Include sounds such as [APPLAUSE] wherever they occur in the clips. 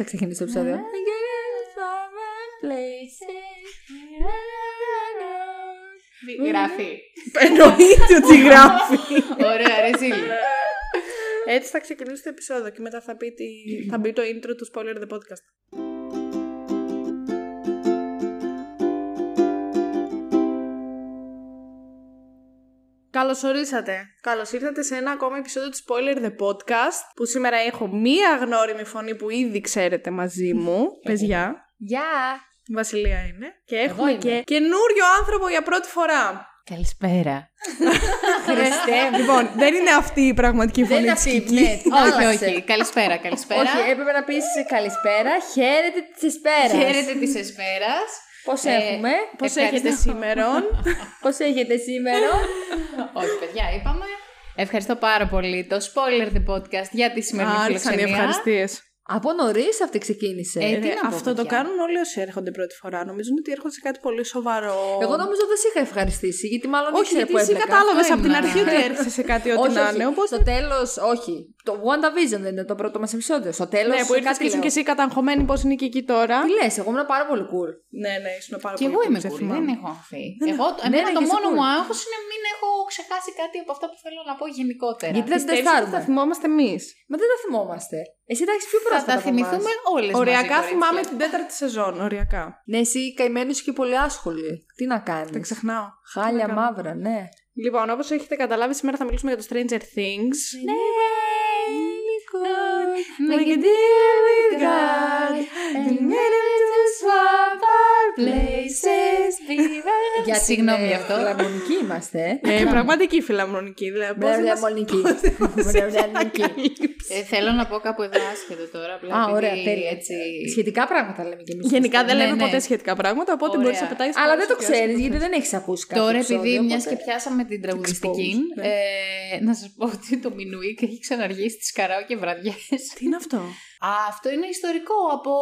θα ξεκινήσει το επεισόδιο. Γράφει. Εννοείται ότι γράφει. [LAUGHS] Ωραία, ρε Ζήλη. Έτσι θα ξεκινήσει το επεισόδιο και μετά θα, πει τι... θα μπει το intro του Spoiler The Podcast. Καλώς ορίσατε. Καλώς ήρθατε σε ένα ακόμα επεισόδιο του Spoiler The Podcast. Που σήμερα έχω μία γνώριμη φωνή που ήδη ξέρετε μαζί μου. [LAUGHS] Παιδιά. Γεια! Βασιλεία είναι. Και έχουμε είμαι. και καινούριο άνθρωπο για πρώτη φορά. Καλησπέρα. [LAUGHS] Χριστέ μου. λοιπόν, δεν είναι αυτή η πραγματική Δεν φωνή είναι της αυτή. Κική. Ναι, την όχι, άλλαξε. όχι. Καλησπέρα, καλησπέρα. Όχι, έπρεπε να πεις καλησπέρα. Χαίρετε της εσπέρας. Χαίρετε της Εσπέρας. Πώς Ε, έχουμε, Πώς Ευχαριστώ. έχετε σήμερα. [LAUGHS] πώς έχετε σήμερα. όχι, παιδιά, είπαμε. Ευχαριστώ πάρα πολύ το Spoiler The Podcast για τη σημερινή Άρχισαν οι φιλοξενία. ευχαριστίες. Από νωρίς αυτή ξεκίνησε. Ε, τι Ε, να πω, αυτό το παιδιά. κάνουν όλοι όσοι έρχονται πρώτη φορά. Νομίζουν ότι έρχονται σε κάτι πολύ σοβαρό. Εγώ νομίζω δεν σε είχα ευχαριστήσει, γιατί μάλλον Όχι, ήξερε γιατί που εσύ έμπλεκα. κατάλαβες Αυτό από την ήμουνα. αρχή ότι έρχεσαι σε κάτι ό,τι όχι, να όχι. είναι. Οπότε... Στο τέλος, όχι. Το WandaVision δεν είναι το πρώτο μας επεισόδιο. Στο τέλος. Ναι, που ήρθες και ήσουν και εσύ καταγχωμένη πώς είναι και εκεί τώρα. Τι λες, εγώ ήμουν πάρα πολύ cool. Ναι, ναι, ήσουν πάρα Και πολύ εγώ cool, είμαι σε κουρή, θυμάμαι. δεν έχω αφή. Εγώ, ναι, εμένα ναι, το και εσύ μόνο cool. μου άγχος είναι μην έχω ξεχάσει κάτι από αυτά που θέλω να πω γενικότερα. Γιατί δεν Πιστεύεις ότι τεστάρουμε. θα θυμόμαστε εμείς; Μα δεν τα θυμόμαστε. Εσύ τα έχεις πιο θα πρόσφατα. τα από θυμηθούμε εμάς. όλες Οριακά θυμάμαι την τέταρτη σεζόν. Οριακά. Ναι, εσύ καημένη σου και πολύ άσχολη. Τι να κάνεις; Τα ξεχνάω. Χάλια Τι να κάνω; μαύρα, ναι. Λοιπόν, όπως έχετε καταλάβει, σήμερα θα μιλήσουμε για το Stranger Things. Ναι. Make a deal with God and get to swap our places. Για Συγγνώμη γι' αυτό. Φιλαρμονική είμαστε. Ε, πραγματική φιλαμονική. Δηλαδή, πώς δεν μας- Φιλαρμονική. Φιλαρμονική. Ε, θέλω να πω κάπου εδώ άσχετο τώρα. απλά Α, επειδή ωραία, τέλεια. Έτσι... Σχετικά πράγματα λέμε κι εμείς. Γενικά δεν Ναι, λέμε ναι. ποτέ σχετικά πράγματα, οπότε Ωραία. μπορείς να πετάει. Αλλά δεν το ξέρεις γιατί δεν έχεις ακούσει κάτι. Τώρα, επεισόδιο, επειδή μιας οπότε- και πιάσαμε την τραγουδιστική, Exposed, ναι. ε, να σας πω ότι το Μινουίκ έχει ξαναργήσει τις καράοκε βραδιές. Τι είναι αυτό; Α, αυτό είναι ιστορικό από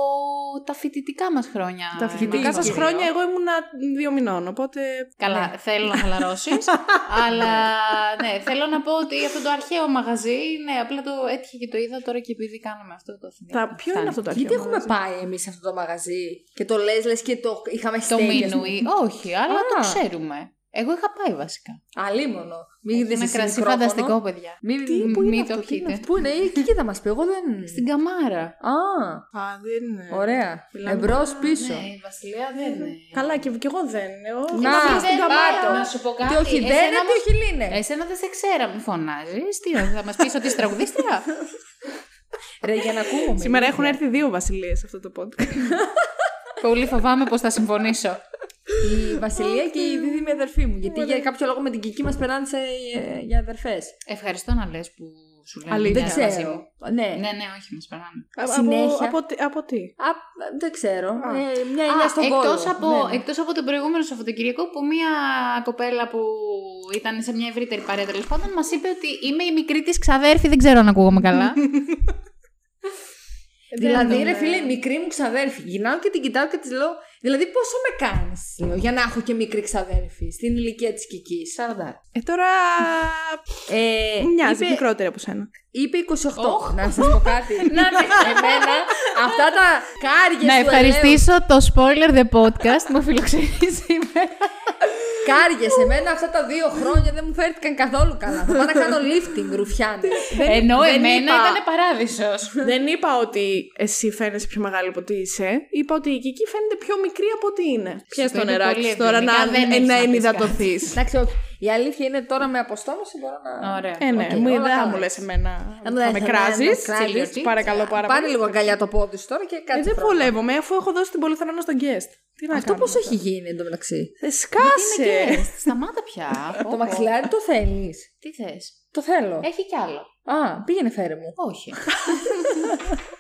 τα φοιτητικά μας χρόνια. Τα φοιτητικά Μαρία. σας χρόνια, εγώ ήμουνα δύο μηνών, οπότε. Καλά, θέλω να χαλαρώσεις. [LAUGHS] αλλά ναι, θέλω να πω ότι αυτό το αρχαίο μαγαζί, ναι, απλά το έτυχε και το είδα τώρα και επειδή κάναμε αυτό το θυμήθηκα. Τα... Ποιο είναι αυτό το αρχαίο. Γιατί έχουμε μαγαζί; πάει εμείς σε αυτό το μαγαζί και το λες, λες και το είχαμε Το στέλνει. ας πούμε. Μινουί, όχι, αλλά το Α. ξέρουμε. Εγώ είχα πάει βασικά. Αλίμονο. Μην Έχει δεις ένα εσύ κρασί μικρόφωνο. φανταστικό, παιδιά. Μην, Τι, πού είναι Μην αυτό, το τι είναι πιείτε. Πού είναι, εκεί κοίτα μας πει. Εγώ δεν. Στην καμάρα. Α, Α, δεν είναι. ωραία. Μιλάμε- Εμπρός πίσω. Ναι, η Βασιλεία δεν είναι. Καλά, και, και εγώ δεν. Εγώ Να, ήμουν δεν στην καμάρα. πάρ' το. Να σου πω κάτι. Τι όχι εσένα δεν, τι όμως- όχι λύνε. Εσένα δεν σε ξέρα, μη φωνάζεις. Τι, θα μας πεις ότι είσαι τραγουδίστρια; [LAUGHS] Ρε, για να ακούγομαι. Σήμερα ηλίθεια. έχουν έρθει δύο βασιλείες σε αυτό το podcast. Πολύ φοβάμαι πως θα συμφωνήσω. Η Βασιλεία και η δίδυμη αδερφή μου. Γιατί για κάποιο λόγο με την Κική μας περνάνε σε, ε, για αδερφές. Ευχαριστώ να λες που σου λένε. Αλήθεια. Δεν παιδιά μαζί ξέρω. μου. Ναι. Ναι, ναι, όχι, μας περνάνε. Από- Συνέχεια. Από, τι- από τι; Α, δεν ξέρω. Α. Ε, μια ηλιά στον κόλο. εκτός από, Ναι, ναι. εκτός από τον προηγούμενο Σαββατοκυριακό που μία κοπέλα που ήταν σε μια ευρύτερη παρέα τέλος πάντων μας είπε ότι είμαι η μικρή της ξαδέρφη, δεν ξέρω αν ακούγομαι καλά. [LAUGHS] Δηλαδή, Δεν ρε είναι. φίλε, η μικρή μου ξαδέρφη. Γυρνάω και την κοιτάω και της λέω. Δηλαδή, πόσο με κάνεις, λέω, για να έχω και μικρή ξαδέρφη στην ηλικία της Κικής. 40. Ε, τώρα. Ε, Μοιάζει είπε, μικρότερη από σένα. Είπε 28. Να σας πω κάτι. [LAUGHS] να, ναι, εμένα αυτά τα κάργε να ευχαριστήσω το Spoiler The Podcast [LAUGHS] που φιλοξενεί σήμερα. Κάργε, εμένα αυτά τα δύο χρόνια δεν μου φέρθηκαν καθόλου καλά. Θα πάω να κάνω lifting, ρουφιάνη. Ενώ δεν εμένα είπα- ήταν παράδεισος. Δεν είπα ότι εσύ φαίνεσαι πιο μεγάλη από ότι είσαι. Είπα ότι η Κική φαίνεται πιο μικρή από ότι είναι. Πιες το το είπε νεράκι πολύ σου τώρα να, ευγενικά, δεν έχεις να να πεις ενυδατωθείς. Εντάξει, όχι. Η αλήθεια είναι τώρα με αποστόμωση μπορώ να. Ωραία. Ε, ναι, Οκ, μου όλα δεν καλά. μου λες εμένα. Να μου Θα λες, με να κράζεις. με κράζεις. Παρακαλώ πάρα Πάρε πολύ. λίγο αγκαλιά το πόδι σου τώρα και Ε, κάτι. δεν βολεύομαι, αφού έχω δώσει την πολυθρόνα στον guest. Τι να Αυτό κάνω. πώς έχει γίνει εντωμεταξύ; Ε, σκάσε. Σταμάτα πια. [LAUGHS] Πω, Το πω. μαξιλάρι το θέλεις. Τι θες; Το θέλω. Έχει κι άλλο. Α, πήγαινε φέρε μου. Όχι. [LAUGHS]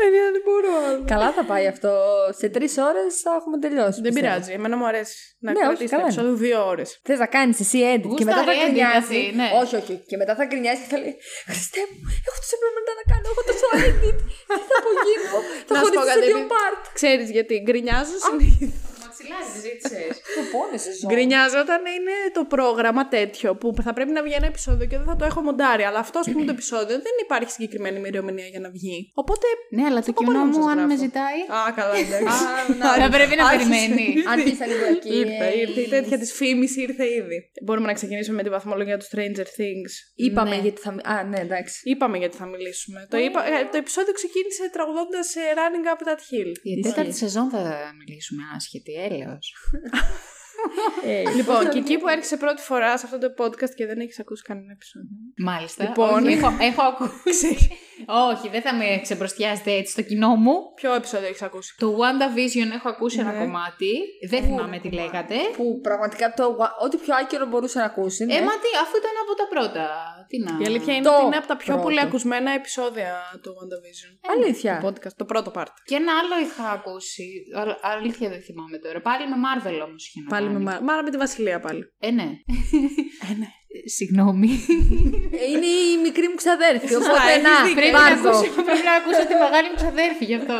Παιδιά, δεν μπορώ άλλο. Καλά θα πάει αυτό. Σε τρεις ώρες θα έχουμε τελειώσει. Δεν πιστεύω. πειράζει. Εμένα μου αρέσει να Ναι, όχι, κρατήσει το καλά είναι. επεισόδιο δύο ώρες. Θες να κάνεις εσύ edit και μετά θα Γούσταρε edit γκρινιάζει. εσύ, ναι. Όχι, όχι. Και μετά θα γκρινιάζει και θα λέει Χριστέ μου, έχω τόσα πράγματα να κάνω. Έχω τόσο edit. Τι θα απογίνω. Θα Να σου πω χωρίσω σε κάτι, δύο επειδή- part. Ξέρεις γιατί γκρινιάζω συνήθως. Μαξιλάρι γκρινιάζει, ζήτησε. [LAUGHS] Το πόνεσαι ζώο. Γκρινιάζω όταν είναι το πρόγραμμα τέτοιο που θα πρέπει να βγει ένα επεισόδιο και δεν θα το έχω μοντάρει. Αλλά αυτό, ας πούμε, το επεισόδιο δεν υπάρχει συγκεκριμένη ημερομηνία για να βγει. Οπότε. Ναι, αλλά το πω κοινό πολύ να σας μου, αν γράφω. με ζητάει. Α, καλά, εντάξει. [LAUGHS] Θα πρέπει να Άρχισε. περιμένει. [LAUGHS] Άρχισα λίγο εκεί. Ήρθε, ήρθε. Η τέτοια της φήμης ήρθε ήδη. Μπορούμε να ξεκινήσουμε με τη βαθμολογία του Stranger Things. Είπαμε Ναι. γιατί θα. μι- Α, ναι, εντάξει. Είπαμε γιατί θα μιλήσουμε. Το, είπα, ε, το επεισόδιο ξεκίνησε τραγουδώντας Running Up That Hill. Για την τέταρτη σεζόν θα μιλήσουμε άσχετη, έλεος. Ε, λοιπόν, και εκεί που έρχεσαι πρώτη φορά σε αυτό το podcast και δεν έχεις ακούσει κανένα επεισόδιο. Μάλιστα. Λοιπόν. Όχι, έχω, έχω ακούσει. Όχι, δεν θα με ξεμπροστιάζετε έτσι στο κοινό μου. Ποιο επεισόδιο έχεις ακούσει; Το WandaVision έχω ακούσει ένα Ναι. κομμάτι. Δεν θυμάμαι τι λέγατε. Που πραγματικά το, ό,τι πιο άκυρο μπορούσε να ακούσει. Ναι. Ε, μα τι, αφού ήταν από τα πρώτα. Τι να. Η αλήθεια είναι Το ότι είναι από τα πιο πρώτο. πολύ ακουσμένα επεισόδια του WandaVision. Αλήθεια. Το podcast, το πρώτο part. Και ένα άλλο είχα ακούσει. Α- Αλήθεια δεν θυμάμαι τώρα. Πάλι με Marvel όμως είχε να Πάλι με, κάνει. Μα- μάρα με τη Βασιλεία πάλι. Ε, ναι. Ε, ναι. Συγγνώμη. Ε, Είναι η μικρή μου ξαδέρφη. Οπότε έχεις να, δίκιο. πρέπει, να πάρ' το. ακούσω, πρέπει να ακούσω τη μεγάλη μου ξαδέρφη γι' αυτό.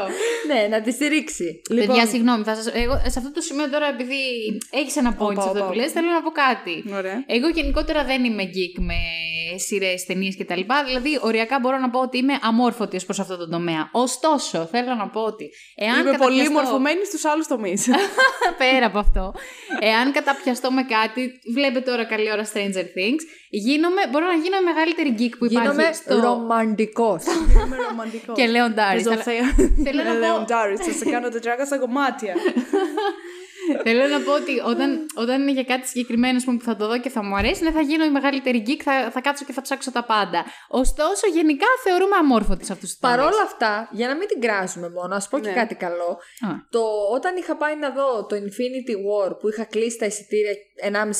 Ναι, να τη στηρίξει. Παιδιά, συγγνώμη. Θα σας... Εγώ, σε αυτό το σημείο τώρα, επειδή έχεις ένα point Όπα, σε αυτό όπα, που όπα. λες, θέλω να πω κάτι. Ωραία. Εγώ γενικότερα δεν είμαι geek με σειρές, ταινίες κτλ. Δηλαδή, οριακά μπορώ να πω ότι είμαι αμόρφωτη ως προς αυτό το τομέα. Ωστόσο, θέλω να πω ότι. Εάν Είμαι πολύ καταπιαστώ- μορφωμένη στους άλλους τομείς. [LAUGHS] Πέρα από αυτό. Εάν καταπιαστώ με κάτι, βλέπετε τώρα καλή ώρα Stranger Things, γίνομαι, μπορώ να γίνω η μεγαλύτερη geek που υπάρχει Γίνομαι στο... ρομαντικός. [LAUGHS] Είμαι ρομαντικός. και Λέον Ντάρις. αλλά Θέλω να πω- Λεοντάρι, θα σε κάνω τα τζάκα στα κομμάτια. [LAUGHS] Θέλω να πω ότι όταν, όταν είναι για κάτι συγκεκριμένο ας πούμε, που θα το δω και θα μου αρέσει, ναι, θα γίνω η μεγαλύτερη geek, θα, θα κάτσω και θα ψάξω τα πάντα. Ωστόσο, γενικά θεωρούμε αμόρφωτη σε αυτούς τους Παρόλα αυτά, για να μην την κράζουμε μόνο, ας πω και Ναι. κάτι καλό. Το, όταν είχα πάει να δω το Infinity War που είχα κλείσει τα εισιτήρια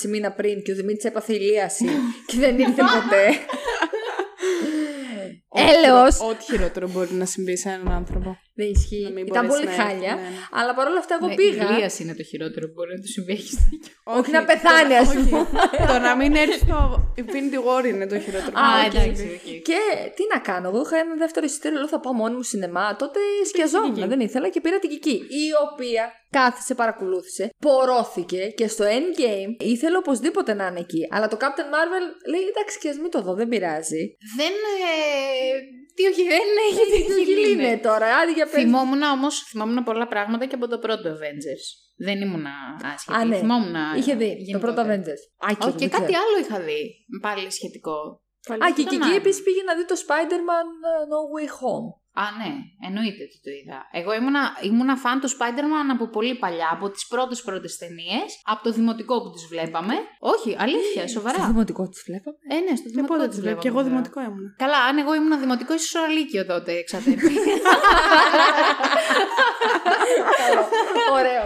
1,5 μήνα πριν και ο Δημήτρης έπαθε ηλίαση [LAUGHS] και δεν ήρθε ποτέ. [LAUGHS] Έλεος! Ό,τι χειρότερο μπορεί να συμβεί σε έναν άνθρωπο. Δεν ισχύει. Να μην Ήταν μπορέσει πολύ να χάλια. έρθει, ναι, ναι. Αλλά παρόλα αυτά, εγώ Ναι, πήγα. Η ηλίαση είναι το χειρότερο που μπορεί να του συμβεί. έχεις δίκιο. Όχι να πεθάνει, ας πούμε. Το να μην έρθει στο Infinity War είναι το χειρότερο. Α, οκ. εντάξει, οκ. Και τι να κάνω, εγώ είχα ένα δεύτερο εισιτήριο, λέω θα πάω μόνη μου σινεμά. Τότε σκιαζόμουν, δεν ήθελα και πήρα την Κική. Η οποία κάθισε, παρακολούθησε, πορώθηκε και στο endgame ήθελε οπωσδήποτε να είναι εκεί. Αλλά το Captain Marvel λέει εντάξει και ας μην το δω, δεν πειράζει. Δεν. Ε, τι όχι, δεν έχει Τι τι γυλί είναι. είναι τώρα, άντε για πες. Θυμόμουν όμως θυμόμουν πολλά πράγματα και από το πρώτο Avengers. Δεν ήμουν άσχετη. Α, ναι. Θυμόμουν. Είχε δει το γενικότερα. πρώτο Avengers. Άκυρο, Όχι, και δεν κάτι ξέρω. άλλο είχα δει. Πάλι σχετικό. Α, και η Τον Κική άλλο. επίσης πήγε να δει το Spider-Man uh, No Way Home. Α, ναι, εννοείται ότι το είδα. Εγώ ήμουνα, ήμουνα φαν του Spider-Man από πολύ παλιά, από τις πρώτες πρώτες ταινίες, από το δημοτικό που τις βλέπαμε. Όχι, αλήθεια, Στο σοβαρά. δημοτικό τη βλέπαμε. Ε, ναι, στο Και δημοτικό πότε τις τις βλέπω. βλέπαμε, Και εγώ βέβαια. δημοτικό ήμουν. Καλά, αν εγώ ήμουν δημοτικό, ίσως αλήκειο τότε, εξαδέρφη. [LAUGHS] [LAUGHS] Ωραίο.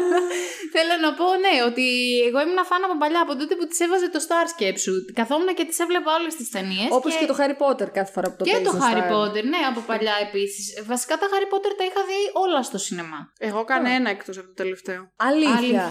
[LAUGHS] Θέλω να πω, ναι, ότι εγώ ήμουν φαν από παλιά, από τότε που τη έβαζε το Star σκέψου. Καθόμουν και τις έβλεπα όλες τις ταινίες. Όπως και... το Harry Potter κάθε φορά που το Και παίζεις το στο Harry Star. Potter, ναι, από παλιά επίσης. Βασικά τα Harry Potter τα είχα δει όλα στο σινεμά. Εγώ κανένα εκτός από το τελευταίο. Αλήθεια.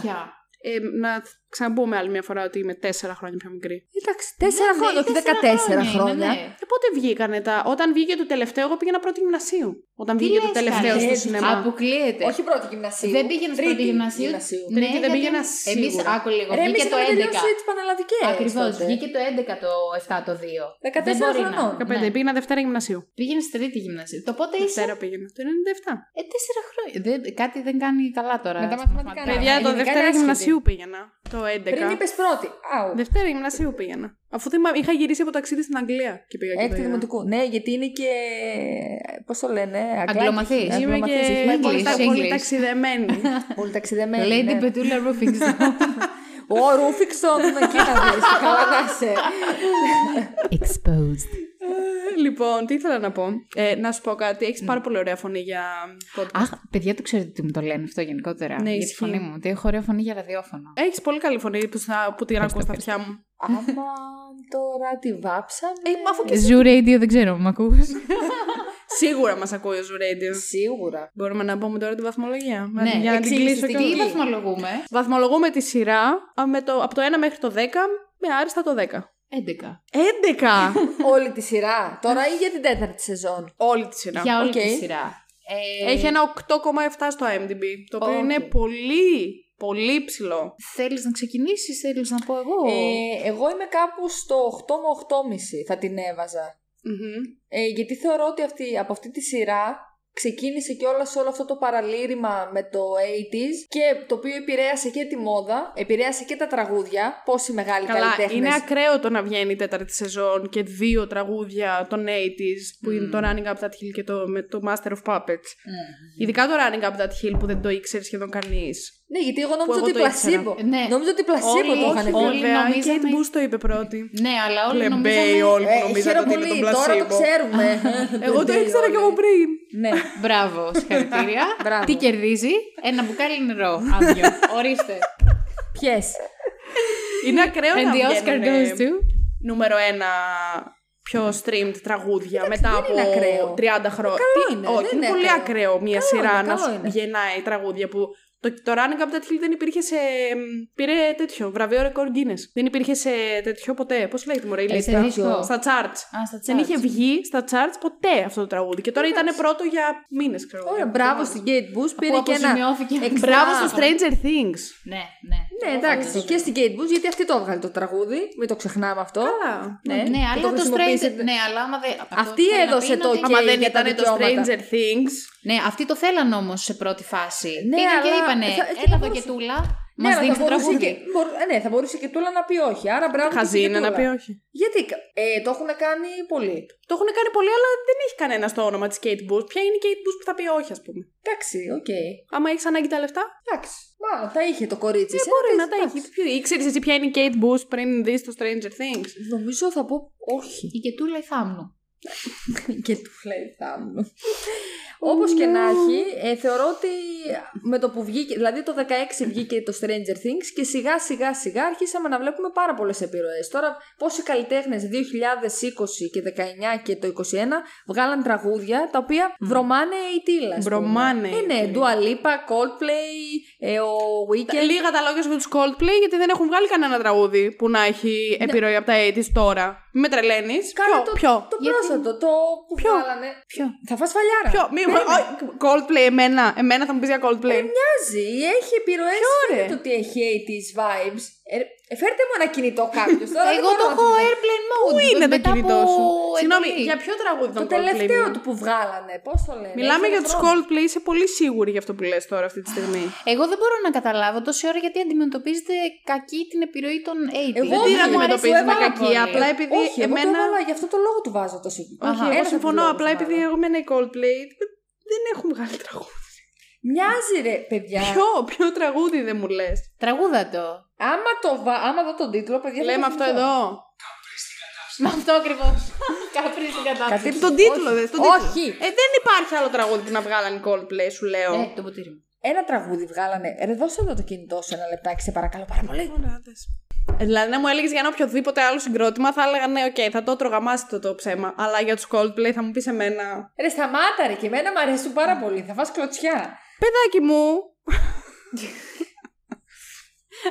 Ε, να ξαναπούμε άλλη μια φορά ότι είμαι τέσσερα χρόνια πιο μικρή. Εντάξει, τέσσερα Ναι, χρόνια, ναι, όχι τέσσερα 14 είναι, χρόνια. ναι. Ε, πότε βγήκανε τα. Όταν βγήκε το τελευταίο, εγώ πήγαινα πρώτη γυμνασίου. Όταν Τι βγήκε το λες, τελευταίο καλέ, στο σινεμά. Αποκλείεται. Όχι πρώτη γυμνασίου. Δεν πήγαινες τρίτη πρώτη γυμνασίου. γυμνασίου. Τρίτη δεν πήγαινα Εμεί, σίγουρα. άκου λίγο, Ρε, εμείς βγήκε το είχαμε 11. τελειώσει τις πανελλαδικές Ακριβώς. τότε. Βγήκε το 11 το 7 το 2. 14 Δεν μπορεί χρονών. να. 15 Ναι. πήγαινα Δευτέρα γυμνασίου. Πήγαινες στη τρίτη γυμνασίου. Το πότε είσαι; Δευτέρα πήγαινα. Το 97. Ε, τέσσερα χρόνια. Δεν, κάτι δεν κάνει καλά τώρα. Με τα στα μαθηματικά. μαθηματικά. Παιδιά, το γενικά Δευτέρα είναι άσχετη. γυμνασίου πήγαινα. Το 11. Πριν είπες πρώτη. Άου. Δευτέρα γυμνασίου πήγαινα. Αφού θυμάμαι, είχα γυρίσει από ταξίδι στην Αγγλία και πήγα και το Έκτη είδα. δημοτικού. Ναι, γιατί είναι και. Πώς το λένε, Αγγλομαθής. Αγγλομαθής. Είμαι και Αγγλομαθής, English, πολύ, τα- πολύ English. ταξιδεμένη. [LAUGHS] Πολύ ταξιδεμένη. Lady ναι. Petula Roofingstone. Ο Ρούφιξον, εκεί να δεις. Καλά να είσαι. Exposed. Λοιπόν, τι ήθελα να πω. Ε, να σου πω κάτι. Έχεις πάρα πολύ ωραία φωνή για podcast. Αχ, παιδιά, το ξέρετε ότι μου το λένε αυτό γενικότερα. Ναι, για τη ισχύει. φωνή μου. Ότι έχω ωραία φωνή για ραδιόφωνο. Έχεις πολύ καλή φωνή που, θα, που την ακούω στα αυτιά μου. Άμα τώρα τη βάψαμε. Ε, μα αφού και Zoo Radio δεν ξέρω, μ' ακούς; [LAUGHS] Σίγουρα μας ακούει ο Zoo Radio. Σίγουρα. Μπορούμε να πούμε τώρα τη βαθμολογία. Ναι, για να την εξήγησε κλείσω τι και Τι εκεί. βαθμολογούμε; Βαθμολογούμε τη σειρά α, με το, από το 1 μέχρι το 10 με άριστα το 10. 11. 11! [LAUGHS] Όλη τη σειρά. Τώρα ή για την τέταρτη σεζόν. Όλη τη σειρά. Για όλη οκ. τη σειρά. Ε, Έχει ένα 8,7 στο IMDb, το οποίο Οκ. είναι πολύ, πολύ ψηλό. Θέλεις να ξεκινήσεις, θέλεις να πω εγώ; Ε, εγώ είμαι κάπου στο 8 με 8,5 θα την έβαζα. Μμμ. Ε, γιατί θεωρώ ότι αυτή, από αυτή τη σειρά ξεκίνησε και όλα σε όλο αυτό το παραλήρημα με το 80s και το οποίο επηρέασε και τη μόδα, επηρέασε και τα τραγούδια. Πόσοι μεγάλοι Καλά, καλλιτέχνες. είναι ακραίο το να βγαίνει η τέταρτη σεζόν και δύο τραγούδια των 80s που είναι το Running Up That Hill και το, με το Master of Puppets. Μμμ. Ειδικά το Running Up That Hill που δεν το ήξερε σχεδόν κανείς. Ναι, γιατί εγώ νόμιζα εγώ ότι το ήξερα. πλασίμπο. Ναι. Νόμιζα ότι πλασίμπο Όλοι- το είχαν όχι, πει. όλοι Βέβαια, η νομίζαμε- Kate Bush το είπε πρώτη. Ναι, αλλά όλοι Πλεμπέοι νομίζαμε... όλοι που Ε, νομίζατε χαίρομαι ότι είναι πολύ, τον τώρα το πλασίμπο. ξέρουμε. [LAUGHS] Εγώ το Πλεμπέοι ήξερα κι εγώ όλοι. πριν. Ναι. Μπράβο, συγχαρητήρια. [LAUGHS] Μπράβο. Τι κερδίζει, ένα μπουκάλι νερό. Άδειο. Ορίστε. Ποιες; Είναι ακραίο And να the Oscar βγαίνουν goes to... νούμερο ένα πιο streamed τραγούδια μετά δεν από είναι ακραίο. 30 χρόνια. καλό Τι- είναι, Όχι, δεν είναι είναι πολύ ακραίο. ακραίο μια Καλό σειρά είναι, να καλό σου είναι. γεννάει τραγούδια που. Το, το Running Up That Hill δεν υπήρχε σε. μ, Πήρε τέτοιο βραβείο ρεκόρ Guinness. Δεν υπήρχε σε τέτοιο ποτέ. Πώς λέγεται μωρέ η Ε, λίστα; σε δίσκο. Στα charts. Α, στα Δεν είχε charts. βγει στα charts ποτέ αυτό το τραγούδι. Και τώρα ήταν πρώτο για μήνες, ξέρω εγώ. Ωραία, για μπράβο εβδομάδες. στην Kate Bush. Αφού Πήρε και ένα. αποζημιώθηκε. extra- Μπράβο στο Stranger Things. Ναι, ναι. Ναι, εντάξει. Και στην Kate Bush, γιατί αυτή το έβγαλε το τραγούδι. Μην το ξεχνάμε αυτό. Καλά. Ναι, Ναι, και αλλά το το χρησιμοποίησε- Stranger... Ναι, αλλά άμα δεν... αυτό Αυτή θέλω να έδωσε πει το είναι ότι- ok. Άμα δεν για τα ήταν το δικαιώματα. Stranger Things. Ναι, αυτοί το θέλαν όμως σε πρώτη φάση. Ναι, Πήγαν και αλλά είπανε, θα- θα έλα εδώ μπορούσε- και τούλα, Ναι, μας αλλά δίνεις θα το μπορούσε τραγούδι. και, μπορ- ε, ναι, θα μπορούσε και τούλα να πει όχι. Άρα μπράβο. και Χαζή στην είναι να Τούλα. πει όχι. Γιατί ε, το έχουν κάνει πολύ. Το έχουν κάνει πολύ, αλλά δεν έχει κανένα το όνομα της Kate Bush. Ποια είναι η Kate Bush που θα πει όχι, ας πούμε. Εντάξει, οκ. Άμα έχεις ανάγκη τα λεφτά, Εντάξει. Μάλλον θα είχε το κορίτσι. δεν σε μπορεί ένα να τα εντάξει. έχει. Ήξερες εσύ ποια είναι η Kate Bush πριν δεις το Stranger Things; Νομίζω θα πω όχι. Η Κετούλα η Θάμνου. Και του λέει θάμνου. Όπως και να έχει, ε, θεωρώ ότι με το που βγήκε, δηλαδή το 16 βγήκε το Stranger Things και σιγά σιγά σιγά αρχίσαμε να βλέπουμε πάρα πολλές επιρροές. Τώρα, πόσοι καλλιτέχνες 2020 και 19 και το 21 βγάλαν τραγούδια τα οποία βρωμάνε η τίλα. ας πούμε. Βρωμάνε η Ε, ναι, τίλα. Dua Lipa, Coldplay, ε, ο Weekend. Λίγα τα λόγια σου για τους Coldplay, γιατί δεν έχουν βγάλει κανένα τραγούδι που να έχει επιρροή από τα 80s τώρα. Μην με τρελαίνεις. Κάνε Ποιο, το, ποιο; το Γιατί; Πρόσφατο, το που Ποιο; βγάλανε. Ποιο; Θα φας φαλιάρα. Ποιο, μη, όχι, Coldplay, εμένα, εμένα θα μου πεις για Coldplay. Μοιάζει, έχει επιρροές. ρε; Φαίνεται ότι έχει 80s vibes. Ε, ε, φέρτε μου ένα κινητό κάποιος τώρα. δεν Εγώ μπορώ το να έχω το δω. airplane mode. Πού είναι το μετά κινητό από σου. Συγγνώμη, εντολή. για ποιο τραγούδι Το τον Coldplay. τελευταίο μιλάμε; του που βγάλανε. Πώς το λένε. Μιλάμε έχει για ένα τους χρόνο. Coldplay, είσαι πολύ σίγουρη για αυτό που λες τώρα αυτή τη στιγμή. Εγώ δεν μπορώ να καταλάβω τόση ώρα γιατί αντιμετωπίζετε κακή την επιρροή των 80s. Εγώ Δεν όχι, την μου αντιμετωπίζουμε αρέσει, κακή, πολύ. απλά επειδή Όχι, εγώ το εμένα. έβαλα, γι' αυτό το λόγο του βάζω το σύγκριμα. Όχι, εγώ συμφωνώ, απλά επειδή εγώ εμένα οι Coldplay δεν έχουν βγάλει τραγούδι. Μοιάζει ρε, παιδιά. Ποιο, ποιο τραγούδι δεν μου λες; Τραγούδα το. Άμα, το βα... Άμα δω τον τίτλο, παιδιά. θα Λέμε το αυτό θυμηθώ. εδώ. Με αυτό ακριβώς. [LAUGHS] Καπρί στην κατάσταση. Κάτι- Τον τίτλο, Όχι. δε. τον τίτλο. Όχι. Ε, δεν υπάρχει άλλο τραγούδι που να βγάλανε οι Coldplay, σου λέω. Ε, το ποτήρι μου. Ένα τραγούδι βγάλανε. Ρε, δώσε εδώ το κινητό σου ένα λεπτάκι, σε παρακαλώ πάρα πολύ. Ωραία, δες. Ε, δηλαδή, να μου έλεγες για ένα οποιοδήποτε άλλο συγκρότημα, θα έλεγα ναι, οκ, θα το 'τρωγα αμάσητο το ψέμα. Αλλά για τους Coldplay θα μου πεις εμένα. Ρε, σταμάτα ρε, και εμένα μου αρέσουν πάρα πολύ. Θα φας κλωτσιά. Παιδάκι μου,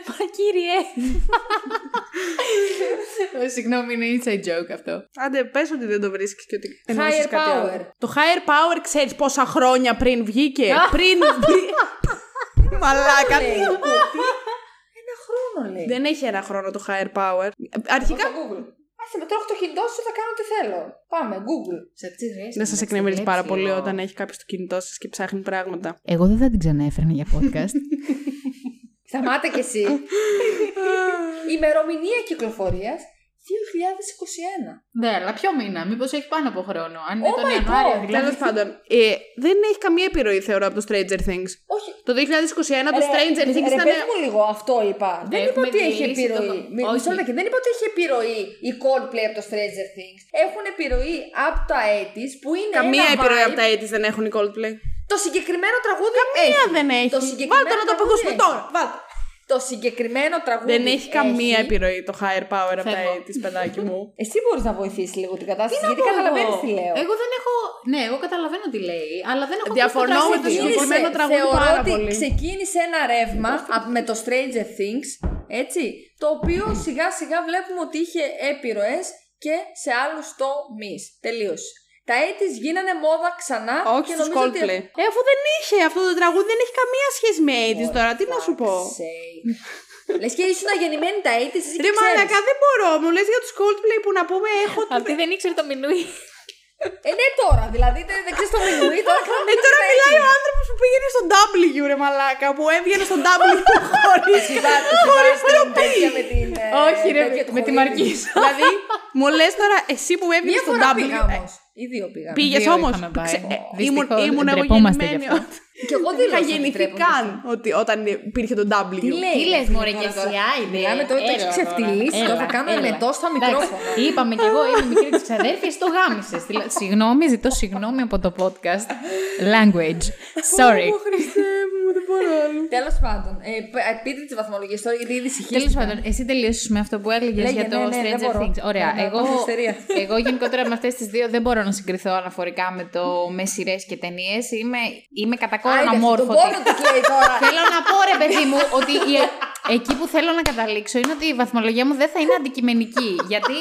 Μα κύριε. Ω, Συγγνώμη, είναι inside joke αυτό. άντε πες ότι δεν το βρίσκεις και ότι εννοείς Higher κάτι power. άλλο. Το higher power ξέρεις πόσα χρόνια πριν βγήκε; πριν. πριν- [LAUGHS] Μαλάκα. Λέει, τι- κοπή. Ένα χρόνο λέει. Δεν έχει ένα χρόνο το higher power. Αρχικά. Στο Google. Άσε με τώρα έχω το κινητό σου, θα κάνω τι θέλω. Πάμε, Google. Δεν σας εκνευρίζει πάρα πολύ όταν έχει κάποιος το κινητό σας και ψάχνει πράγματα. Εγώ δεν θα την ξαναέφερνα για podcast. [LAUGHS] Σταμάτα κι εσύ. [LAUGHS] Ημερομηνία κυκλοφορίας 2021. ναι, αλλά ποιο μήνα, μήπως έχει πάνω από χρόνο. Αν είναι Oh τον my Ιανουάριο, God, δηλαδή. Τέλος πάντων, ε, δεν έχει καμία επιρροή θεωρώ από το Stranger Things. Όχι. Το 2021 το Ρε, Stranger ρε, Things ρε, ήταν. πες μου λίγο, αυτό είπα. Δεν είπα Έχουμε ότι έχει μιλήσει επιρροή. το- Μη- Όχι. Μισό λεπτό, δεν είπα ότι έχει επιρροή η Coldplay από το Stranger Things. Έχουν επιρροή από τα 80s που είναι Καμία ένα επιρροή vibe. από τα 80s δεν έχουν οι Coldplay. Το συγκεκριμένο τραγούδι Καμία έχει. δεν έχει. Το συγκεκριμένο Βάλτε να το τραγούδι ακούσουμε έχει. τώρα. Βάλτε. Το συγκεκριμένο τραγούδι Δεν έχει καμία έχει. επιρροή το higher power από τα Φεύγω. 80s, παιδάκι μου. [LAUGHS] Εσύ μπορείς να βοηθήσεις λίγο την κατάσταση, Τι να γιατί πω καταλαβαίνεις εγώ; τι λέω. Εγώ δεν έχω. Ναι, εγώ καταλαβαίνω τι λέει, αλλά δεν έχω. Διαφωνώ ακούσει με το το τραγούδι. συγκεκριμένο τραγούδι θεωρώ πάρα ότι πολύ. ξεκίνησε ένα ρεύμα απ- με το Stranger Things, έτσι, το οποίο σιγά σιγά βλέπουμε ότι είχε έπειροες και σε άλλους τομείς. Τελείωσε. Τα έτης γίνανε μόδα ξανά. Όχι και στους νομίζω ότι- Coldplay. Ε, αφού δεν είχε αυτό το τραγούδι, δεν έχει καμία σχέση με 80's τώρα. Τι να σου πω. Λες και ήσουν αγεννημένη τα έτης, εσύ Ρε και ξέρεις. μαλακά, δεν μπορώ. Μου λες για τους Coldplay που να πούμε έχω... Αυτή δεν ήξερε το μινούι. Ε, ναι, τώρα, δηλαδή δεν, δεν ξέρεις το μινούι, τώρα Ε, τώρα μιλάει ο άνθρωπος που πήγαινε στο W, ρε μαλάκα, που έβγαινε στο W [LAUGHS] χωρίς... Χωρίς τροπή με την. ε, Όχι, ρε, τέτοια του με τη χωρίου. Μαρκίζα. δηλαδή, μου λες τώρα εσύ που έβγαινες Μία στο φορά W... πήγα ε, όμω. Ή δύο πήγαμε. Πήγες Δύο όμως. είχαμε πάει. Ξε- ε, Δυστυχώς, Ήμουν, ήμουν εγώ ντρεπόμαστε γεννημένη. Γι' αυτό. Και εγώ δεν Είχα γεννηθεί καν ότι όταν υπήρχε το W. Τι λέει. Τι λες, ρε, μωρέ, τώρα και τώρα. εσύ, άιντε. Μιλάμε τώρα, το Έλα, έχεις τώρα. ξεφτυλίσει. Έλα, Τώρα θα κάνω έλα. εμετό στα Εντάξει, μικρόφωνα. Είπαμε κι εγώ, είμαι μικρή της ξαδέρφια, το γάμισες. Συγγνώμη, ζητώ συγγνώμη από το podcast. Language. Sorry. Ω, Χριστέ μου, δεν μπορώ άλλο. Τέλος πάντων, ε, π- ε, πείτε τις βαθμολογίες τώρα γιατί ήδη συγχύστηκα. Τέλος πάντων, εσύ τελείωσες με αυτό που έλεγες Λέγε, για το ναι, ναι, δεν Stranger μπορώ. Things. Ωραία. Ναι, ναι, Εγώ, πάθω ιστερία. [LAUGHS] εγώ γενικότερα με αυτές τις δύο δεν μπορώ να συγκριθώ αναφορικά με το με σειρές και ταινίες. Είμαι, είμαι κατά κόρον Άιντε, Τον αμόρφωτη. πόνο της λέει τώρα. [LAUGHS] Θέλω να πω, ρε παιδί μου, ότι η- εκεί που θέλω να καταλήξω είναι ότι η βαθμολογία μου δεν θα είναι αντικειμενική. γιατί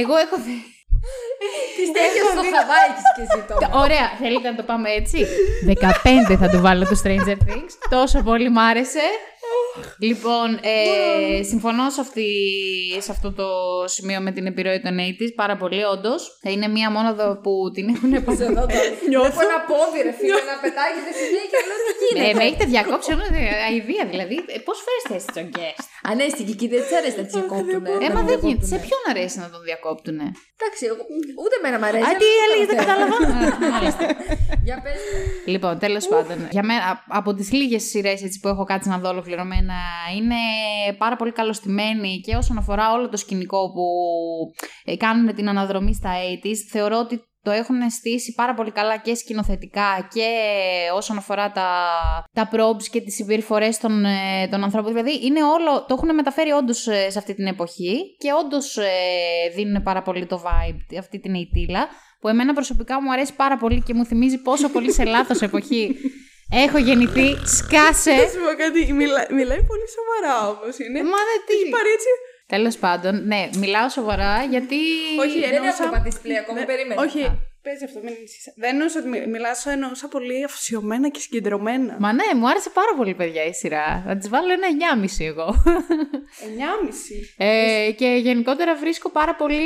εγώ έχω. δει- Τις τέτοιες στο Χαβάη έχεις και εσύ τώρα. Ωραία, θέλετε να το πάμε έτσι; 15 θα του βάλω το Stranger Things. Τόσο πολύ μ' άρεσε. Λοιπόν, ε, συμφωνώ σε, αυτή, σε αυτό το σημείο με την επιρροή των 80's πάρα πολύ, όντως. Θα είναι μία μόναδο που την έχουν Εδώ επαναλάβει. τώρα. Βλέπω ένα πόδι, ρε φίλε, να πετάγεται στη μία και λέω τι Ναι, γίνεται. με έχετε διακόψει όλη [LAUGHS] αηδία, δηλαδή. Πώς φέρεστε έτσι τον guest; Α, ναι, στην Κική δεν της αρέσει να τη διακόπτουν. Ε, μα δεν γίνεται. Σε ποιον αρέσει να τον διακόπτουνε; Εντάξει, εγώ- ούτε εμένα μ' αρέσει. Α, αλλά τι δεν έλεγε, το δεν θέλω. κατάλαβα. Α, μάλιστα. Για πες. Λοιπόν, τέλος πάντων. Για μένα, α- από τις λίγες σειρές που έχω κάτσει να δω ολοκληρωμένα, είναι πάρα πολύ καλωστημένη και όσον αφορά όλο το σκηνικό που ε, κάνουν την αναδρομή στα 80s. Θεωρώ ότι το έχουν στήσει πάρα πολύ καλά και σκηνοθετικά και όσον αφορά τα, τα probes και τις συμπεριφορές των, ε, των ανθρώπων. Δηλαδή είναι όλο, το έχουν μεταφέρει όντως σε αυτή την εποχή και όντως δίνουν πάρα πολύ το vibe, αυτή την ειτήλα που εμένα προσωπικά μου αρέσει πάρα πολύ και μου θυμίζει πόσο πολύ σε λάθος εποχή [LAUGHS] έχω γεννηθεί. Σκάσε! Θα σου πω κάτι, μιλά- μιλάει πολύ σοβαρά όμως είναι. Μα δεν τι. Έχει πάρει έτσι. Τέλος πάντων, ναι, μιλάω σοβαρά γιατί. Όχι, Δεν εννοούσα... έχω πατήσει play ακόμα, Ναι, περίμενε. Όχι, παίζει αυτό, μην ανησυχείς. Δεν εννοούσα ότι μι- μιλάς, εννοούσα πολύ αφοσιωμένα και συγκεντρωμένα. Μα ναι, μου άρεσε πάρα πολύ, παιδιά, η σειρά. Θα της βάλω ένα 9,5 εγώ. 9,5. ε, και γενικότερα βρίσκω πάρα πολύ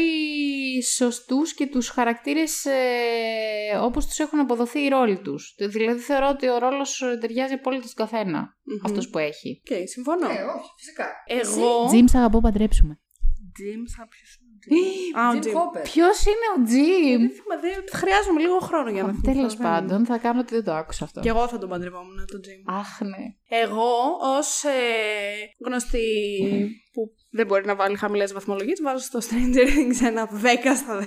σωστούς και τους χαρακτήρες ε, όπως τους έχουν αποδοθεί οι ρόλοι τους. Δηλαδή θεωρώ ότι ο ρόλος ε, ταιριάζει απόλυτα στον καθένα, Μμμ. αυτός που έχει. Οκ, συμφωνώ. Ναι, όχι, φυσικά. Εγώ. Τζιμς, αγαπώ, παντρέψουμε. Jim, σαν ποιος είναι ο Jim? Α, ο Jim Jim. Hopper. Ποιος είναι ο Τζιμ; Δεν θυμάμαι, δεν- Χρειάζομαι λίγο χρόνο για να θυμηθώ. Τέλος δεν- πάντων, θα κάνω ότι δεν το άκουσα αυτό. Και εγώ θα τον παντρευόμουν, τον Jim. Αχ, ναι. Εγώ, ως ε, γνωστή που δεν μπορεί να βάλει χαμηλές βαθμολογίες, βάζω στο Stranger Things ένα 10 στα 10.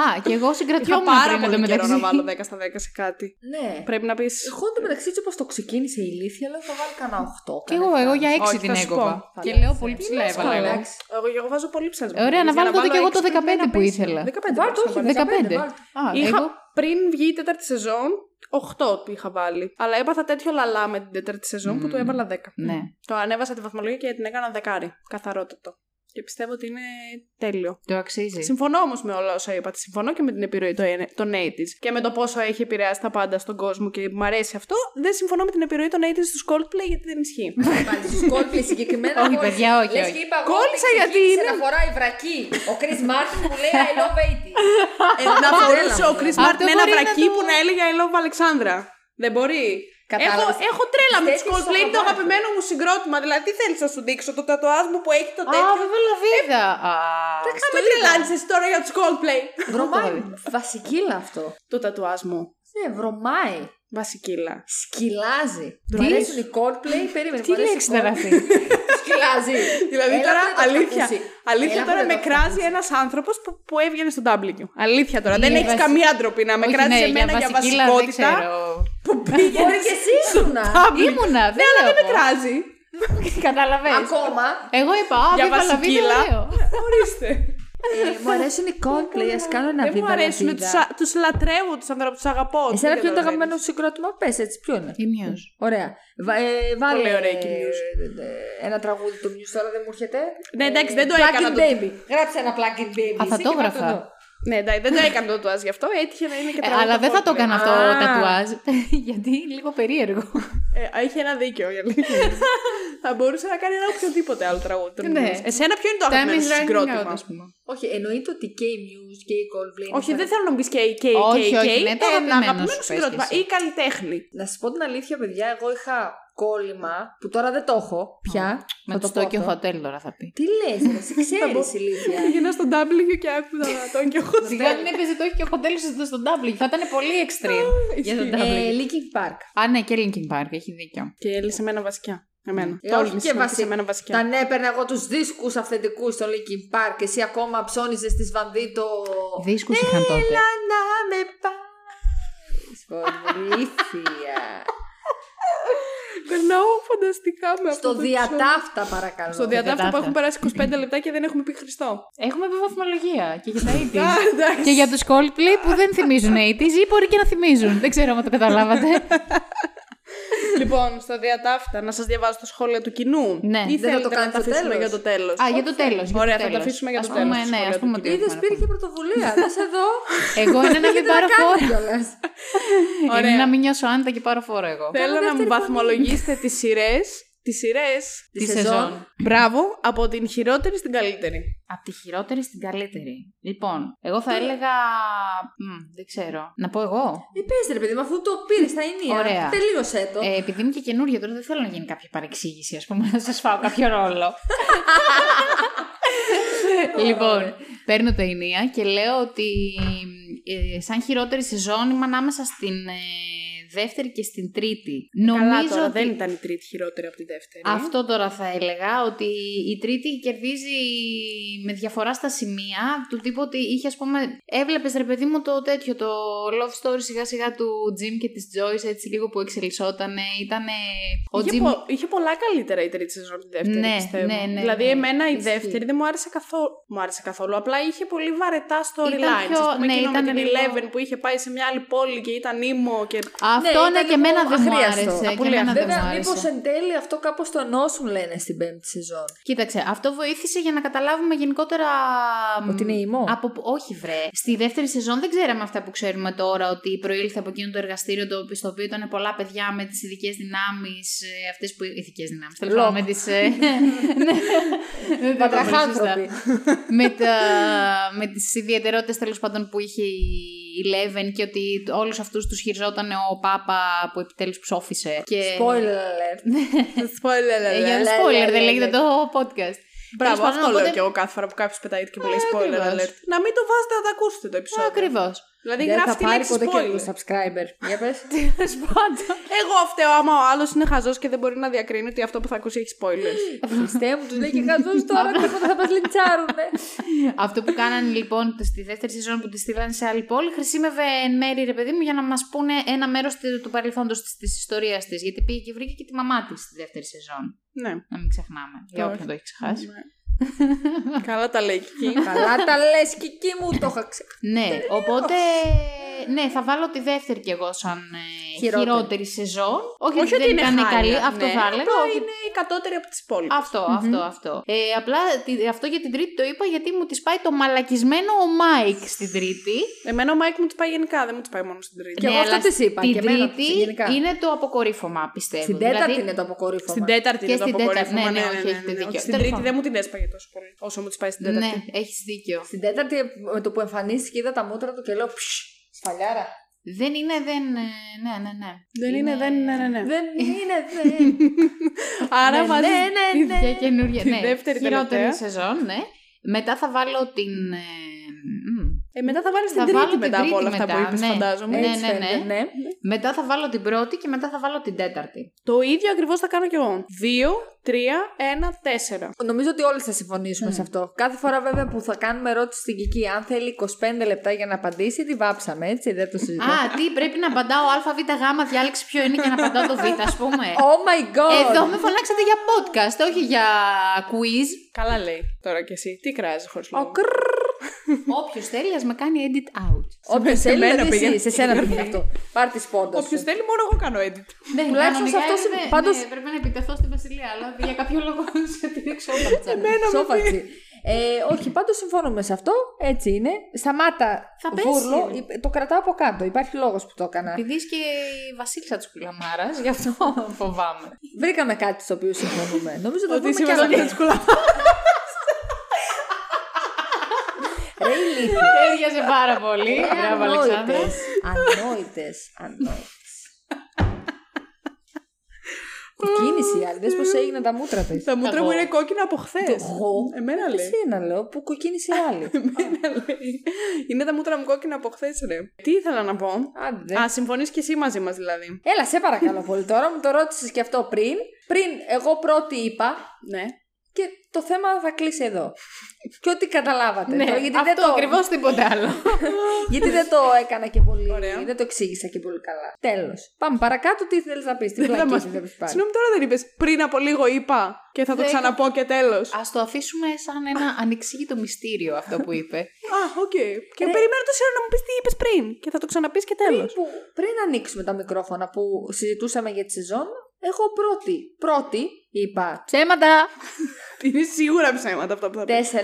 Α, και εγώ Είχα συγκρατιόμουν πάρα πριν πολύ καιρό εντωμεταξύ. να βάλω 10 στα 10 σε κάτι. Ναι. Πρέπει να πεις... Εγώ εντωμεταξύ έτσι όπως το ξεκίνησε η ηλίθεια, λέω θα βάλει κανένα 8. Και εγώ, εγώ για 6 Όχι, την θα σου έκοβα. πω. Και Θα λέω λες, πολύ ε. ψηλά Τι έβαλα λες, εγώ. εντάξει. Εγώ, εγώ βάζω πολύ ψηλές Ωραία, να βαθμολογίες, βάλω για τότε και εγώ το έξι πρέπει να 15 είναι που απέσιο. ήθελα. 15, Βάλτε, όχι, 15. 15. βάλτε. Α, Είχα εγώ. πριν βγει η τέταρτη σεζόν, 8 του είχα βάλει. Αλλά έπαθα τέτοιο λαλά με την τέταρτη σεζόν που Μμμ. του έβαλα 10. Ναι. Το ανέβασα τη βαθμολογία και την έκανα δεκάρι. Καθαρότατο. Και πιστεύω ότι είναι τέλειο. Το αξίζει. Συμφωνώ όμως με όλα όσα είπατε. Συμφωνώ και με την επιρροή των- των 80s και με το πόσο έχει επηρεάσει τα πάντα στον κόσμο και μου αρέσει αυτό. Δεν συμφωνώ με την επιρροή των 80s στους Coldplay γιατί δεν ισχύει. [LAUGHS] Πάλι στους Coldplay συγκεκριμένα. Όχι, εγώ- παιδιά, όχι, λες όχι. και είπα εγώ Κόλλησα ότι γιατί ξεκίνησε είναι- να φοράει βρακί. Ο Chris Martin που λέει I love 80. ε, να φορούσε ο Chris Αυτό Martin ένα μπορεί να βρακί το- που να έλεγε I love Alexandra. Δεν μπορεί. Έχω, Κατάλαβες. έχω τρέλα με του Τέτοιες Coldplay, είναι το σοβαρές. αγαπημένο μου συγκρότημα. Δηλαδή, τι θέλεις να σου δείξω, το τατουάζ μου που έχει το Α, τέτοιο; βέβαια, λαβίδα. Α, Θα με τρελάνεις εσύ τώρα για τους Coldplay. Βρωμάει. Βασικίλα αυτό. Το τατουάζ μου. Ναι, βρωμάει. Βασικίλα. Σκυλάζει. Μου αρέσουν οι Coldplay. Περίμενε. Τι μου αρέσουν λέξη οι ήταν Coldplay. αυτή; [LAUGHS] Σκυλάζει. Δηλαδή Έλα τώρα που δεν το έχω αλήθεια. ακούσει. Αλήθεια Έλα που τώρα δεν το με έχω κράζει ακούσει. ένας άνθρωπος που, που έβγαινε στο W. Αλήθεια τώρα. δεν Είναι έχεις βασι- καμία ντροπή να με Όχι, κράζει ναι, εμένα για βασικίλα δεν βασικότητα. ξέρω. Που πήγαινες. Μπορεί και εσύ ήσουνα. Ήμουνα, δεν Ναι, αλλά λέω δεν με εγώ. κράζει. Καταλαβαίνεις. Ακόμα. Εγώ είπα, α, Για Viva la vida, βασικίλα. ωραίο. Ορίστε. Ε, μου αρέσουν οι Coldplay. Α κάνω ένα Δεν βίντεο. μου αρέσουν. Τους λατρεύω τους ανθρώπους, τους αγαπώ. Εσένα Τι ποιο είναι το καταλαβαίνεις. αγαπημένο σου συγκρότημα, πες έτσι, ποιο είναι. Η Muse. Ωραία. Βα, ε, βάλε Πολύ ωραία και η Muse. ε, ε, ένα τραγούδι του Muse τώρα δεν μου έρχεται. Ναι, εντάξει, δεν το Plug έκανα in το- Baby. Γράψε ένα Plug in Baby. Α, θα εσύ το και έγραφα. βάλ' το εδώ. Ναι, εντάξει, δεν το έκανε το τατουάζ γι' αυτό, έτυχε να είναι και Ε, τραγούδι αλλά δεν θα το Coldplay. έκανα αυτό Α. το τατουάζ. [LAUGHS] γιατί είναι λίγο περίεργο. Ε, έχει ένα δίκιο η αλήθεια. είναι. θα μπορούσε να κάνει ένα οποιοδήποτε άλλο τραγούδι. τον Ναι. Μuse. Εσένα ποιο είναι το Time αγαπημένο is σου running συγκρότημα; out, ας πούμε. Όχι, εννοείται ότι και η Muse και η Coldplay. είναι Όχι, στα- δεν θέλω να μπει και και Όχι, και όχι, ναι, το ένα αγαπημένο αγαπημένο σου, πες συγκρότημα και εσύ. ή καλλιτέχνη. Να σα πω την αλήθεια, παιδιά, εγώ είχα κόλλημα που τώρα δεν το έχω πια. Με θα το πω Tokyo αυτό. Hotel τώρα θα πει. Τι λες, [LAUGHS] εσύ ξέρεις ηλίθεια. Πήγαινα στον W και άκουγα τον και εγώ. Σιγά μην έπαιζε το Tokyo Hotel στο- στον W. Θα ήταν πολύ extreme για τον Ε, W. Linkin Park. Α, ναι, και Linkin Park, έχει δίκιο. Και έλυσε εμένα βασικά. Εμένα. Ε, Το όχι όλμησε και και βασι- εμένα βασικά. Τα έπαιρνα εγώ τους δίσκους αυθεντικούς στο Linkin Park και εσύ ακόμα ψώνιζες τη Βανδίτο. Δίσκους είχαν τότε. Έλα να με πάει. Βοήθεια. Περνάω φανταστικά με αυτό. Στο το show. διατάφτα, παρακαλώ. Στο διατάφτα που διατάφτα. έχουν περάσει 25 λεπτά και δεν έχουμε πει Χριστό. Έχουμε πει βαθμολογία και για τα [LAUGHS] Α, 80s. εντάξει. και για τους Coldplay που δεν θυμίζουν 80s ή μπορεί και να θυμίζουν. Δεν ξέρω αν το καταλάβατε. [LAUGHS] Λοιπόν, στο διατάφτα, να σας διαβάσω τα σχόλια του κοινού. Ναι. Ή Δεν θα το θέλετε να κάνεις τα στο αφήσουμε τέλος; για το τέλος; Α, για το τέλος. για Ωραία, το θα το τέλος. αφήσουμε για Ας το πούμε, τέλος, Ναι, σχόλια ας του πούμε κοινού. ότι Είδες, έχουμε να πήρε πούμε. πρωτοβουλία. Δε εδώ. Εγώ είναι να [LAUGHS] μην πάρω φόρο. κιόλας. Ωραία. Είναι να μην νιώσω άνετα και πάρω φόρο εγώ. Θέλω να μου δεύτερη βαθμολογήσετε τις σειρές. Τις σειρές. Τη σεζόν. Μπράβο, από την χειρότερη στην καλύτερη. Από τη χειρότερη στην καλύτερη. Λοιπόν, εγώ θα έλεγα. μ, δεν ξέρω. Να πω εγώ. Ε, πες ρε παιδί, με αφού το πήρες στα ενία. Ωραία. Τελείωσέ το. Ε, επειδή είμαι και καινούργια τώρα, δεν θέλω να γίνει κάποια παρεξήγηση, ας πούμε, να σας φάω κάποιο ρόλο. [LAUGHS] λοιπόν, παίρνω το ενία και λέω ότι ε, σαν χειρότερη σεζόν είμαι ανάμεσα στην ε, δεύτερη και στην τρίτη. Νομίζω Καλά τώρα, ότι... δεν ήταν η τρίτη χειρότερη από τη δεύτερη. Αυτό τώρα θα έλεγα, ότι η τρίτη κερδίζει με διαφορά στα σημεία, του τύπου ότι είχε ας πούμε, έβλεπες ρε παιδί μου το τέτοιο, το love story σιγά σιγά του Jim και της Joyce έτσι λίγο που εξελισσόταν, ήταν ο είχε, Jim... πο- είχε πολλά καλύτερα η τρίτη σεζόν από τη δεύτερη, Ναι, πιστεύω. ναι, ναι, δηλαδή, ναι. εμένα η Ισχύει. δεύτερη δεν μου άρεσε καθόλου. Μου άρεσε καθόλου. Απλά είχε πολύ βαρετά storylines. πιο- Ας πούμε, ναι, εκείνο ήταν με την λίγο- Eleven που είχε πάει σε μια άλλη πόλη και ήταν ήμο. Και... Αυτό ναι, ήταν και εμένα λίγο δεν μου αχρείαστο. άρεσε. Και Πολύ εμένα δεν Βέβαια, μου μήπως άρεσε. εν τέλει αυτό κάπως το ενώσουν, λένε στην πέμπτη σεζόν. Κοίταξε, αυτό βοήθησε για να καταλάβουμε γενικότερα. μ, Ότι είναι ημό. Από... Όχι, βρε. Στη δεύτερη σεζόν δεν ξέραμε αυτά που ξέρουμε τώρα, ότι προήλθε από εκείνο το εργαστήριο το, στο οποίο ήταν πολλά παιδιά με τις ειδικές δυνάμεις. Αυτές που. Ειδικές δυνάμεις. Τέλος πάντων, Λοκ. με τις. [LAUGHS] ναι. Δεν το είπα πολύ Βατραχάνθρωποι. σωστά. με, τα, με τις ιδιαιτερότητες τέλος πάντων που είχε η Leven και ότι όλους αυτούς τους χειριζόταν ο Πάπα που επιτέλους ψόφισε. Και... Spoiler alert. Spoiler Ε, alert. για λε, spoiler, λε, δεν λε, λέγεται λε. το podcast. Μπράβο, Τέλος πάντων, αυτό λέω οπότε- και εγώ κάθε φορά που κάποιος πετάει και μου λέει spoiler ακριβώς. alert. Να μην το βάζετε να τα ακούσετε το επεισόδιο. Ακριβώς. Δηλαδή Δεν γράφει θα τη πάρει λέξη ποτέ και λίγο spoiler. subscriber. Για πες. [LAUGHS] Εγώ φταίω άμα ο άλλος είναι χαζός και δεν μπορεί να διακρίνει ότι αυτό που θα ακούσει έχει spoilers. [LAUGHS] Χριστέ μου, τους λέει και χαζός τώρα [LAUGHS] τίποτα θα μας λιντσάρουνε. Αυτό που κάνανε λοιπόν στη δεύτερη σεζόν που τη στείλανε σε άλλη πόλη, χρησιμεύε εν μέρη ρε παιδί μου για να μας πούνε ένα μέρος του παρελθόντος τη ιστορίας της. Γιατί πήγε και βρήκε και τη μαμά της στη δεύτερη σεζόν. ναι. Να μην ξεχνάμε. Για όποιον το έχει ξεχάσει. Καλά τα λέει και εκεί. Καλά τα λες και εκεί μου το είχα ξεχάσει. Ναι, οπότε. Ναι, θα βάλω τη δεύτερη κι εγώ σαν ε, Χειρότερη. χειρότερη σεζόν. Όχι, Όχι ότι δεν ήταν χάλια, καλή, ναι. αυτό θα έλεγα. Απλά ότι- είναι η κατώτερη από τι υπόλοιπε. Αυτό, αυτό, αυτό. Ε, απλά τη- αυτό για την τρίτη το είπα γιατί μου τη σπάει το μαλακισμένο ο Μάικ στην τρίτη. Εμένα ο Μάικ μου τη σπάει γενικά, δεν μου τη σπάει μόνο στην τρίτη. Και εγώ αυτό Ναι, αλλά της είπα, Την και εμένα τρίτη γενικά. είναι το αποκορύφωμα, πιστεύω. Στην τέταρτη Δηλαδή, είναι το αποκορύφωμα. Στην τέταρτη Και είναι το στην τέταρτη, αποκορύφωμα. ναι, ναι, όχι, έχετε δίκιο. Στην Τέλος τρίτη πάντων. δεν μου την έσπαγε τόσο πολύ όσο μου τη σπάει στην Ναι, τέταρτη. έχει δίκιο. Στην τέταρτη με το που εμφανίστηκε είδα τα μούτρα του και λέω «Ψ, σφαλιάρα. Δεν είναι, δεν. ε, Ναι, ναι, ναι. Δεν είναι, δεν είναι, ναι, ναι. Δεν [LAUGHS] είναι, δεν. [LAUGHS] Άρα Ναι, βάζεις ναι, ναι, τη- ναι. Και καινούργια. Τη ναι. δεύτερη χειρότερη τελευταία. σεζόν, ναι. Μετά θα βάλω την. Ε, μ, Ε, μετά θα βάλεις την Θα τρίτη βάλω την μετά από τρίτη όλα αυτά που μετά, είπες, ναι. φαντάζομαι. Ναι, Έτσι ναι, ναι. φαίνεται, ναι. Μετά θα βάλω την πρώτη και μετά θα βάλω την τέταρτη. Το ίδιο ακριβώς θα κάνω κι εγώ. 2, 3, 1, 4. Νομίζω ότι όλοι θα συμφωνήσουμε σε αυτό. Κάθε φορά βέβαια που θα κάνουμε ερώτηση στην Κική, αν θέλει 25 λεπτά για να απαντήσει, τη βάψαμε, έτσι, δεν το συζητάμε. Α, τι πρέπει να απαντάω ΑΒ Γ, διάλεξη ποιο είναι και να απαντάω το Β, ας πούμε. [LAUGHS] Oh my god! Εδώ με φωνάξατε για podcast, όχι για quiz. Καλά λέει τώρα κι εσύ. Τι κράζει χωρίς Ο λόγο. κρρρρ. Όποιος θέλει, ας με κάνει edit out. Όποιος σε θέλει, μένα δηλαδή πήγαινε. εσύ, σε σένα πήγαινε αυτό. Πάρ τη πόντα Όποιος σου. θέλει, μόνο εγώ κάνω edit. Ναι, Τουλάχιστον σε κανονικά αυτό είναι- συ- πάντως- Ναι, πρέπει να επιτεθώ στη Βασιλεία, αλλά για κάποιο λόγο [LAUGHS] σε τη σόφατσα. Εμένα με Σόφατσι. Ε, όχι, πάντως συμφωνούμε σε αυτό. Έτσι είναι. Σταμάτα. Θα πέσει. βούρλο. Υπ- Το κρατάω από κάτω. Υπάρχει λόγος που το έκανα. Επειδή είσαι και η βασίλισσα της Κουλαμάρας, γι' αυτό [LAUGHS] φοβάμαι. Βρήκαμε κάτι στο οποίο συμφωνούμε. Νομίζω ότι θα Ότι βρούμε είσαι κι άλλα. βασίλισσα της κουλά. [LAUGHS] Ρε ηλίθεια. Έριαζε πάρα πολύ. Μπράβο, Αλεξάνδρα. Ανόητες. Ανόητες. Ανόητες. Κίνηση η άλλη. Δες πώς έγινε τα μούτρα της. Τα μούτρα Εγώ. μου είναι κόκκινα από χθες. Εγώ. Εμένα λέει. Εσένα λέω που κοκκίνησε η άλλη. [LAUGHS] Εμένα λέει. Είναι τα μούτρα μου κόκκινα από χθες, ρε. Τι ήθελα να πω; Άντε. Α, συμφωνείς και εσύ μαζί μας δηλαδή. Έλα, σε παρακαλώ πολύ τώρα. Μου το ρώτησες και αυτό πριν. Πριν εγώ πρώτη είπα Ναι. Και το θέμα θα κλείσει εδώ. και ό,τι καταλάβατε. Ναι, Τώρα, γιατί, δεν αυτό το, ακριβώς τίποτα άλλο. [LAUGHS] γιατί δεν το έκανα και πολύ. Ωραία. Δεν το εξήγησα και πολύ καλά. Τέλος. Πάμε παρακάτω. Τι θέλεις να πεις. Τι Δεν θα πλακή μας- θέλει να πεις πάλι. Συγγνώμη, τώρα δεν είπες πριν από λίγο είπα και θα το Δεν- ξαναπώ και τέλος. Α το αφήσουμε σαν ένα [LAUGHS] ανεξήγητο μυστήριο αυτό που είπε. Α, οκ. Και περιμένω τόση ώρα να μου πεις τι είπες πριν και θα το ξαναπείς και τέλος. Πριν, που, πριν ανοίξουμε τα μικρόφωνα που συζητούσαμε για τη σεζόν, εγώ πρώτη. Πρώτη είπα Ψέματα! [LAUGHS] Είναι σίγουρα ψέματα αυτά που θα πεις. 4-1-3-2.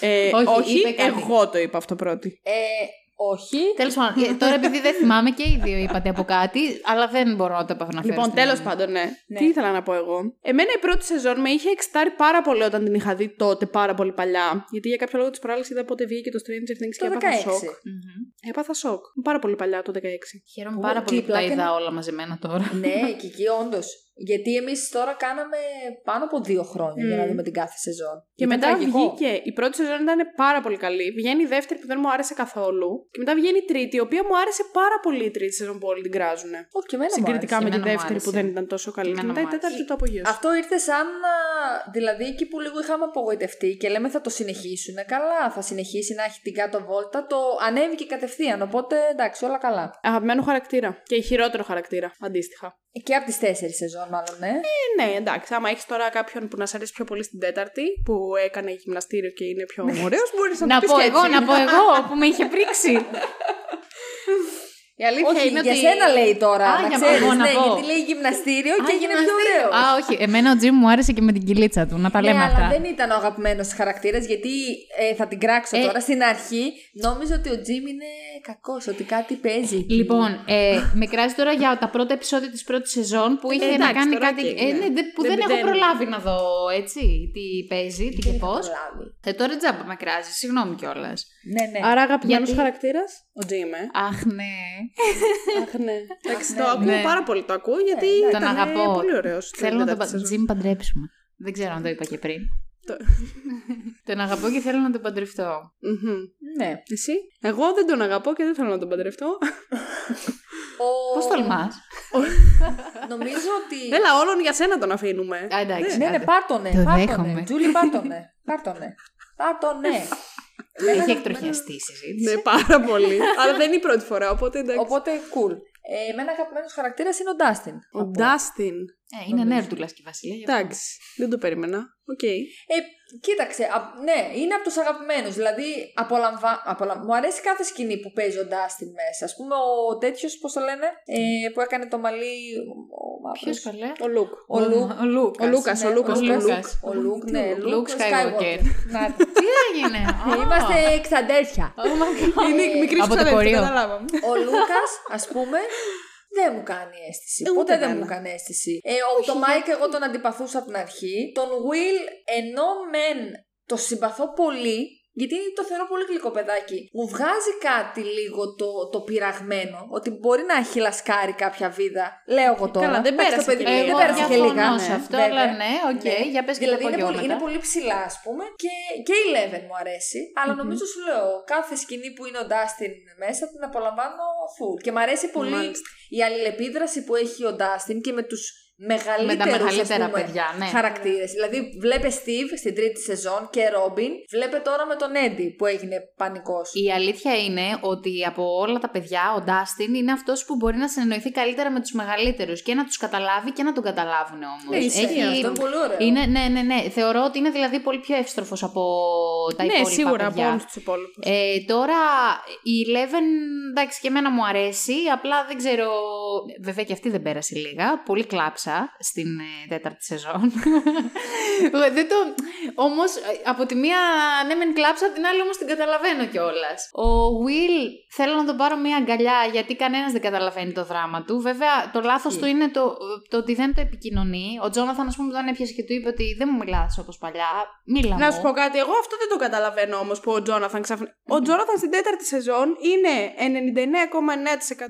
Ε, Όχι, όχι, είπε κάτι. εγώ το είπα αυτό πρώτη. Ε, όχι. Τέλος πάντων, ε, τώρα επειδή δεν θυμάμαι και οι δύο είπατε από κάτι, αλλά δεν μπορώ να το επαναφέρω. Λοιπόν, στην τέλος έμμη. πάντων, ναι. Ναι. Τι ήθελα να πω εγώ. Εμένα η πρώτη σεζόν με είχε εξιτάρει πάρα πολύ όταν την είχα δει τότε, πάρα πολύ παλιά. Γιατί για κάποιο λόγο της προάλλης είδα πότε βγήκε το Stranger Things και Το 16. έπαθα σοκ. Μμμ. Έπαθα σοκ. Πάρα πολύ παλιά το 16. Χαίρομαι Ω, πάρα και πολύ η που τα πλάκα είδα είναι- όλα μαζεμένα τώρα. ναι, και εκεί όντως. Γιατί εμείς τώρα κάναμε πάνω από δύο χρόνια για να Μμ. δούμε την κάθε σεζόν. Και Ήταν μετά τραγικό. βγήκε. Η πρώτη σεζόν ήταν πάρα πολύ καλή. Βγαίνει η δεύτερη που δεν μου άρεσε καθόλου. Και μετά βγαίνει η τρίτη, η οποία μου άρεσε πάρα πολύ η τρίτη σεζόν που όλοι την κράζουν. Όχι, και εμένα μου Συγκριτικά άρεσε. με τη Εμένα μου δεύτερη που άρεσε. δεν ήταν τόσο καλή. Και Εμένα μετά η μου τέταρτη άρεσε. το απογείωσε. Αυτό ήρθε σαν. α, Δηλαδή εκεί που λίγο είχαμε απογοητευτεί και λέμε θα το συνεχίσουν. Καλά, θα συνεχίσει να έχει την κάτω βόλτα. Το ανέβηκε κατευθείαν. Οπότε εντάξει, όλα καλά. Αγαπημένο χαρακτήρα. Και χειρότερο χαρακτήρα, αντίστοιχα. Και από τις τέσσερις σεζόν, μάλλον, ναι. Ε, ναι, εντάξει. Άμα έχεις τώρα κάποιον που να σε αρέσει πιο πολύ στην τέταρτη, που έκανε γυμναστήριο και είναι πιο ωραίος, μπορείς να, Να το πεις πω και εγώ, έτσι. να πω εγώ που με είχε πρίξει. [LAUGHS] Η αλήθεια Όχι, είναι για ότι. σένα λέει τώρα. Α, να για ξέρεις, εγώ να ναι, πω. γιατί λέει γυμναστήριο και Α, έγινε πιο γυμναστήριο. ωραίο. Α, όχι. Εμένα ο Τζιμ μου άρεσε και με την κυλίτσα του. Να τα Ναι, λέμε αλλά αυτά. δεν ήταν ο αγαπημένος χαρακτήρας, γιατί ε, θα την κράξω Ε. τώρα. Στην αρχή νόμιζα ότι ο Τζιμ είναι κακός, ότι κάτι παίζει. εκεί. Λοιπόν, ε, με κράζει τώρα για τα πρώτα επεισόδια της πρώτης σεζόν που είχε να εντάξει, κάνει τώρα, κάτι. οκ, ε, ναι. ναι, δεν- που Δεν δεν, έχω δεν- προλάβει να δω έτσι τι παίζει, τι Δεν και είχα πώς. προλάβει. Ε, τώρα τζάμπα με κράζει, συγγνώμη κιόλας. Ναι, ναι. Άρα αγαπημένος Γιατί- χαρακτήρας, ο Τζιμ, ε. Αχ, ναι. Αχ, ναι. Εντάξει, ναι, το ακούω ναι. πάρα πολύ. Το ακούω γιατί Ναι, Τον ήταν αγαπώ. πολύ ωραίος. Θέλω να τον πα- Τζιμ παντρέψουμε. Δεν ξέρω αν το είπα και πριν. Το- [LAUGHS] τον αγαπώ και θέλω να τον παντρευτώ. ναι. Εσύ; Εγώ δεν τον αγαπώ και δεν θέλω να τον παντρευτώ. Ο... Πώς τολμάς; Νομίζω ότι. Έλα, όλων για σένα τον αφήνουμε. Α, εντάξει. Ναι, ναι, άντε. πάρτονε. Το πάρτονε. δέχομαι. Τζούλη, πάρτονε. Πάρτονε. Πάρτονε. Έχει εκτροχιαστεί η συζήτηση. Ναι, πάρα πολύ. Αλλά δεν είναι η πρώτη φορά, οπότε εντάξει. Οπότε, cool. Ε, εμένα αγαπημένος χαρακτήρας είναι ο Ντάστιν. Ο Ντάστιν. Ε, είναι νερντούλα και η Βασιλεία. γι' αυτό. Εντάξει, δεν το περίμενα. Οκ. Ε, κοίταξε, α, ναι, είναι από τους αγαπημένους. Δηλαδή, απολαμβα... απολα... μου αρέσει κάθε σκηνή που παίζει ο Ντάστιν μέσα. Ας πούμε, ο τέτοιος, πώς το λένε, ε, που έκανε το μαλλί. Ο μαύρος. Ποιος καλέ. Ο Λουκ. Ο Λουκ. Ο Λούκας. Ο Λούκας, Ναι, ο Λούκας, ο ο Λούκας. Λούκας. Ο Λουκ, ναι, Luke Λουκ Skywalker. Να, Τι έγινε; Α. Είμαστε ξαδέρφια. Oh my God. Είναι Ε, μικρή από το ξαδέρφη, χωριό. καταλάβαμε. Ο Λούκα, ας πούμε, δεν μου κάνει αίσθηση. Ε, ούτε Ποτέ δεν εμένα. μου κάνει αίσθηση. Ε, ο, το Μάικ εγώ τον αντιπαθούσα από την αρχή. Τον Will, ενώ μεν το συμπαθώ πολύ, γιατί το θεωρώ πολύ γλυκό παιδάκι. Μου βγάζει κάτι λίγο το, το πειραγμένο. Ότι μπορεί να έχει λασκάρει κάποια βίδα. Λέω εγώ τώρα. Καλά, δεν Εντάξει, πέρασε το παιδί και μου λίγα. δεν Εγώ πέρασε και λίγα. διαφωνώ ναι, σε αυτό, βέβαια. αλλά ναι, οκ, για πες και δηλαδή τα είναι πολύ, απογειώματα. είναι πολύ ψηλά, ας πούμε. Και, και η Eleven μου αρέσει. Αλλά νομίζω σου λέω, κάθε σκηνή που είναι ο Ντάστιν μέσα την απολαμβάνω full. Και μου αρέσει πολύ Μάλιστα. η αλληλεπίδραση που έχει ο Ντάστιν και με τους μεγαλύτερους Με τα μεγαλύτερα ας πούμε, παιδιά, ναι. χαρακτήρες. Δηλαδή βλέπες Steve στην τρίτη σεζόν και Robin. Βλέπε τώρα με τον Eddie που έγινε πανικός. Η αλήθεια είναι ότι από όλα τα παιδιά ο Ντάστιν είναι αυτός που μπορεί να συνεννοηθεί καλύτερα με τους μεγαλύτερους και να τους καταλάβει και να τον καταλάβουν όμως. Ναι, ισχύει αυτό, είναι πολύ ωραίο. Είναι, ναι, ναι, ναι. Θεωρώ ότι είναι δηλαδή πολύ πιο εύστροφος από τα Ναι, υπόλοιπα σίγουρα από παιδιά. όλους τους υπόλοιπους. Ε, τώρα η Eleven, εντάξει και εμένα μου αρέσει, απλά δεν ξέρω, βέβαια και αυτή δεν πέρασε λίγα, πολύ κλάψα στην ε, τέταρτη σεζόν. δεν το... Όμως, από τη μία, ναι, μεν κλάψα, από την άλλη όμως την καταλαβαίνω κιόλας. Ο Will, θέλω να τον πάρω μια αγκαλιά, γιατί κανένας δεν καταλαβαίνει το δράμα του. Βέβαια, το λάθος του είναι το, το ότι δεν το επικοινωνεί. Ο Τζόναθαν, ας πούμε, τον έπιασε και του είπε ότι δεν μου μιλάς όπως παλιά. Μίλα Να μου. σου πω κάτι, εγώ αυτό δεν το καταλαβαίνω όμως που ο Τζόναθαν ξαφνικά. Ο Τζόναθαν στην τέταρτη σεζόν είναι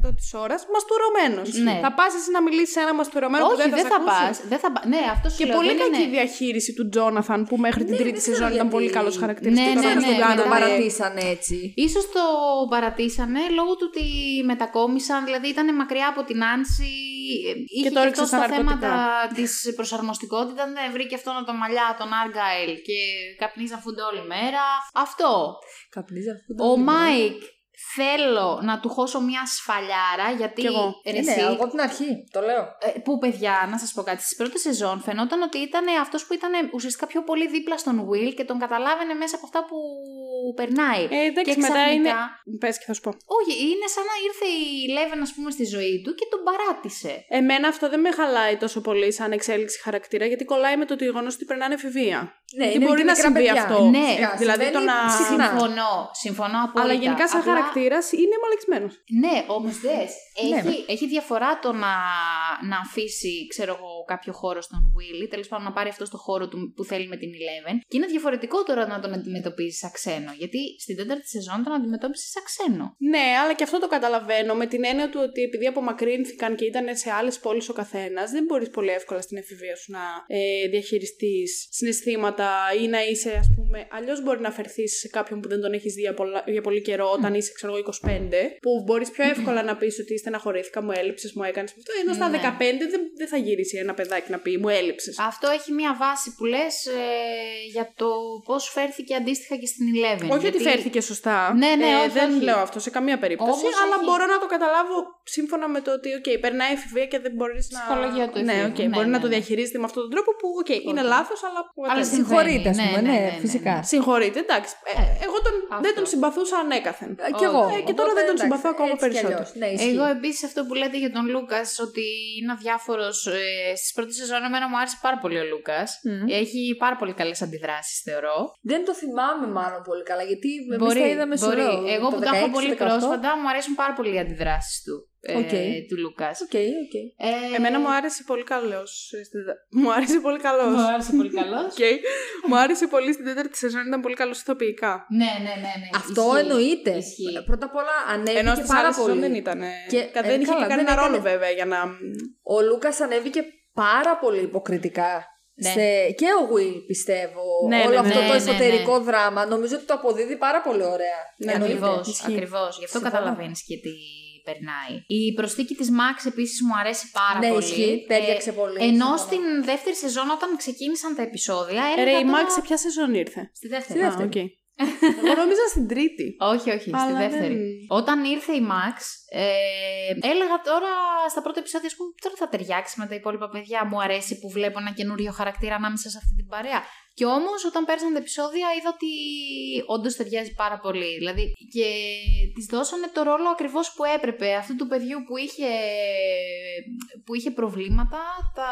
99,9% της ώρας μαστουρωμένος. Ναι. Θα πας εσύ να μιλήσεις σε ένα μαστουρωμένο που Όχι, δεν θα, δεν σε θα ακούσει; πας. Δεν θα πα. Ναι, αυτό σου Και λέω, πολύ δεν κακή είναι- διαχείριση του Τζόναθαν που μέχρι την Ναι, τρίτη δεν ξέρω σεζόν ήταν γιατί. πολύ καλό χαρακτήρας. Ναι, Τι ναι, καθόλου ναι, τον Γιατί κάνανε. το παρατήσαν έτσι. Ίσως το παρατήσανε λόγω του ότι μετακόμισαν, δηλαδή ήταν μακριά από την Άνση. ε, Είχε το και, έριξε αυτό στα στα ναρκωτικά. θέματα της προσαρμοστικότητας. Δεν βρήκε αυτόν το μαλλιά, τον Άργκαιλ και καπνίζαν φούντα όλη μέρα. Αυτό. Καπνίζα αυτό. Ο Μάικ θέλω να του χώσω μια σφαλιάρα γιατί. Κι εγώ. ρε, Ναι, εσύ, εγώ από την αρχή. Το λέω. ε, που παιδιά, να σας πω κάτι. Στις πρώτες σεζόν φαινόταν ότι ήταν αυτός που ήταν ουσιαστικά πιο πολύ δίπλα στον Will και τον καταλάβαινε μέσα από αυτά που περνάει. Ε, εντάξει, Και μετά ξαφνικά- είναι. Πες και θα σου πω. Όχι, είναι σαν να ήρθε η Leven, ας πούμε, στη ζωή του και τον παράτησε. Εμένα αυτό δεν με χαλάει τόσο πολύ σαν εξέλιξη χαρακτήρα, γιατί κολλάει με το γεγονός ότι περνάνε εφηβεία. Ναι, Γιατί είναι μπορεί και να μικρά συμβεί παιδιά. αυτό. Ναι, Σιγά, δηλαδή το συμβαίνει να- συχνά. Συμφωνώ, συμφωνώ απόλυτα. Αλλά γενικά σαν Απλά- χαρακτήρα είναι μαλεξμένο. Ναι, όμως δες. [LAUGHS] Ναι, Έχει, έχει διαφορά το να, να αφήσει, ξέρω εγώ, κάποιο χώρο στον Willy, τέλος πάντων να πάρει αυτό το χώρο του που θέλει με την Eleven. Και είναι διαφορετικό τώρα να τον αντιμετωπίζεις σαν ξένο. Γιατί στην τέταρτη σεζόν τον αντιμετώπισες σαν ξένο. Ναι, αλλά και αυτό το καταλαβαίνω με την έννοια του ότι επειδή απομακρύνθηκαν και ήταν σε άλλες πόλεις ο καθένας, δεν μπορείς πολύ εύκολα στην εφηβεία σου να ε, διαχειριστείς συναισθήματα ή να είσαι, ας πούμε. Αλλιώς μπορεί να φερθεί σε κάποιον που δεν τον έχεις δει για, πολλά- για πολύ καιρό, όταν είσαι, ξέρω εγώ, 25, που μπορείς πιο εύκολα να πεις ότι στεναχωρήθηκα, μου έλειψες, μου έκανες αυτό. Ενώ στα Ναι. 15 δεν, δεν θα γυρίσει ένα παιδάκι να πει μου έλειψες. Αυτό έχει μία βάση που λες για το πώς φέρθηκε αντίστοιχα και στην Eleven. Όχι ότι γιατί- φέρθηκε σωστά. Ναι, ναι, Ε, όχι, δεν όχι. λέω αυτό σε καμία περίπτωση. Όμως αλλά έχει- μπορώ να το καταλάβω σύμφωνα με το ότι, OK, περνάει εφηβεία και δεν μπορείς να. Ψυχολογία του Ναι, εφήβου. OK, Ναι, μπορεί ναι, να το ναι. διαχειρίζεται με αυτόν τον τρόπο που, OK, είναι λάθος, αλλά. Αλλά whatever. Συγχωρείται, ας Ναι, πούμε. ναι, Ναι, ναι, ναι, φυσικά. ναι. Συγχωρείτε, εντάξει. Ε, εγώ τον, δεν Αυτό. τον συμπαθούσα ανέκαθεν. Ε, Κι εγώ. Ε, και τώρα Οπότε, δεν τον εντάξει, συμπαθώ ακόμα έτσι κι περισσότερο. αλλιώς. Ναι, ισχύει. Εγώ επίσης αυτό που λέτε για τον Λούκας, ότι είναι αδιάφορος. Ε, Στις πρώτες σεζόν, εμένα μου άρεσε πάρα πολύ ο Λούκας. Μμμ. Έχει πάρα πολύ καλές αντιδράσεις, θεωρώ. Δεν το θυμάμαι μάλλον πολύ καλά, γιατί εμείς Μπορεί, τα είδαμε σε μπορεί. ωραίο, Εγώ το που τα έχω 16, πολύ 18. πρόσφατα, μου αρέσουν πάρα πολύ οι αντιδράσεις του. Ε, Οκ. του Λούκα. Ok, ok. Ε, Εμένα μου άρεσε πολύ καλός. Μου άρεσε πολύ καλός. μου άρεσε πολύ καλός. [LAUGHS] Μου άρεσε πολύ στην τέταρτη σεζόν, ήταν πολύ καλός ηθοποιικά. ναι, ναι, ναι, ναι. Αυτό Ισχύει. εννοείται. Ισχύει. Πρώτα απ' όλα ανέβηκε Ενώ στη πάρα άλλη σεζόν πολύ. δεν ήταν. Και- Και, ε, δεν είχε καλά, και δεν κανένα έκανε- ρόλο βέβαια για να. Ο Λούκας ανέβηκε πάρα πολύ υποκριτικά. Ναι. Σε... Και ο Will πιστεύω. Ναι, Όλο ναι, αυτό ναι, το ναι, εσωτερικό δράμα. Νομίζω ότι το αποδίδει πάρα πολύ ωραία. Ναι, Εννοείται. Ακριβώς, ισχύει. ακριβώς. Γι' αυτό Συμφωνώ. καταλαβαίνεις και τι περνάει. Η προσθήκη της Max επίσης μου αρέσει πάρα Ναι, πολύ. ισχύει. Ταίριαξε Ε, πολύ. Ενώ συμφωνώ. στην δεύτερη σεζόν, όταν ξεκίνησαν τα επεισόδια, έλεγα. Ρε, η τώρα- Max σε ποια σεζόν ήρθε; Στη δεύτερη. Στη Α, δεύτερη. οκ. Εγώ νόμιζα στην τρίτη. [LAUGHS] Όχι, όχι, στη Αλλά δεύτερη. δεν- Όταν ήρθε η Max, ε, έλεγα τώρα στα πρώτα επεισόδια, ας πούμε, τώρα θα ταιριάξει με τα υπόλοιπα παιδιά. Μου αρέσει που βλέπω ένα καινούριο χαρακτήρα ανάμεσα σε αυτή την παρέα. Και όμως, όταν πέρασαν τα επεισόδια, είδα ότι όντως ταιριάζει πάρα πολύ. Δηλαδή, και της δώσανε το ρόλο ακριβώς που έπρεπε. Αυτού του παιδιού που είχε, που είχε προβλήματα τα,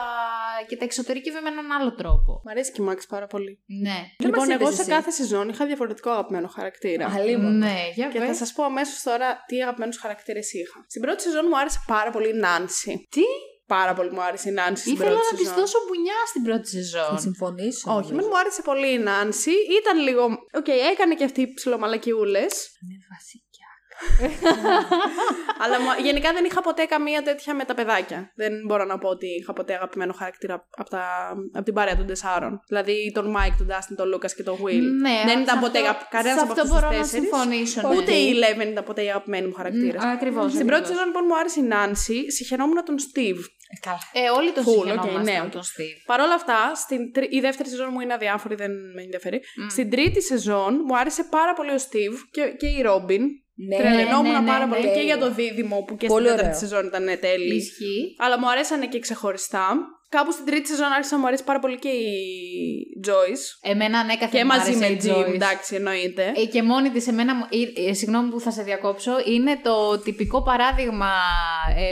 και τα εξωτερήκευε με έναν άλλο τρόπο. Μ' αρέσει και η Max πάρα πολύ. Ναι. Δεν λοιπόν, μας εγώ είπες σε εσύ. κάθε σεζόν είχα διαφορετικό αγαπημένο χαρακτήρα. Αλίμονο. Ναι, για Και θα πες. σας πω αμέσως τώρα τι αγαπημένους χαρακτήρες είχα. Στην πρώτη σεζόν μου άρεσε πάρα πολύ η Νάνση. Τι; Πάρα πολύ μου άρεσε η Νάνση στην Ήθελα πρώτη να της σεζόν. δώσω μπουνιά στην πρώτη σεζόν. Θα συμφωνήσω. Όχι, εμένα μου άρεσε πολύ η Νάνση. Ήταν λίγο. Οκ, έκανε και αυτή ψιλομαλακιούλες. Είναι βασικιά. [LAUGHS] αλλά μου- γενικά δεν είχα ποτέ καμία τέτοια με τα παιδάκια. Δεν μπορώ να πω ότι είχα ποτέ αγαπημένο χαρακτήρα από, τα, από την παρέα των τεσσάρων. Δηλαδή τον Μάικ, τον Ντάστιν, τον Λούκα και τον Will. Ναι, δεν σε ήταν ποτέ αυτό- κανένας σε από αυτό αυτούς μπορώ του να τέσσερις. συμφωνήσω. ναι. Ούτε η Eleven ήταν ποτέ η αγαπημένη μου χαρακτήρα. Ακριβώς. Στην πρώτη σεζόν λοιπόν μου άρεσε η Νάνση, συχαινόμουν τον Steve. Καλά. Ε, όλοι τον full, συχαινόμασταν okay, ναι. τον Steve. Παρ' όλα αυτά, στην, τρι- η δεύτερη σεζόν μου είναι αδιάφορη, δεν με ενδιαφέρει. Στην τρίτη σεζόν μου άρεσε πάρα πολύ ο Steve και, και η Ρόμπιν. Ναι, Τρελαινόμουν ναι, ναι, πάρα ναι, πολύ ναι. και για το δίδυμο που και Πολύ στην τέταρτη ωραίο. σεζόν ήταν τέλειοι. Ισχύει. Αλλά μου αρέσανε και ξεχωριστά. Κάπου στην τρίτη σεζόν άρχισε να μου αρέσει πάρα πολύ και η Joyce. Εμένα ανέκαθεν Και μου μαζί άρεσε με η Jim, Joyce. εντάξει, εννοείται. Ε, και μόνη της, εμένα, μου- ε, ε, συγγνώμη που θα σε διακόψω, είναι το τυπικό παράδειγμα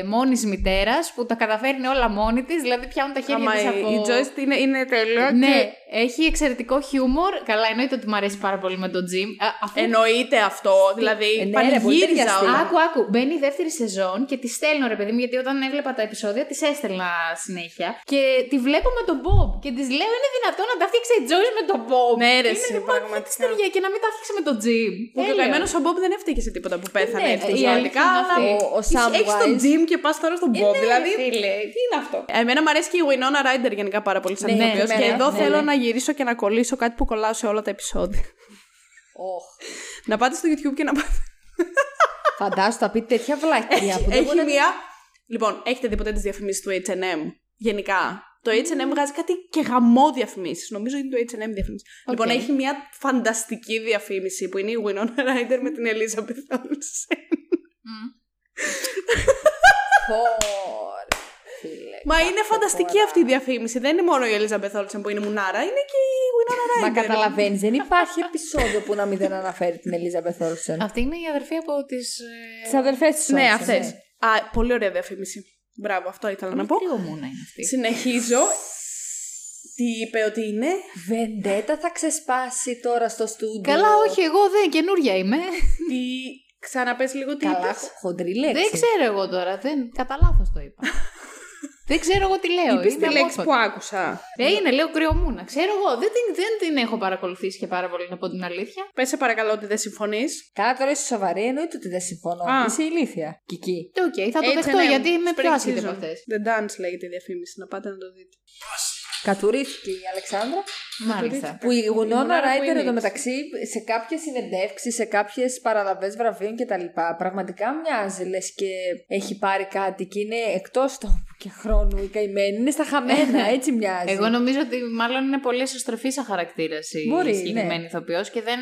ε, μόνης μητέρας που τα καταφέρνει όλα μόνη της, δηλαδή πιάνουν τα χέρια Άμα της η, από. η Joyce είναι, είναι τέλεια. Ναι, και έχει εξαιρετικό χιούμορ. Καλά, εννοείται ότι μου αρέσει πάρα πολύ με τον Jim. Α, αφού Εννοείται αυτό. Δηλαδή, Ε, ναι, ρε, πολύ πανηγύριζα ταιριαστή. όλα. Άκου, άκου. Μπαίνει η δεύτερη σεζόν και τη στέλνω, ρε παιδί μου, γιατί όταν έβλεπα τα επεισόδια τη έστελνα συνέχεια. Και τη βλέπω με τον Bob. Και της λέω: Είναι δυνατόν να τα φτιάξει η Joyce με τον Bob; Ναι, ρε, Είναι εσύ, λοιπόν πραγματικά. ιστορία και να μην τα φτιάξει με τον Jim. Που και ο καημένος ο Μπομπ δεν έφταιγε σε τίποτα που πέθανε. Ναι, έφταιγε η πραγματικά. αλήθεια είναι αλλά αυτή. Ο- ο Έχεις τον Samwise. Jim και πας τώρα στον Bob. δηλαδή. Φίλε, τι είναι αυτό; Εμένα μου αρέσει και η Winona Ryder γενικά πάρα πολύ σαν Ναι, ηθοποιός ναι, και ναι, εδώ ναι, θέλω ναι. να γυρίσω και να κολλήσω κάτι που κολλάω σε όλα τα επεισόδια. Οχ. να πάτε στο YouTube και να πάτε. Φαντάσου θα πει τέτοια βλακία που δεν Έχει μπορεί να- μία. Λοιπόν, έχετε δει ποτέ τις διαφημίσεις του HM. Γενικά. Το HM βγάζει κάτι και γαμό διαφημίσεις. Νομίζω είναι το HM διαφημίσεις. Λοιπόν, έχει μία φανταστική διαφήμιση που είναι η Winona Ryder με την Elizabeth Olsen. Πω, [LAUGHS] ρε, φίλε. Μα κάθε είναι φανταστική φορά. αυτή η διαφήμιση. Δεν είναι μόνο η Elizabeth Olsen που είναι μουνάρα, είναι και η Winona Ryder. Μα καταλαβαίνεις, δεν υπάρχει επεισόδιο που να μην δεν αναφέρει την Elizabeth Olsen. Αυτή είναι η αδερφή από ε, τις. Τι αδερφές της Ναι, αυτές. Α, πολύ ωραία διαφήμιση. Μπράβο, αυτό ήθελα να πω. Τριομούνα είναι αυτή. Συνεχίζω. Τι είπε ότι είναι; Βεντέτα θα ξεσπάσει τώρα στο στούντιο. Καλά, όχι, εγώ δεν, καινούρια είμαι. Τι. Ξαναπες λίγο τι Καλά, είπες. χοντρή λέξη. δεν ξέρω εγώ τώρα, δεν, κατά λάθος το είπα. [LAUGHS] δεν ξέρω εγώ τι λέω. Είπες είναι τη λέξη αμόρφωτη. που άκουσα. Ε, είναι, λέω κρυομούνα. Ξέρω εγώ, δεν την, δεν την έχω παρακολουθήσει και πάρα πολύ, να πω την αλήθεια. Πες σε παρακαλώ ότι δεν συμφωνείς. Καλά, τώρα είσαι σοβαρή, εννοείται ότι δεν συμφωνώ. Α. Είσαι ηλίθια. Κική. Ε, Οκ, θα το H&M, δεχτώ γιατί είμαι πιο spring άσχετη από season. αυτές. The Dance λέγεται η διαφήμιση, να πάτε να το δείτε. Κατουρίθηκε η Αλεξάνδρα. Μάλιστα. Που η Γουνόνα Γουνάρα Ράιτερ Queenix. εντωμεταξύ σε κάποιες συνεντεύξεις, σε κάποιες παραλαβές βραβείων κτλ. Πραγματικά μοιάζει λες και έχει πάρει κάτι και είναι εκτός τόπου και χρόνου η καημένη. Είναι στα χαμένα, [LAUGHS] έτσι μοιάζει. Εγώ νομίζω ότι μάλλον είναι πολύ εσωστρεφής σαν χαρακτήρας η Μπορεί, συγκεκριμένη ναι. ηθοποιός και δεν,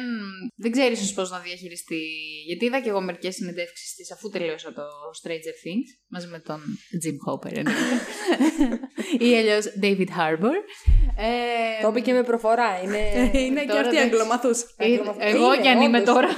δεν ξέρεις ίσω πώς να διαχειριστεί. Γιατί είδα και εγώ μερικές συνεντεύξεις της αφού τελείωσα το Stranger Things μαζί με τον Jim Hopper εννοείται. [LAUGHS] ή αλλιώς David Harbour. Ε, Το είπε και με προφορά. Είναι. [LAUGHS] είναι και τώρα αυτή η δεν- αγγλομαθούς. ε, Αγγλομαθ- εγώ Είναι, κι αν είμαι όντως. τώρα.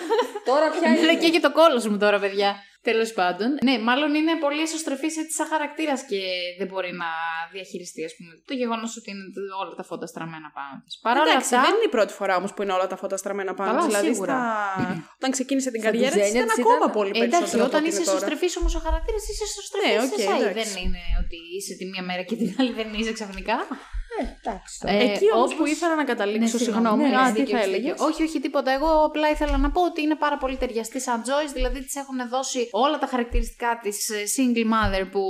Τώρα πια Μου λέει είναι. και για το κόλος μου τώρα, παιδιά. Τέλος πάντων. Ναι, μάλλον είναι πολύ εσωστρεφής έτσι σαν χαρακτήρας και δεν μπορεί να διαχειριστεί, ας πούμε, το γεγονός ότι είναι όλα τα φώτα στραμμένα πάνω της. Παρ' όλα Εντάξει, αυτά. δεν είναι η πρώτη φορά όμως που είναι όλα τα φώτα στραμμένα πάνω. Καλά, της. δηλαδή, σίγουρα. στα- όταν ξεκίνησε την Στα καριέρα της, ντουζένια ήταν της ακόμα ήταν- πολύ Ε, περισσότερο. εντάξει, από όταν ό,τι είσαι είναι τώρα. εσωστρεφής όμως ο χαρακτήρας είσαι εσωστρεφής. Ναι, σε οκ, εσά. εντάξει. Δεν είναι ότι είσαι τη μία μέρα και την άλλη δεν είσαι ξαφνικά; Ε, εντάξει. Ε, Εκεί όμως όπως- που ήθελα να καταλήξω, Ναι, συγγνώμη, ναι, α, ναι, τι δίκιο, θα έχεις έλεγε. δίκιο. Όχι, όχι, τίποτα. Εγώ απλά ήθελα να πω ότι είναι πάρα πολύ ταιριαστή σαν Joyce, δηλαδή της έχουν δώσει όλα τα χαρακτηριστικά της single mother που.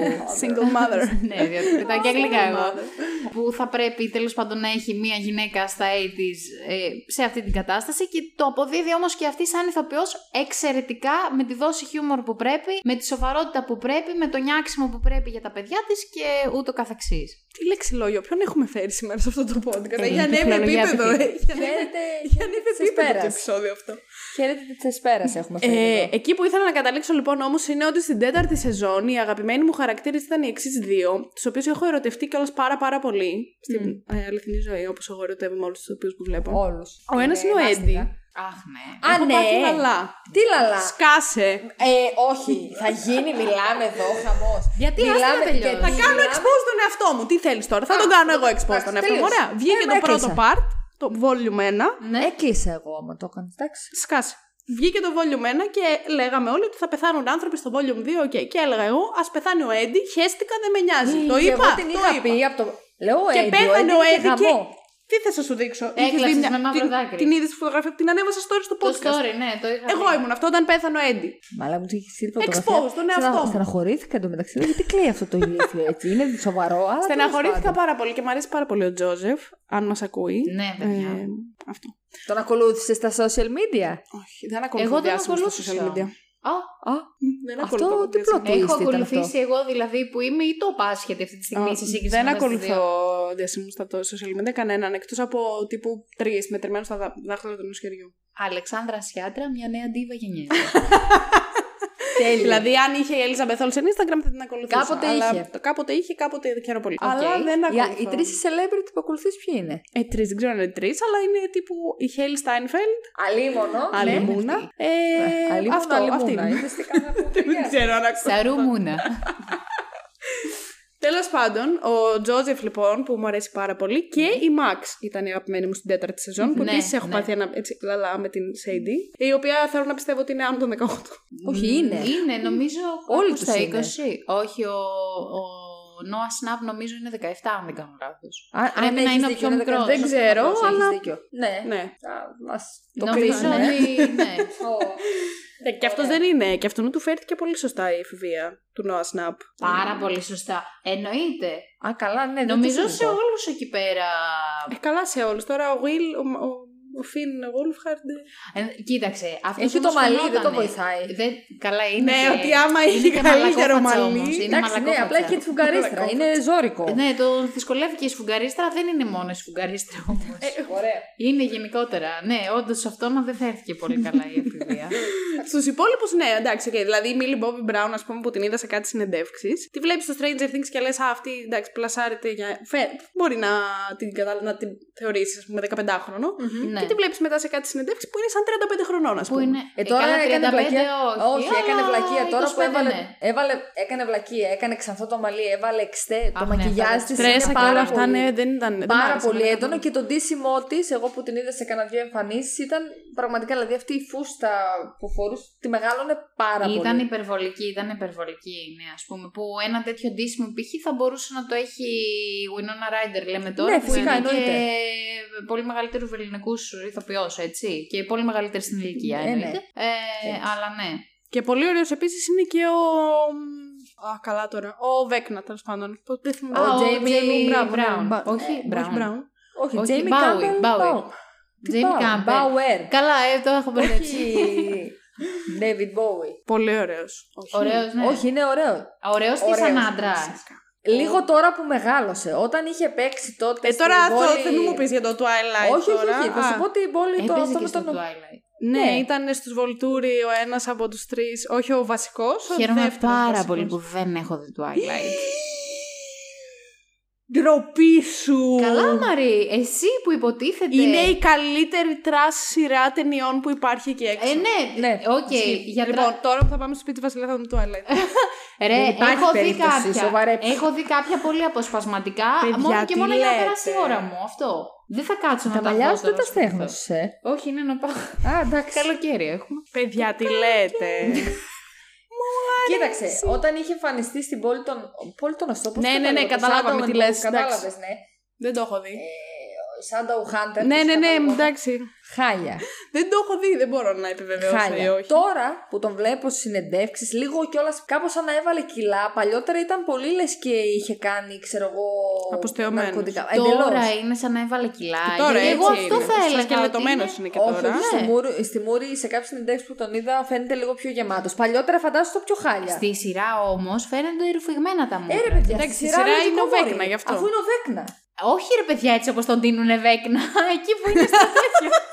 [LAUGHS] Single mother. [LAUGHS] ναι, διότι πετάω και αγγλικά Single εγώ. mother. που θα πρέπει τέλος πάντων να έχει μία γυναίκα στα 80s ε, σε αυτή την κατάσταση και το αποδίδει όμως και αυτή σαν ηθοποιός εξαιρετικά με τη δόση χιούμορ που πρέπει, με τη σοβαρότητα που πρέπει, με το νιάξιμο που πρέπει για τα παιδιά της και ούτω καθεξής. Τι λεξιλόγιο, ποιον έχουμε φέρει σήμερα σε αυτό το podcast; Ε, Έχει ανέβει τεχνολογία επίπεδο. επιφύλαξη. Έχει ανέβει- Χαίρετε, έχει ανέβει χαίρετε της επίπεδο το Εσπέρας. επεισόδιο αυτό. Χαίρετε τη Εσπέρας έχουμε φέρει. Ε, εδώ. εκεί που ήθελα να καταλήξω λοιπόν όμως είναι ότι στην τέταρτη σεζόν οι αγαπημένοι μου χαρακτήρε ήταν οι εξή δύο, του οποίου έχω ερωτευτεί κιόλας πάρα πάρα πολύ. Στην ε, αληθινή ζωή, όπως εγώ ερωτεύομαι όλους τους οποίους που βλέπω. Όλους. Ο ένας είναι ο Έντι. Αχ, ναι. Α, Έχω ναι. πάθει λαλά. Τι λαλά; Σκάσε. Ε, όχι. Θα γίνει, μιλάμε εδώ, χαμός. Γιατί άστα να τελειώσει. Θα κάνω expose τον εαυτό μου. Τι θέλεις τώρα; Θα τον κάνω εγώ expose τον εαυτό μου. τελείωσε. Ωραία. Βγήκε Ε, το με πρώτο έκλεισα. part, το volume 1. Ναι. Έκλεισα εγώ άμα το έκανες, εντάξει. Σκάσε. Βγήκε το volume 1 και λέγαμε όλοι ότι θα πεθάνουν άνθρωποι στο volume 2. οκ. Και έλεγα εγώ, ας πεθάνει ο Έντι. Χέστηκα, δεν με νοιάζει. Το Και είπα. Εγώ την το είχα είπα. πει από το. Λέω Και Έντι, πέθανε ο Έντι Έντι είχε και- γαμώ. Τι θες να σου δείξω; Έκλαψες Είχες δει μια- με μαύρο την, δάκρυ. την είδε στη φωτογραφία, την ανέβασα story στο Το podcast. story, ναι, το είχα Εγώ δει. ήμουν αυτό όταν πέθανε ο Έντι. Μαλάκα μου του είχε στείλει Expose τον εαυτό μου. Στεναχωρήθηκα εντωμεταξύ. Λέω, Γιατί κλαίει αυτό το ηλίθιο έτσι. Είναι σοβαρό. Αλλά τέλος Στεναχωρήθηκα πάντων. πάρα πολύ και μου αρέσει πάρα πολύ ο Τζόζεφ, αν μας ακούει. Ναι, παιδιά. Ε, αυτό. Τον ακολούθησες στα social media; Όχι, δεν ακολουθώ Εγώ δεν διάσημους στα ακολούθησα. social media. Α, Α, Δεν Αυτό ακολουθώ τι διάσημους. plot twist έχω ήταν ακολουθήσει εγώ δηλαδή που είμαι ή το πάσχεται αυτή τη στιγμή σε σύγκριση Δεν με τα ακολουθώ δύο. διασύμου στα το- social media κανέναν εκτό από τύπου τρει μετρημένου στα δά- δάχτυλα του νοσχεριού. Αλεξάνδρα Σιάτρα, μια νέα ντίβα γενιές. Τέλεια. δηλαδή, αν είχε η Ελίζα Μπεθόλ σε Instagram θα την ακολουθούσα. Κάποτε αλλά είχε. Το κάποτε είχε, κάποτε δεν ξέρω πολύ. Οκ. Αλλά δεν Οι- ακολουθώ. Οι τρει celebrity που ακολουθείς ποιοι είναι; Ε, τρεις, δεν ξέρω αν είναι τρεις, αλλά είναι τύπου η Χέλη Στάινφελντ, Αλίμονο. άλλη ναι. Μούνα. Ε, Αλίμονο, αυτό, αλίμονα. αυτή. Είναι στη κάνα που Δεν παιδιά. ξέρω αν ακούω. Σαρούμουνα. Τέλος πάντων, ο Τζόζεφ λοιπόν που μου αρέσει πάρα πολύ και η Μαξ ήταν η αγαπημένη μου στην τέταρτη σεζόν. Που Ναι, επίση έχω ναι. πάθει ένα έτσι λαλά με την Σέιντι. Η οποία θέλω να πιστεύω ότι είναι άνω των 18. Όχι, είναι. Είναι, νομίζω. Όλοι κάπου τους στα είναι. 20. Όχι, ο, ο Noah Snap νομίζω είναι 17, αν δεν κάνω λάθος. Α, Πρέπει αν να έχεις είναι ο δίκιο, πιο είναι μικρός. Δεν ξέρω, Έχεις αλλά- δίκιο. Ναι. ναι. Α, μας το Νομίζω κρίνουμε. ότι. Ναι. Ε, και αυτός δεν είναι. Και αυτόν του φέρθηκε πολύ σωστά η εφηβεία του Noah Snap. Πάρα πολύ σωστά. Εννοείται. Α, καλά, ναι. δεν το Νομίζω σε συζητώ. όλους εκεί πέρα. Ε, καλά σε όλους. Τώρα ο Will, ο, ο, ο Φιν Wolfhard. Ε, κοίταξε. Αυτός Έχει το όμως μαλλί, δεν το φαινότανε. βοηθάει. Δεν, καλά είναι. Ναι, και- ότι άμα είναι είχε και καλύτερο μαλακόφατσα μαλλί. όμως, Είναι Εντάξει, ναι, μαλακόφατσα. απλά έχει τη σφουγγαρίστρα. Μαλακόφατσα. Είναι ζώρικο. Ναι, το δυσκολεύει και η σφουγγαρίστρα δεν είναι μόνος η σφουγγαρίστρα όμω. Ωραία. είναι γενικότερα. Ναι, όντως σε αυτό να δεν φέρθηκε πολύ καλά η [LAUGHS] εφηβεία. Στους υπόλοιπους, ναι, εντάξει, okay. δηλαδή η Millie Bobby Brown, ας πούμε, που την είδα σε κάτι συνεντεύξεις, τη βλέπεις στο Stranger Things και λες, Α, αυτή εντάξει, πλασάρεται για. Φε... Μπορεί να την, κατα... να την θεωρήσεις, ας πούμε, 15χρονο. ναι. Και τη βλέπεις μετά σε κάτι συνεντεύξεις που είναι σαν 35 χρονών, ας Που πούμε. είναι. Ε, τώρα καλά, έκανε 35 βλακεία. όχι. έκανε αλλά βλακεία. Τώρα που 25 έβαλε, ναι. έβαλε, έκανε βλακεία, έκανε ξανθό το μαλλί, έβαλε εξτέ. Το Αχ, ναι, μακιγιάζ έβαλε της Στρέσα είναι και πάρα όλα αυτά, πολύ. ναι, δεν ήταν. δεν μ' Πάρα άρεσε πολύ εμένα έντονο καθόλου. και το ντύσιμό της, εγώ που την είδα σε κανένα δύο εμφανίσεις, ήταν πραγματικά. Δηλαδή αυτή η φούστα που φορούσε τη μεγάλωνε πάρα Ήταν πολύ. υπερβολική, ήταν υπερβολική, ναι, ας πούμε. Που ένα τέτοιο ντύσιμο π.χ. θα μπορούσε να το έχει η Winona Ryder, λέμε τώρα. Ναι, που φυσικά, είναι εννοείται. Και πολύ μεγαλύτερους ελληνικού ηθοποιός, έτσι. Και πολύ μεγαλύτερη στην ηλικία, Ε, ναι. εννοείται. Ε, αλλά ναι. Και πολύ ωραίος επίσης είναι και ο. Α, καλά τώρα. Ο Βέκνα, τέλος πάντων. Πώς- δεν θυμάμαι. Α, ο Jamie Jamie Μπράβο, ναι, Brown. Μπα- Όχι, ε, Brown. Brown. Όχι, Όχι, Jamie Bowie, Campbell. Bowie. Bow. Τι Jamie Bow? Campbell. Bauer. Καλά, ε, το έχω μπερδέψει. Όχι. David Bowie. Πολύ ωραίος. Ωραίος, ναι. Όχι, είναι ωραίο. Ωραίος και Ωραίος. σαν άντρα. Λίγο τώρα που μεγάλωσε. Όταν είχε παίξει τότε. Ε, τώρα στην αυτό πόλη- δεν μου πεις για το Twilight. Όχι, όχι, τώρα. όχι. Θα Α, σου πω την πόλη το Έπαιζε αυτό και με στο τον. Twilight. Ναι, Ναι. ήταν στους Βολτούρι ο ένας από τους τρεις, όχι ο βασικός, ο Χαίρομαι δεύτερος πάρα βασικός. πολύ που δεν έχω δει Twilight. Ντροπή σου! Καλά, μαρή, εσύ που υποτίθεται. Είναι η καλύτερη τρας σειρά ταινιών που υπάρχει εκεί έξω. Ε, ναι, Ναι. οκ. Ισχύει. για τρα- Λοιπόν, τώρα που θα πάμε στο σπίτι Βασιλιά θα δούμε Twilight. [LAUGHS] Ρε, Δεν υπάρχει έχω δει περίπτωση, κάποια. σοβαρέψου. Έχω δει κάποια πολύ αποσπασματικά. Παιδιά, μόνο και τι μόνο για να λέτε. περάσει η ώρα μου. Αυτό. Δεν θα κάτσω να Τα τα μαλλιά δω σου δεν τώρα τα στο σπίτι. στέγνωσε. ε. Όχι, είναι να πάω. Α, εντάξει. Καλοκαίρι έχουμε. Παιδιά, τι λέτε. [LAUGHS] Κοίταξε, όταν είχε εμφανιστεί στην πόλη των. Πόλη των Αστών. πώς Ναι, το ναι, λένε, ναι, το καταλάβαμε Shadow τι and λες, Bone, Κατάλαβες, εντάξει. ναι. Δεν το έχω δει. Shadow Hunter. ναι, πώς ναι, ναι, καταλάβω. εντάξει. Χάλια. Δεν το έχω δει, δεν μπορώ να επιβεβαιώσω ή Χάλια. όχι. Τώρα που τον βλέπω στις συνεντεύξεις, λίγο κιόλας κάπως σαν να έβαλε κιλά. Παλιότερα ήταν πολύ λες και είχε κάνει, ξέρω εγώ. Αποστεωμένος. ναρκωτικά. Τώρα Εντελώς. είναι σαν να έβαλε κιλά. Και τώρα Γιατί εγώ έτσι αυτό είναι. θα Σαν έλεγα. ότι σκελετωμένος είναι- είναι και όχι, τώρα. όχι, στη, Μούρη, στη Μούρη, σε κάποιες συνεντεύξεις που τον είδα, φαίνεται λίγο πιο γεμάτος. Παλιότερα φαντάζομαι το πιο χάλια. Στη σειρά όμως φαίνονται ρουφηγμένα τα Ε, μούτρα. ρε παιδιά, Εντάξει, στη στη σειρά, σειρά λογικό είναι ο μπορεί. Βέκνα, γι' αυτό. Αφού είναι ο Βέκνα. Όχι ρε παιδιά έτσι όπως τον δίνουνε βέκνα. [LAUGHS] Εκεί που είναι στο [LAUGHS] τέτοιο.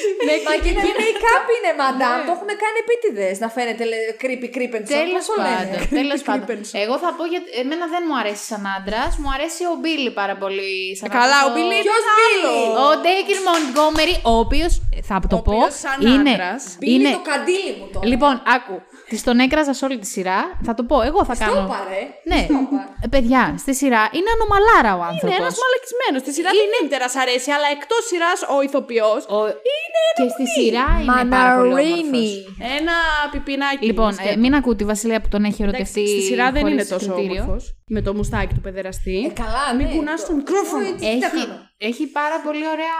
[LAUGHS] Ναι, μα και εκεί είναι οι κάποι είναι μαντάμ. Ναι. Το έχουν κάνει επίτηδες να φαίνεται creepy creepy Τέλος πάντων. [LAUGHS] Τέλος πάντων. Creepers. Εγώ θα πω γιατί εμένα δεν μου αρέσει σαν άντρας. Μου αρέσει ο Μπίλι πάρα πολύ. Σαν Ε, καλά, αυτός ο Μπίλι Ποιος είναι άλλος. Ο Ντέικερ Μοντγκόμερι, ο οποίος θα το Ο πω. οποίος σαν είναι. άντρας, Μπίλι είναι το καντήλι μου τώρα. Λοιπόν, άκου. Τη τον έκραζα σε όλη τη σειρά. Θα το πω, εγώ θα Το κάνω. πάρε. Ναι, Ε, παιδιά, στη σειρά είναι ανομαλάρα ο άνθρωπο. Είναι ένας μαλακισμένος. Στη σειρά δεν είναι τερά αρέσει, αλλά εκτός σειράς ο ηθοποιός. Και στη σειρά είναι πάρα πολύ όμορφος. Ένα πιπινάκι. Λοιπόν, σκέτο. ε, μην ακούτε η Βασιλεία που τον έχει Εντάξει, ερωτευτεί. στη σειρά δεν χωρίς είναι τόσο κριτήριο. όμορφος. Με το μουστάκι του παιδεραστή. Ε, καλά, Μην ναι. κουνάς το μικρόφωνο. Ε, τι τα Έχει, κάνω. έχει πάρα πολύ ωραία.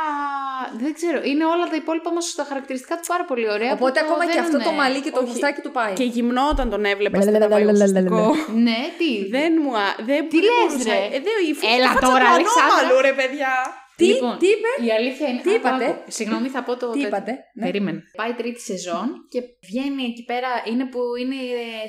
Δεν ξέρω. Είναι όλα τα υπόλοιπα όμως τα χαρακτηριστικά του πάρα πολύ ωραία. Οπότε που το ακόμα και αυτό δίνουνε. το μαλλί και το Όχι. μουστάκι του πάει. Και γυμνό όταν τον έβλεπα στην ταπαγιοσυστικό. Ναι, τι; Δεν μου α... Δεν, Τι δεν λες, μπορούσα. ρε; Ε, δεν, η φ- Έλα η φάτσα τώρα, του Αλεξάνδρα. ανώμαλου, ρε παιδιά. Τι, Λοιπόν, τι είπε; Η αλήθεια είναι. Τι Άκου, είπατε; άκου. Συγγνώμη, θα πω το. Τι το- είπατε; Ναι. Περίμενε. Πάει τρίτη σεζόν και βγαίνει εκεί πέρα. Είναι που είναι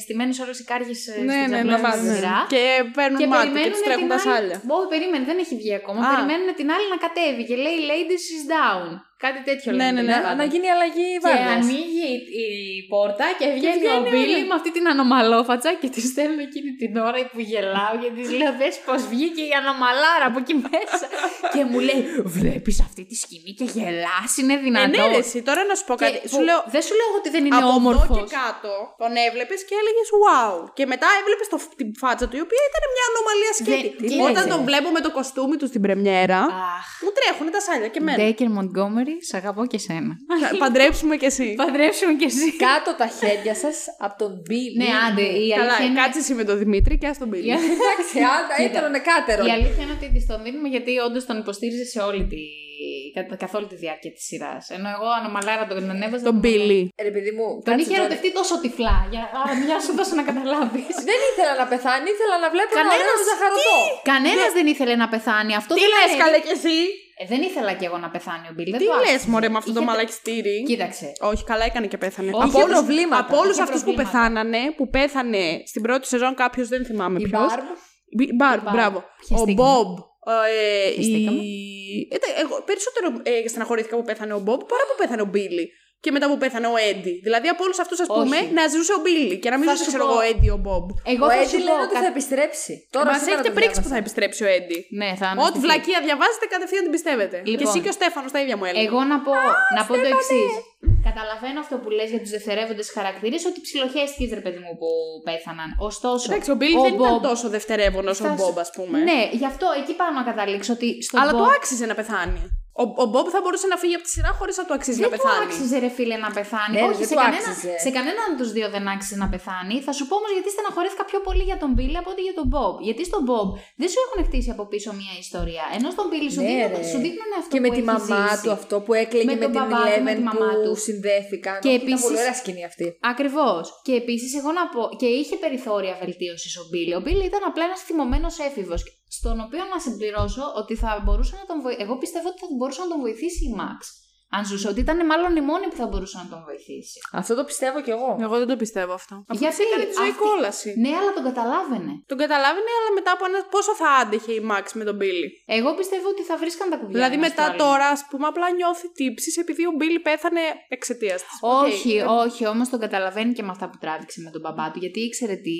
στημένες όλες οι κάργες Ναι, στην ναι, τζαμπλά ναι, στη ναι. σειρά. Και παίρνουν Και μάτι και περιμένουν τους τρέχουν την τα άλλη- σάλια. Όχι, περίμενε, δεν έχει βγει ακόμα. Α. Περιμένουν την άλλη να κατέβει και λέει Ladies is down. Κάτι τέτοιο Ναι, λένε. ναι, ναι. τέλος Να, πάντων. να γίνει αλλαγή Και βάρδιας. ανοίγει η, η πόρτα και βγαίνει ο βγαίνει Μπίλι όλα. με αυτή την ανομαλόφατσα και τη στέλνω εκείνη την ώρα που γελάω και της λέω δες πως βγήκε η ανομαλάρα από εκεί μέσα και μου λέει βλέπεις αυτή τη σκηνή και γελάς είναι Ε, ναι, δυνατό ρε, εσύ, τώρα να σου πω Και κάτι. Σου που- λέω, δεν σου λέω ότι δεν είναι από εδώ όμορφος και κάτω τον έβλεπες και έλεγες wow. Και μετά έβλεπες την φάτσα του, η οποία ήταν μια ανομαλία σκέτη. τι Όταν λέτε. τον βλέπω με το κοστούμι του στην πρεμιέρα, Αχ μου τρέχουν τα σάλια και εμένα. Ντέικερ Μοντγκόμερι, σ' αγαπώ και σένα. [LAUGHS] Θα Παντρέψουμε κι εσύ. Παντρέψουμε κι εσύ. Κάτω τα χέρια σας από τον Billy. Ναι, άντε, η Καλά, αλήθεια είναι... κάτσε εσύ με τον Δημήτρη και ας τον πει. η αλήθεια- Εντάξει, άντα, Κοίτα. ήταν νεκάτερο. Η αλήθεια είναι ότι της τον δίνουμε γιατί όντως τον υποστήριζε σε όλη τη. κα- καθ' όλη τη διάρκεια της σειράς. Ενώ εγώ ανομαλάρα τον ανέβαζα. Τον Μπίλι. Ρε παιδί μου, Τον κάτσε, είχε Τζόνι. ερωτευτεί τόσο τυφλά. Για... Άρα, μια σου δώσω να καταλάβεις. Δεν ήθελα να πεθάνει, ήθελα να βλέπω ένα Κανένας. ωραίο ζαχαρωτό. Κανένας δεν ήθελε να πεθάνει. Αυτό Τι δεν λες, λέει. καλέ κι εσύ; Ε, δεν ήθελα κι εγώ να πεθάνει ο Μπιλ. Τι λες, μωρέ, με αυτό το Είχε- μαλακιστήρι; Κοίταξε. Όχι, καλά έκανε και πέθανε. Όχι, από είχε όλους, προβλήματα. από όλους Είχε αυτούς που προβλήματα. πεθάνανε, που πέθανε στην πρώτη σεζόν κάποιος, δεν θυμάμαι Η ποιος. Μπάρμπ. Μπάρμπ, Μπάρμπ. μπράβο. Ο Πιαστήκαμε. Μπομπ. Ε, η... Πιαστήκαμε. Ε, τε- εγώ περισσότερο ε, στεναχωρήθηκα που πέθανε ο Μπομπ παρά που πέθανε ο Μπίλι. Και μετά που πέθανε ο Έντι. Δηλαδή από όλους αυτούς, ας πούμε, Όχι. να ζούσε ο Μπίλι και να μην Θα ζούσε, σου ξέρω πω. εγώ, ο Έντι ο Μπομπ. Εγώ Ο θα Έντι σου πω. λένε ότι κα- θα επιστρέψει. Τώρα Μας σήμερα έχετε το πρίξει που διάβασα. θα επιστρέψει ο Έντι. Ναι, θα Ό,τι αναστηθεί. βλακεία διαβάζετε κατευθείαν την πιστεύετε. και Λοιπόν. εσύ και ο Στέφανος τα ίδια μου έλεγε. Εγώ να πω, να πω το εξής. Καταλαβαίνω αυτό που λες για τους δευτερεύοντες χαρακτήρες, ότι ψιλοχέστηκε ρε παιδί μου που πέθαναν. Ωστόσο. Εντάξει, ο Μπίλι δεν Bob- ήταν τόσο δευτερεύον ο Θα σου- Μπομπ, ας πούμε. Ναι, γι' αυτό εκεί πάω να καταλήξω ότι στο Αλλά Bob το άξιζε να πεθάνει. Ο, ο Μπομπ θα μπορούσε να φύγει από τη σειρά χωρίς να του αξίζει δεν να του πεθάνει. άξιζε ρε φίλε να πεθάνει. Ναι, ρε, Όχι, δεν σε, του κανένα, άξιζε. σε κανέναν από τους δύο δεν άξιζε να πεθάνει. Θα σου πω όμως γιατί στεναχωρήθηκα πιο πολύ για τον Μπίλι από ότι για τον Μπομπ. Γιατί στον Μπομπ δεν σου έχουν χτίσει από πίσω μια ιστορία. Ενώ στον Μπίλι σου, Ναι, δείχνουν, ρε. σου δείχνουν αυτό Και που με τη έχει μαμά ζήσει. του αυτό που έκλαιγε Με με, τον την μπαμπά του, με Eleven τη μαμά που του. συνδέθηκαν. Και Ήταν επίσης- πολύ ωραία σκηνή αυτή. Ακριβώς. Και επίσης, εγώ να πω. Και είχε περιθώρια βελτίωσης ο Μπίλι. Ο Μπίλι ήταν απλά ένας θυμωμένος έφηβος. Στον οποίο να συμπληρώσω ότι θα μπορούσε να τον βοηθήσει. Εγώ πιστεύω ότι θα μπορούσε να τον βοηθήσει η Max. Αν ζούσε, ότι ήταν μάλλον η μόνη που θα μπορούσε να τον βοηθήσει. Αυτό το πιστεύω κι εγώ. Εγώ δεν το πιστεύω αυτό. Αφού Γιατί της έκανε τη ζωή αυτή- κόλαση. Ναι, αλλά τον καταλάβαινε. Τον καταλάβαινε, αλλά μετά από ένα. Πόσο θα άντεχε η Max με τον Μπίλι; Εγώ πιστεύω ότι θα βρίσκαν τα κουβιά. Δηλαδή ένας μετά του άλλου. τώρα, ας πούμε, απλά νιώθει τύψεις επειδή ο Μπίλι πέθανε εξαιτίας της. Όχι, όχι, όμως τον καταλαβαίνει και με αυτά που τράβηξε με τον μπαμπά του. Γιατί ήξερε τι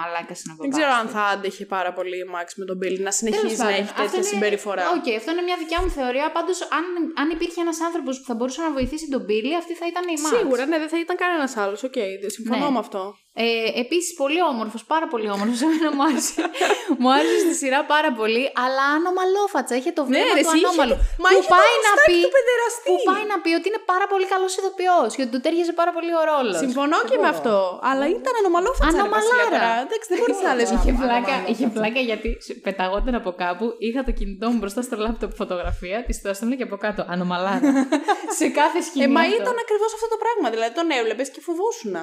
μαλάκα είναι ο μπαμπάς Δεν ξέρω του. αν θα άντεχε πάρα πολύ η Max με τον Μπίλι να Τέλος συνεχίζει να πάντων, έχει αυτό τέτοια είναι- συμπεριφορά. Οκ, αυτό είναι μια δικιά μου θεωρία. Πάντως, αν, αν υπήρχε ένας άνθρωπος που θα μπορούσε να βοηθήσει τον Μπίλι, αυτή θα ήταν η Max. Σίγουρα, ναι, δεν θα ήταν κανένας άλλος. Οκ, δεν συμφωνώ Ναι. με αυτό. Ε, Επίσης, πολύ όμορφος, πάρα πολύ όμορφος. Εμένα μου άρεσε. [LAUGHS] μου άρεσε στη σειρά πάρα πολύ, αλλά ανωμαλόφατσα. Είχε το βλέμμα Ναι, ρε, του εσύ είχε ανώμαλου. το- Μα που είχε το πάει να μουστάκι πει. του παιδεραστή. Που πάει να πει ότι είναι πάρα πολύ καλός ηθοποιός και ότι του ταίριαζε πάρα πολύ ο ρόλος. Συμφωνώ και με Εγώ. αυτό. Αλλά ήταν ανομαλόφατσα. ρε, Ανομαλάρα. Βασίλεια, τώρα. Εντάξει, δεν μπορείς να λες. Είχε Άμα- πλάκα, άμα- είχε πλάκα γιατί σε- πεταγόταν από κάπου. Είχα το κινητό μου μπροστά στο λάπτοπ φωτογραφία, της το έστελνε και από κάτω. Ανομαλάρα. [LAUGHS] σε κάθε σκηνή. Ε, μα αυτό. ήταν ακριβώς αυτό το πράγμα. Δηλαδή τον έβλεπες και φοβόσουν.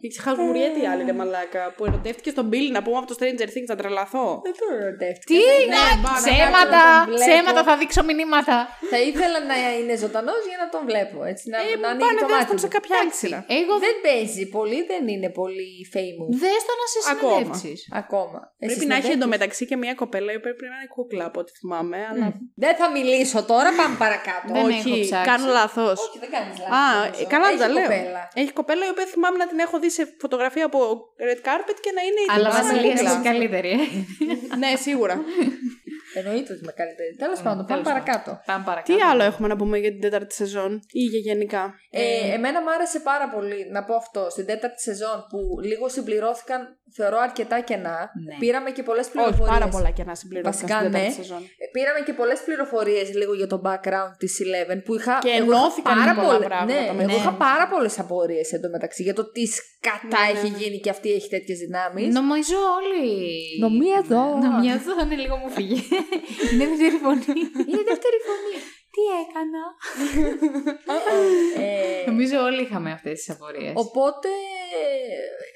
Και χαλμουριέται η άλλη ρε μαλάκα που ερωτεύτηκε στον Μπίλι να πούμε από το Stranger Things να τρελαθώ. Δεν το ερωτεύτηκα. Τι! Ναι, μπα- ψέματα! να τον βλέπω. Ψέματα, θα δείξω μηνύματα. Θα ήθελα να είναι ζωντανός για να τον βλέπω. Έτσι, να, Ε, να μου ανοίγει πάνε το δες μάτι τον μου. σε κάποια άλλη σειρά. Εγώ Δεν παίζει πολύ, δεν είναι πολύ famous. Δες το να σε Ακόμα. συνεντεύξεις. Ακόμα. Πρέπει Εσείς να έχει συνδέθηκες; εντωμεταξύ και μια κοπέλα η οποία πρέπει να είναι κούκλα από ό,τι θυμάμαι. Αλλά... Δεν θα μιλήσω τώρα, πάμε παρακάτω. Δεν Όχι, έχω ψάξει. κάνω λάθος. Όχι, δεν κάνεις λάθος. Α, νομίζω. ε, καλά Έχει τα λέω. κοπέλα. Έχει κοπέλα η οποία θυμάμαι να την έχω δει σε φωτογραφία από red carpet και να είναι η Αλλά τύπησα Βασιλεία κούκλα. είσαι καλύτερη, ε. Ναι, σίγουρα. Εννοείται ότι με καλύτερη. Τέλος πάντων, πάμε τέλος πάντων. παρακάτω. Πάμε παρακάτω. Τι άλλο έχουμε να πούμε για την τέταρτη σεζόν ή για γενικά; Ε, εμένα μου άρεσε πάρα πολύ να πω αυτό. Στην τέταρτη σεζόν που λίγο συμπληρώθηκαν, θεωρώ αρκετά κενά. Ναι. Πήραμε και πολλές Όχι, πληροφορίες. πάρα πολλά και να συμπληρωθούν Βασικά, στην τέταρτη ναι. σεζόν. Πήραμε και πολλές πληροφορίες λίγο για το background της Eleven που είχα. Και εγώ είχα ενώθηκαν πάρα πολλά πολλές- πράγματα Ναι, μετά. εγώ είχα πάρα πολλές απορίες εντωμεταξύ για το τι σκατά Ναι, ναι, έχει ναι. γίνει και αυτή έχει τέτοιες δυνάμεις. Νομίζω όλοι. Νομίζω. Νομίζω είναι λίγο μου φύγε. [LAUGHS] Είναι δεύτερη φωνή. Είναι δεύτερη φωνή. Τι έκανα; Ε, Νομίζω όλοι είχαμε αυτές τις απορίες. Οπότε,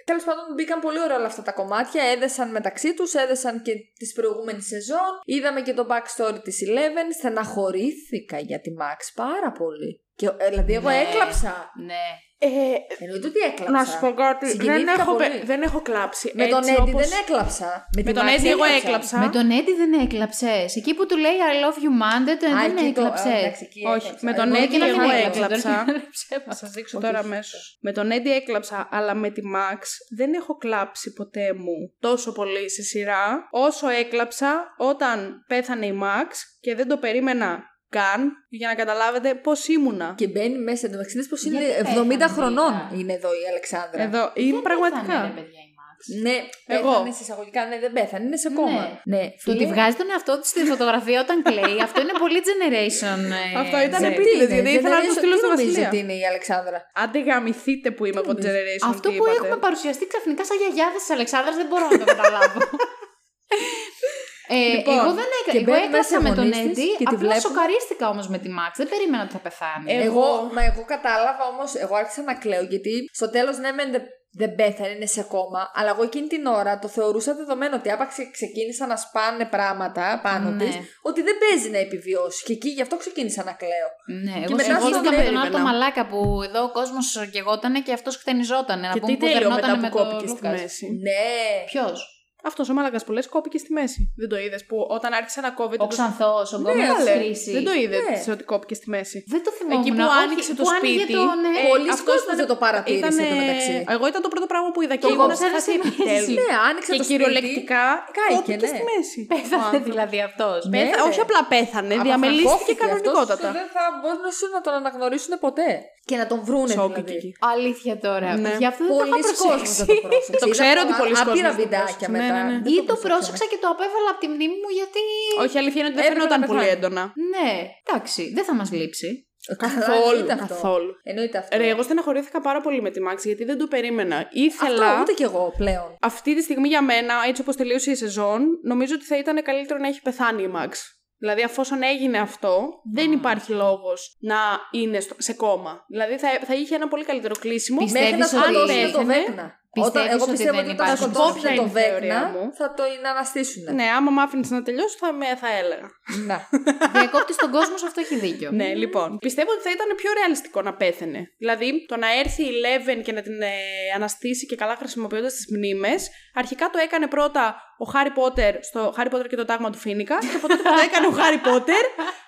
τέλος πάντων, μπήκαν πολύ ωραία όλα αυτά τα κομμάτια. Έδεσαν μεταξύ τους, έδεσαν και τη προηγούμενη σεζόν. Είδαμε και το backstory της Eleven. Στεναχωρήθηκα για τη Max πάρα πολύ. Και, ε, δηλαδή, εγώ Ναι. έκλαψα. Ναι. Ε, Εννοείται ότι έκλαψα. να σου πω κάτι. Δεν Συγκινήθηκα έχω, πολύ. πε- δεν έχω κλάψει. Με τον Έτσι Έντι όπως- δεν έκλαψα. Με, Με τη τον Μάξ Έντι εγώ έκλαψα. έκλαψα. Με τον Έντι δεν έκλαψες. Εκεί που του λέει I love you man, δεν, το- Α, δεν εκεί το- έκλαψες. α, εντάξει, εκεί Όχι, έκλαψα. με τον Εγώ Έντι εκεί να εγώ μην έκλαψα. έκλαψα. Θα σας δείξω Όχι, τώρα όχι, αμέσως. Με τον Έντι έκλαψα, αλλά με τη Max δεν έχω κλάψει ποτέ μου τόσο πολύ σε σειρά όσο έκλαψα όταν πέθανε η Max και δεν το περίμενα καν για να καταλάβετε πώς ήμουνα. Και μπαίνει μέσα. Εν τω μεταξύ, πώς είναι Γιατί 70 πέθανε, χρονών παιδιά. είναι εδώ η Αλεξάνδρα. Εδώ είμαι Δεν πραγματικά. πέθανε, ρε, παιδιά, η Max. Ναι, Εγώ. πέθανε σε εισαγωγικά. Ναι, δεν πέθανε, είναι σε κόμμα. Ναι, Το ότι φίλε, βγάζει τον εαυτό του στη φωτογραφία όταν κλαίει, αυτό είναι πολύ generation. ε, Αυτό ήταν Z. επί- Επίτηδες, τι γιατί είναι, ήθελα να το generation- στείλω τι στη νομίζεις Βασιλεία. ότι είναι η Αλεξάνδρα; Άντε γαμηθείτε που είμαι εγώ generation. Αυτό τι που είπατε. έχουμε παρουσιαστεί ξαφνικά σαν γιαγιάδες της Αλεξάνδρας δεν μπορώ να το καταλάβω. [LAUGHS] Ε, Λοιπόν, εγώ δεν έκανα. και Εγώ μπαίνει έκλαψα μέσα με τον γονείς της Έντι. και τη Απλά βλέπουμε. σοκαρίστηκα όμως με τη Μάξ. Δεν περίμενα ότι θα πεθάνει. Εγώ- Εγώ, μα εγώ κατάλαβα όμως, εγώ άρχισα να κλαίω γιατί στο τέλος ναι, μεν δεν, δεν πέθανε, είναι σε κόμμα, αλλά εγώ εκείνη την ώρα το θεωρούσα δεδομένο ότι άπαξ και ξεκίνησαν να σπάνε πράγματα πάνω Ναι. της, ότι δεν παίζει να επιβιώσει. Και εκεί γι' αυτό ξεκίνησα να κλαίω. Ναι, Και εγώ μετά συγχωρήθηκα στο με τον άλλο περίμενα. το μαλάκα που εδώ ο κόσμος γεγότανε και αυτός χτενιζότανε. Να Και πούμε τι που τέλειο δερνότανε μετά με που τον κόπηκε στη Λούκας. μέση. Ναι. Ποιος; Αυτός ο μάλακας που λες κόπηκε στη μέση. Δεν το είδες που όταν άρχισε να κόβεται. Ο Ξανθός, ο Ναι, γκόμενος της Καλέ, κρίση. Δεν το είδες Ναι. ότι κόπηκε στη μέση. Δεν το θυμόμουν. Εκεί που Όχι, άνοιξε το που άνοιγε σπίτι, Το, ναι. ε, Πολλοί αυτός κόσμος ήταν- δεν το παρατήρησε ήτανε- εντωμεταξύ. Εγώ ήταν το πρώτο πράγμα που είδα και Το ήμουν κόψανε σε φάση στη μέση. επιτέλους. Ναι, άνοιξε Και το σπίτι. κυριολεκτικά Κάηκε, κόπηκε ναι. στη μέση. Ο Πέθανε άνθρωπος. δηλαδή αυτός. Ναι, Πέθα- ρε. Όχι απλά πέθανε, Άμα διαμελήστηκε φακώθηκε κανονικότατα. αυτός, Δεν θα μπορούσαν να τον αναγνωρίσουν ποτέ. Και να τον βρούνε Σοκ δηλαδή. εκεί. Αλήθεια τώρα. Ναι. Γι' αυτό δεν το Πολλοί είχα κόσμος προσέξει. δεν το πρόσεξε. Το ξέρω Είδα ότι πολλοί άπειρα κόσμος δεν το βιντεάκια πρόσεξε. μετά. Ναι, ναι, ναι. Δεν Ή το πρόσεξα. πρόσεξα και το απέβαλα από τη μνήμη μου γιατί. Όχι, αλήθεια είναι ότι δεν Έπρεπε φαινόταν να πολύ πεθάνει. έντονα. Ναι, εντάξει, δεν θα μας λείψει. Καθόλου. Εννοείται αυτό. Καθόλου. Εννοείται αυτό. Ρε, εγώ στεναχωρήθηκα πάρα πολύ με τη Μάξ γιατί δεν το περίμενα. Αυτό Ήθελα. ούτε κι εγώ πλέον. Αυτή τη στιγμή για μένα, έτσι όπως τελείωσε η σεζόν, νομίζω ότι θα ήταν καλύτερο να έχει πεθάνει η Μάξ. Δηλαδή, αφόσον έγινε αυτό, δεν υπάρχει λόγος να είναι στο- σε κόμμα. Δηλαδή, θα, θα είχε ένα πολύ καλύτερο κλείσιμο. Πιστεύεις Μέχρι να ότι σκοτώσουν το πέθανε, Βέκνα. Όταν, Πιστεύεις εγώ ότι πιστεύω δεν ότι όταν υπάρχει σκοτώσουν Ποια το είναι η θεωρία Βέκνα μου; θα το αναστήσουν. Ναι, άμα μ' άφηνες να τελειώσω, θα, με, θα έλεγα. Να. Διακόπτη στον κόσμο, σε αυτό έχει δίκιο. Ναι, λοιπόν. Πιστεύω ότι θα ήταν πιο ρεαλιστικό να πέθαινε. Δηλαδή, το να έρθει η Eleven και να την ε, αναστήσει και καλά χρησιμοποιώντας τις μνήμες, αρχικά το έκανε πρώτα ο Χάρι Πότερ στο Χάρι Πότερ και το τάγμα του Φοίνικα. Και από τότε που το έκανε ο Χάρι Πότερ,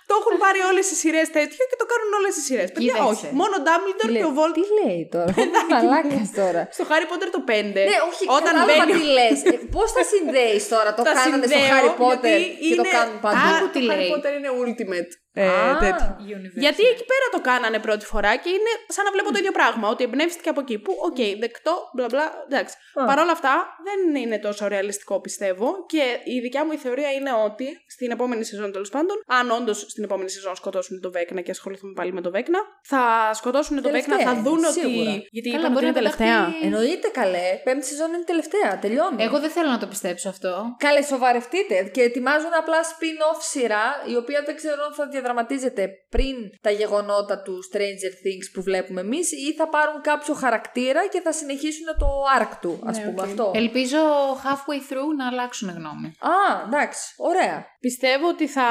το έχουν πάρει όλες οι σειρές τέτοιο και το κάνουν όλες οι σειρές. Παιδιά, Κοίταξε. όχι. Μόνο ο Ντάμπλντορ και ο Βόλντ. Τι λέει τώρα, [LAUGHS] μαλάκας τώρα. Στο Χάρι Πότερ το 5. Ναι, όχι, όταν κατάλαβα μπαίνει. τι λες. Ε, πώς τα συνδέεις τώρα, το Τα κάνανε στο συνδέω, Harry Potter γιατί και το είναι- κάνουν παντού; Άκου τι το Harry λέει; Potter είναι ultimate. Ε, Α, τέτοιο. Universe. Γιατί εκεί πέρα το κάνανε πρώτη φορά και είναι σαν να βλέπω το ίδιο πράγμα. Ότι εμπνεύστηκε από εκεί. Που, οκ, δεκτό, μπλα μπλα. Εντάξει. Α. Παρ' όλα αυτά, δεν είναι τόσο ρεαλιστικό πιστεύω. Και η δικιά μου η θεωρία είναι ότι στην επόμενη σεζόν τέλος πάντων, αν όντως στην επόμενη σεζόν σκοτώσουν το Βέκνα και ασχοληθούμε πάλι με το Βέκνα, θα σκοτώσουν το Τελευταία Βέκνα, θα είναι, δουν σίγουρα. ότι. Γιατί Καλά, είπαμε ότι μπορεί είναι να τελευταία. πεταχτεί- Εννοείται καλέ, πέμπτη σεζόν είναι τελευταία, τελειώνει. Εγώ δεν θέλω να το πιστέψω αυτό. Καλέ, σοβαρευτείτε και ετοιμάζουν απλά spin-off σειρά, η οποία δεν ξέρω αν θα διαδραματίζεται πριν τα γεγονότα του Stranger Things που βλέπουμε εμείς, ή θα πάρουν κάποιο χαρακτήρα και θα συνεχίσουν το arc του, ας Ναι, πούμε οκ. αυτό; Ελπίζω halfway through να αλλάξουν γνώμη. Α, εντάξει, ωραία. Πιστεύω ότι θα,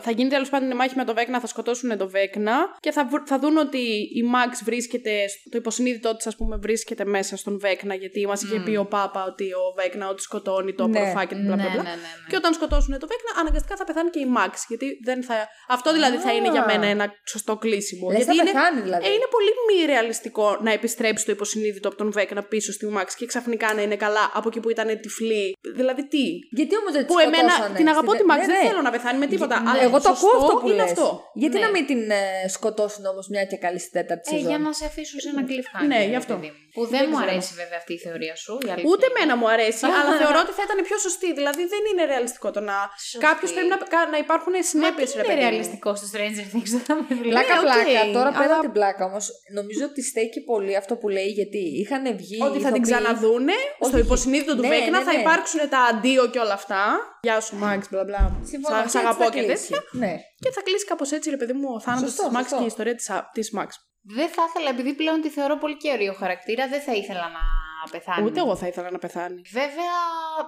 θα γίνει τέλος πάντων η μάχη με το Βέκνα, θα σκοτώσουν το Βέκνα και θα, βρ- θα δουν ότι η Μαξ βρίσκεται, στο- το υποσυνείδητό της, ας πούμε, βρίσκεται μέσα στον Βέκνα. Γιατί μας είχε πει ο Πάπα ότι ο Βέκνα ότι σκοτώνει το Ναι, απορροφά και μπλα ναι, μπλα ναι, μπλα. ναι, ναι. Και όταν σκοτώσουν το Βέκνα, αναγκαστικά θα πεθάνει και η Μαξ. Γιατί δεν θα. Αυτό δηλαδή θα είναι για μένα ένα σωστό κλείσιμο. Λες γιατί θα είναι, πεθάνει δηλαδή. ε, είναι πολύ μη ρεαλιστικό να επιστρέψει το υποσυνείδητο από τον Βέκνα πίσω στη Μαξ και ξαφνικά να είναι καλά από εκεί που ήταν τυφλή. Δηλαδή τι; Γιατί όμως δεν τη Που εμένα σκοτώσανε την αγαπώ στη- τη Μαξ, Ναι, δεν ναι. θέλω να πεθάνει με τίποτα. Ναι, αλλά εγώ το σωστό ακούω αυτό που είναι λες. αυτό. Γιατί Ναι. να μην την ε, σκοτώσουν όμως μια και καλή στην τέταρτη Ε, σεζόν; για να σε αφήσουν σε ένα cliffhanger. Ναι, ρε γι' αυτό. παιδί μου. Που δεν, Δεν μου ξέρω. αρέσει βέβαια αυτή η θεωρία σου. η αλήθεια Ούτε είναι. εμένα μου αρέσει, [LAUGHS] αλλά θεωρώ ότι θα ήταν πιο σωστή. Δηλαδή δεν είναι ρεαλιστικό το να. Σωστή. Κάποιος πρέπει να, κα- να υπάρχουν Μα συνέπειες, τι ρε είναι παιδί. μου. Ρεαλιστικό στο Stranger Things, δεν θα με βλέπει. Πλάκα, Ναι, οκ, πλάκα. Τώρα πέρα αλλά- από την πλάκα όμως, νομίζω ότι στέκει πολύ αυτό που λέει γιατί είχαν βγει. Ότι θα την ηθοποιοί- ξαναδούνε στο Όχι, υποσυνείδητο του ναι, Βέκνα, ναι, θα ναι. υπάρξουν τα αντίο και όλα αυτά. Γεια σου, Μαξ, μπλα μπλα. Συμφωνώ, Σ' έτσι αγαπώ θα και κλείσει. τέτοια. Ναι. Και θα κλείσει κάπως έτσι, ρε παιδί μου, ο θάνατος Σωστό, της Μαξ σωστό. και η ιστορία της Μαξ. Δεν θα ήθελα, επειδή πλέον τη θεωρώ πολύ καίριο χαρακτήρα, δεν θα ήθελα να πεθάνει. Ούτε εγώ θα ήθελα να πεθάνει. Βέβαια,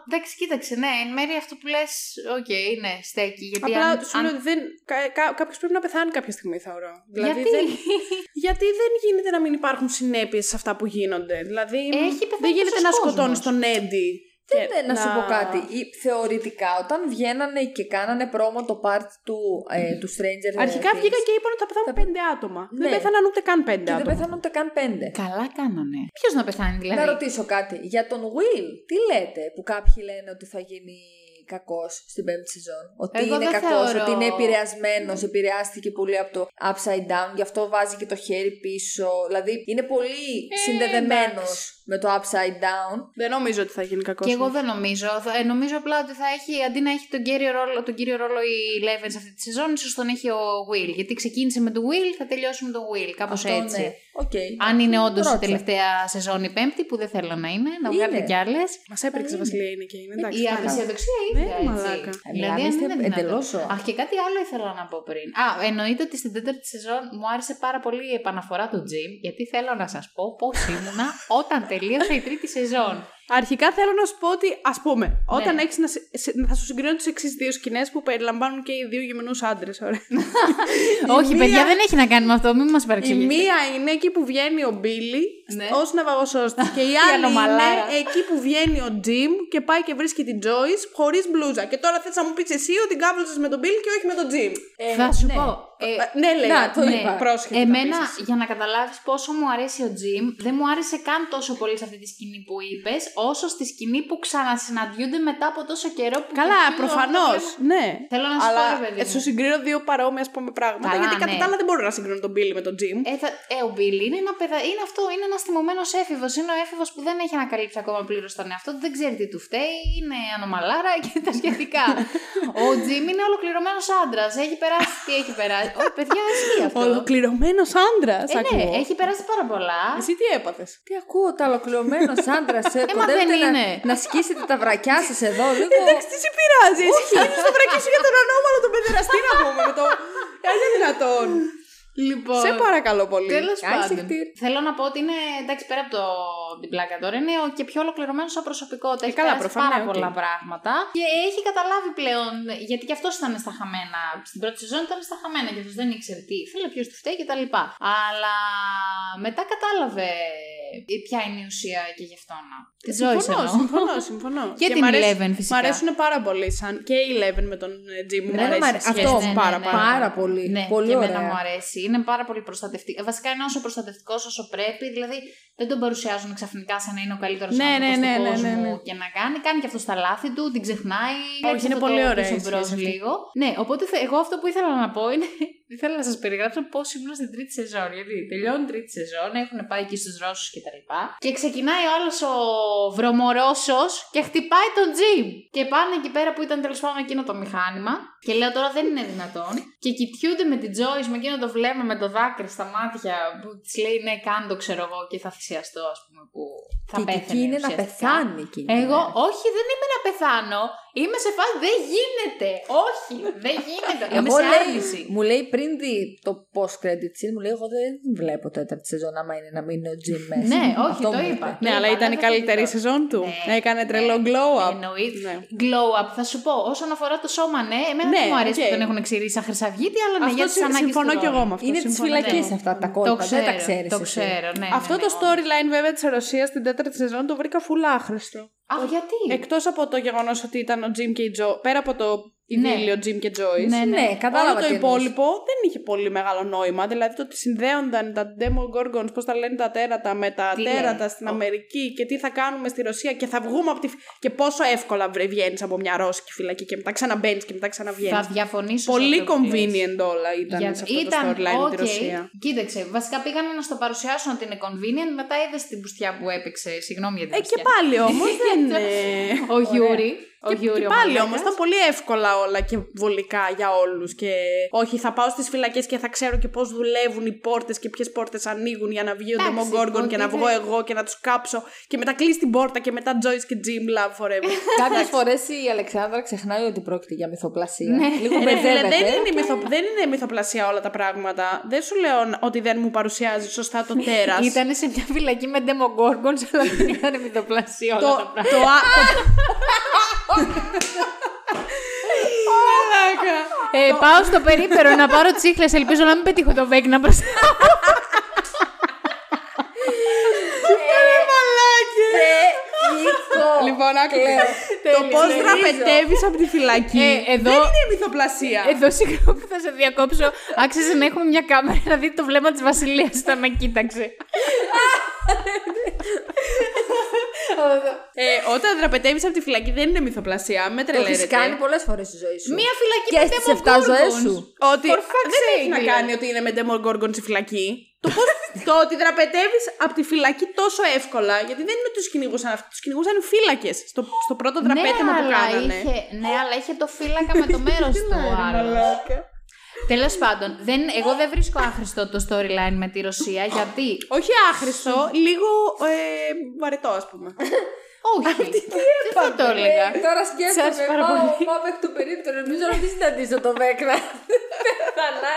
εντάξει, κοίταξε, ναι, εν μέρει αυτό που λες, οκ, ναι, στέκει. Γιατί Απλά αν, σου λέω ότι δεν... κα, κα, κάποιος πρέπει να πεθάνει κάποια στιγμή, θεωρώ. Δηλαδή Γιατί; δεν, γιατί δεν γίνεται να μην υπάρχουν συνέπειες σε αυτά που γίνονται. Δηλαδή, Έχει πεθάνει δεν γίνεται τόσος να σκοτώνεις κόσμος. τον Έντι. Δεν, και να σου πω κάτι. Ή- Θεωρητικά, όταν βγαίνανε και κάνανε πρόμο το part του, ε, του Stranger Αρχικά Things, βγήκαν και είπαν ότι θα πεθάνουν Θα- πέντε άτομα. Ναι. Δεν πέθαναν ούτε καν πέντε και δεν άτομα. πέθαναν ούτε καν πέντε. Καλά κάνανε. Ποιος να πεθάνει, δηλαδή; Να ρωτήσω κάτι. Για τον Will, τι λέτε που κάποιοι λένε ότι θα γίνει κακός στην πέμπτη σεζόν; Ότι Εγώ είναι δεν κακός, θεωρώ. ότι είναι επηρεασμένος, επηρεάστηκε πολύ από το upside down, γι' αυτό βάζει και το χέρι πίσω. Δηλαδή είναι πολύ Ε, συνδεδεμένος εντάξει. Με το upside down. Δεν νομίζω ότι θα γίνει κακός. Και εγώ δεν νομίζω. Θα- ε, νομίζω απλά ότι θα έχει, αντί να έχει τον κύριο ρόλο, τον κύριο ρόλο η Eleven σε αυτή τη σεζόν, ίσως τον έχει ο Will. Γιατί ξεκίνησε με τον Will, θα τελειώσει με τον Will. Κάπως Αυτό, έτσι. ναι. Οκ. Αν είναι όντως η Ρώτησα. τελευταία σεζόν η πέμπτη, που δεν θέλω να είναι, να βγάλετε Είναι. κι άλλες. Μας έπαιξε Βασιλεία είναι και είναι. Εντάξει, Η φτάνει. απαισιοδοξία Ναι, ίδια, έτσι. μαλάκα. Δηλαδή, αν είστε είναι δυνατόν. εντελώς ο. Αχ, και κάτι άλλο ήθελα να πω πριν. Α, εννοείται ότι στην τέταρτη σεζόν μου άρεσε πάρα πολύ η επαναφορά του Jim, γιατί θέλω να σας πω πώς ήμουνα όταν [LAUGHS] τελείωσε η τρίτη σεζόν. Αρχικά θέλω να σου πω ότι, ας πούμε, όταν Ναι. έχεις να. σε- σε- θα σου συγκρίνω τις εξής δύο σκηνές που περιλαμβάνουν και οι δύο γεμενού άντρες. [LAUGHS] Όχι, μία- παιδιά, δεν έχει να κάνει με αυτό, μην μας Η παρεξηγείτε. μία είναι εκεί που βγαίνει ο Μπίλι Ναι. ως ναυαγοσώστη. και η άλλη είναι ανομαλάρα. εκεί που βγαίνει ο Τζιμ και πάει και βρίσκει την Τζόι χωρίς μπλούζα. Και τώρα θες να μου πεις εσύ ότι κάβλωσε με τον Μπίλι και όχι με τον Τζιμ. Ε, Θα σου ναι. πω. ε, ναι, λέει. να, το ναι, είπα. πρόσχετα. Εμένα, για να καταλάβεις πόσο μου αρέσει ο Jim, δεν μου άρεσε καν τόσο πολύ σε αυτή τη σκηνή που είπες, όσο στη σκηνή που ξανασυναντιούνται μετά από τόσο καιρό που... Καλά, και εκεί προφανώς. όλο το βλέπω- Ναι. Θέλω να σου Αλλά πω, ρε παιδί ε, μου. σου συγκρίνω δύο παρόμοια ας πούμε, πράγματα. Καλά, γιατί κατά ναι. τα άλλα δεν μπορώ να συγκρίνω τον Μπίλι με τον Τζιμ. Ε, θα, ε, ο Μπίλι είναι ένα παιδα... είναι αυτό, είναι ένας θυμωμένος έφηβος. Είναι ο έφηβος που δεν έχει ανακαλύψει ακόμα πλήρως τον εαυτό του, δεν ξέρει τι του φταίει, είναι ανομαλάρα [LAUGHS] και τα σχετικά. ο Τζιμ είναι ολοκληρωμένος άντρας. Έχει περάσει τι έχει περάσει; Ω, παιδιά, ισχύει αυτό. Ολοκληρωμένος άντρας. Ε, ναι, έχει περάσει πάρα πολλά. Εσύ τι έπαθες; Τι ακούω, τα ολοκληρωμένος άντρας. Ε, μα κοντεύετε δεν να, είναι. να σκίσετε τα βρακιά σας εδώ λίγο. Εντάξει, τι σε πειράζει. Εσύ χύνει το βρακί σου για τον ανώμαλο τον παιδεραστή να πούμε. Με το... Ε, είναι δυνατόν. Λοιπόν. Σε παρακαλώ πολύ. Τέλος πάντων. Άι σιχτίρ. Θέλω να πω ότι είναι εντάξει πέρα από το, την πλάκα τώρα, είναι ο και πιο ολοκληρωμένος σαν προσωπικότητα. Έχει καλά, περάσει προφανώς, πάρα οκ. πολλά πράγματα. Και έχει καταλάβει πλέον. Γιατί και αυτός ήταν στα χαμένα. Στην πρώτη σεζόν ήταν στα χαμένα και αυτός δεν ήξερε τι ήθελε, ποιος του φταίει κτλ. Αλλά μετά κατάλαβε ποια είναι η ουσία και γι' αυτό να. Τη ζωή Συμφωνώ, συμφωνώ, [LAUGHS] συμφωνώ. Και την μ' αρέσει- Eleven, φυσικά. Μ' αρέσουν πάρα πολύ σαν και η Eleven με τον Τζιμ. Μου Εμένα μ' αρέσει. αρέσει. η σχέση Αυτό, τους ναι, πάρα, ναι, πάρα. Πάρα πολύ. Ναι, πολύ και ωραία. εμένα μου αρέσει. Είναι πάρα πολύ προστατευτικό. Ε, Βασικά είναι όσο προστατευτικός όσο πρέπει. Δηλαδή δεν τον παρουσιάζουν ξαφνικά σαν να είναι ο καλύτερος Ναι, άνθρωπος ναι, του ναι, ναι, κόσμου ναι, ναι. και να κάνει. Κάνει και αυτό στα λάθη του, την ξεχνάει. Όχι, βλέπει είναι αυτό πολύ το ωραία πίσω η μπρος σχέση αυτή. λίγο. Ναι, οπότε θε- εγώ αυτό που ήθελα να πω είναι. [LAUGHS] ήθελα να σας περιγράψω πώς ήμουν στην τρίτη σεζόν. Γιατί τελειώνει η τρίτη σεζόν, έχουν πάει εκεί στους Ρώσους κτλ. Και, και ξεκινάει ο άλλος ο βρωμορόσο και χτυπάει τον Τζιμ. Και πάνε εκεί πέρα που ήταν τέλος πάντων εκείνο το μηχάνημα. Και λέω τώρα δεν είναι δυνατόν. Και κοιτιούνται με την Joyce με εκείνο το βλέμμα με το δάκρυ στα μάτια που της λέει ναι, κάντο ξέρω εγώ και θα θυσιαστώ, ας πούμε, που θα Και πέθανε. εκεί είναι να ουσιαστικά. πεθάνει εκείνη. Εγώ, όχι, δεν είμαι να πεθάνω. Είμαι σε φάση, δεν γίνεται. Όχι, δεν γίνεται. Είμαι Εγώ σε λέει, άρνηση. μου λέει πριν δει το post credit scene, μου λέει: Εγώ δεν βλέπω τέταρτη σεζόν άμα είναι να μην είναι ο Jim μέσα. Ναι, όχι, Αυτό το μου είπα. είπε. Ναι, Το αλλά είπα, ήταν δεν η θα καλύτερη το σεζόν του. Ναι, Έκανε ναι, τρελό glow up. Εννοείται. Ναι. Glow up, θα σου πω. Όσον αφορά το σώμα, ναι, εμένα Ναι, δεν μου αρέσει οκ. που τον έχουν ξυρίσει σαν χρυσαυγίτη, αλλά ναι, Αυτό για τι συ- ανάγκε συμφωνώ κι εγώ με αυτό. Είναι τη συμφωνώ φυλακή κι εγώ. αυτά τα Το κόλπα. ξέρω, Δεν τα ξέρεις. το ξέρω, ναι. Αυτό ναι, το ναι, storyline βέβαια της Ρωσίας στην τέταρτη σεζόν το βρήκα φουλ άχρηστο. Αχ, γιατί; Εκτός από το γεγονός ότι ήταν ο Jim και η Joyce, πέρα από το ειδύλλιο Jim και Joyce. Ναι, ναι. Ναι, κατάλαβα. Όλο το τι εννοείς. υπόλοιπο δεν είχε πολύ μεγάλο νόημα. Δηλαδή το ότι συνδέονταν τα Demogorgons, πώς τα λένε τα τέρατα, με τα Τι τέρατα λέει; στην Ο- Αμερική και τι θα κάνουμε στη Ρωσία και θα βγούμε από τη. φυ- και πόσο εύκολα βγαίνεις από μια ρώσικη φυλακή και μετά ξαναμπαίνεις και μετά ξαναβγαίνεις. Θα διαφωνήσω. σε Πολύ αυτό που λες. convenient όλα ήταν Για- σε αυτό το storyline με τη οκ. Ρωσία. Κοίταξε, βασικά πήγανε να στο παρουσιάσουν ότι είναι convenient, μετά είδες την πουστιά που έπαιξε. Συγγνώμη για την Ε, και πουστιά. πάλι όμως [LAUGHS] δεν. ε, Ο Γιούρι. Ο Γιούρι Και ο πάλι μαλάκας. όμως ήταν πολύ εύκολα όλα και βολικά για όλους. Και όχι, θα πάω στις φυλακές και θα ξέρω και πώς δουλεύουν οι πόρτες και ποιες πόρτες ανοίγουν για να βγει ο Εντάξει, Demogorgon και να ότι βγω δεν- εγώ και να τους κάψω και μετά κλείσει την πόρτα και μετά Joyce και Jim love forever. [LAUGHS] Κάποιες φορές η Αλεξάνδρα ξεχνάει ότι πρόκειται για μυθοπλασία. Ναι. Λίγο Ρε φίλε, μπερδεύεται. δεν, είναι μυθο, δεν είναι μυθοπλασία όλα τα πράγματα. Δεν σου λέω ότι δεν μου παρουσιάζει σωστά το τέρας. [LAUGHS] Ήταν σε μια φυλακή με Demogorgons, αλλά δεν ήταν μυθοπλασία όλα το, τα πράγματα. [LAUGHS] το, α- Μαλάκα. Ε, πάω στο περίπτερο να πάρω τσίχλες, ελπίζω να μην πετύχω το βέγγνα μπροστά. Θεϊκό. Λοιπόν, άκου. Κλαίω. Το πώς Τέλειο. δραπετεύεις από τη φυλακή. Ε, εδώ- Δεν είναι μυθοπλασία. Εδώ συγγνώμη που θα σε διακόψω. Άξιζε να έχουμε μια κάμερα να δείτε το βλέμμα της Βασιλείας όταν με κοίταξε. Ε, όταν δραπετεύεις από τη φυλακή δεν είναι μυθοπλασία. Με Το έχεις τρελαίνετε. κάνει πολλές φορές στη ζωή σου. Μια φυλακή Και με στι 7 ζωές Demogorgons. σου. Ότι For fuck's δεν έχει sake, να λέει. κάνει ότι είναι με Demogorgon στη φυλακή. Το, πώς, το ότι δραπετεύεις από τη φυλακή τόσο εύκολα, γιατί δεν είναι ότι τους κυνηγούσαν αυτοί, τους κυνηγούσαν οι φύλακες στο, στο πρώτο δραπέτευμα ναι, που αλλά κάνανε. είχε, ναι, αλλά είχε το φύλακα με το μέρος [LAUGHS] του άλλος. Τέλος πάντων, δεν, εγώ δεν βρίσκω άχρηστο το storyline με τη Ρωσία γιατί. Όχι άχρηστο, λίγο ε, βαρετό, ας πούμε. [LAUGHS] Όχι. δεν θα το έλεγα. Ε, Τώρα Σας σκέφτομαι. πάρα Πάω, πολύ. πάω μέχρι το περίπτερο. Νομίζω να μην συναντήσω το Βέκνα. Πέθανα.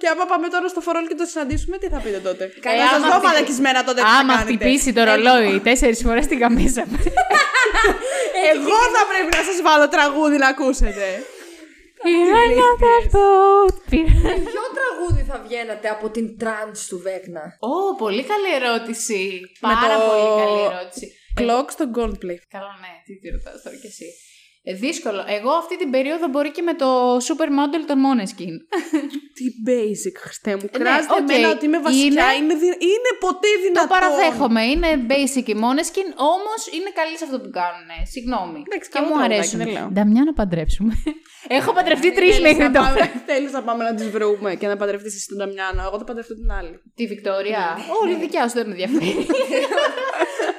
και άμα πάμε τώρα στο φορόλ και το συναντήσουμε, τι θα πείτε τότε; Καλά, να σας άμα δω χτυπήσει- μαλακισμένα τότε τι θα Άμα κάνετε. χτυπήσει το ρολόι τέσσερις φορές την καμίσα. [LAUGHS] Εγώ θα πρέπει να σας βάλω τραγούδι να ακούσετε. Πήρα ένα αδερφό. πήρα- Ποιο τραγούδι θα βγαίνατε από την τρανς του Βέκνα. Ω, πολύ καλή ερώτηση. Πάρα το- πολύ καλή ερώτηση. Clocks των Coldplay. Καλά, ναι, τι τη ρωτάς τώρα κι εσύ. Ε, δύσκολο. Εγώ αυτή την περίοδο μπορεί και με το supermodel των Måneskin. [LAUGHS] Τι basic, Χριστέ μου. ναι, Κράζετε οκ. εμένα ότι είμαι basic-ά. Είναι- Είναι, δι- είναι ποτέ το δυνατόν. παραδέχομαι. Είναι basic οι Måneskin, όμως είναι καλοί σε αυτό που κάνουν. Συγγνώμη. Εντάξει, και καλό μου τραγουδάκι, αρέσουν. δεν λέω. Νταμιά να παντρέψουμε. [LAUGHS] Έχω παντρευτεί τρεις Θέλεις μέχρι να τώρα. πάμε- Θέλεις να πάμε να τις βρούμε και να παντρευτείς εσύ τον Νταμιάνο. Εγώ θα παντρευτώ την άλλη. Τη Βικτόρια. Όλη δικιά σου δεν με ενδιαφέρει. [LAUGHS]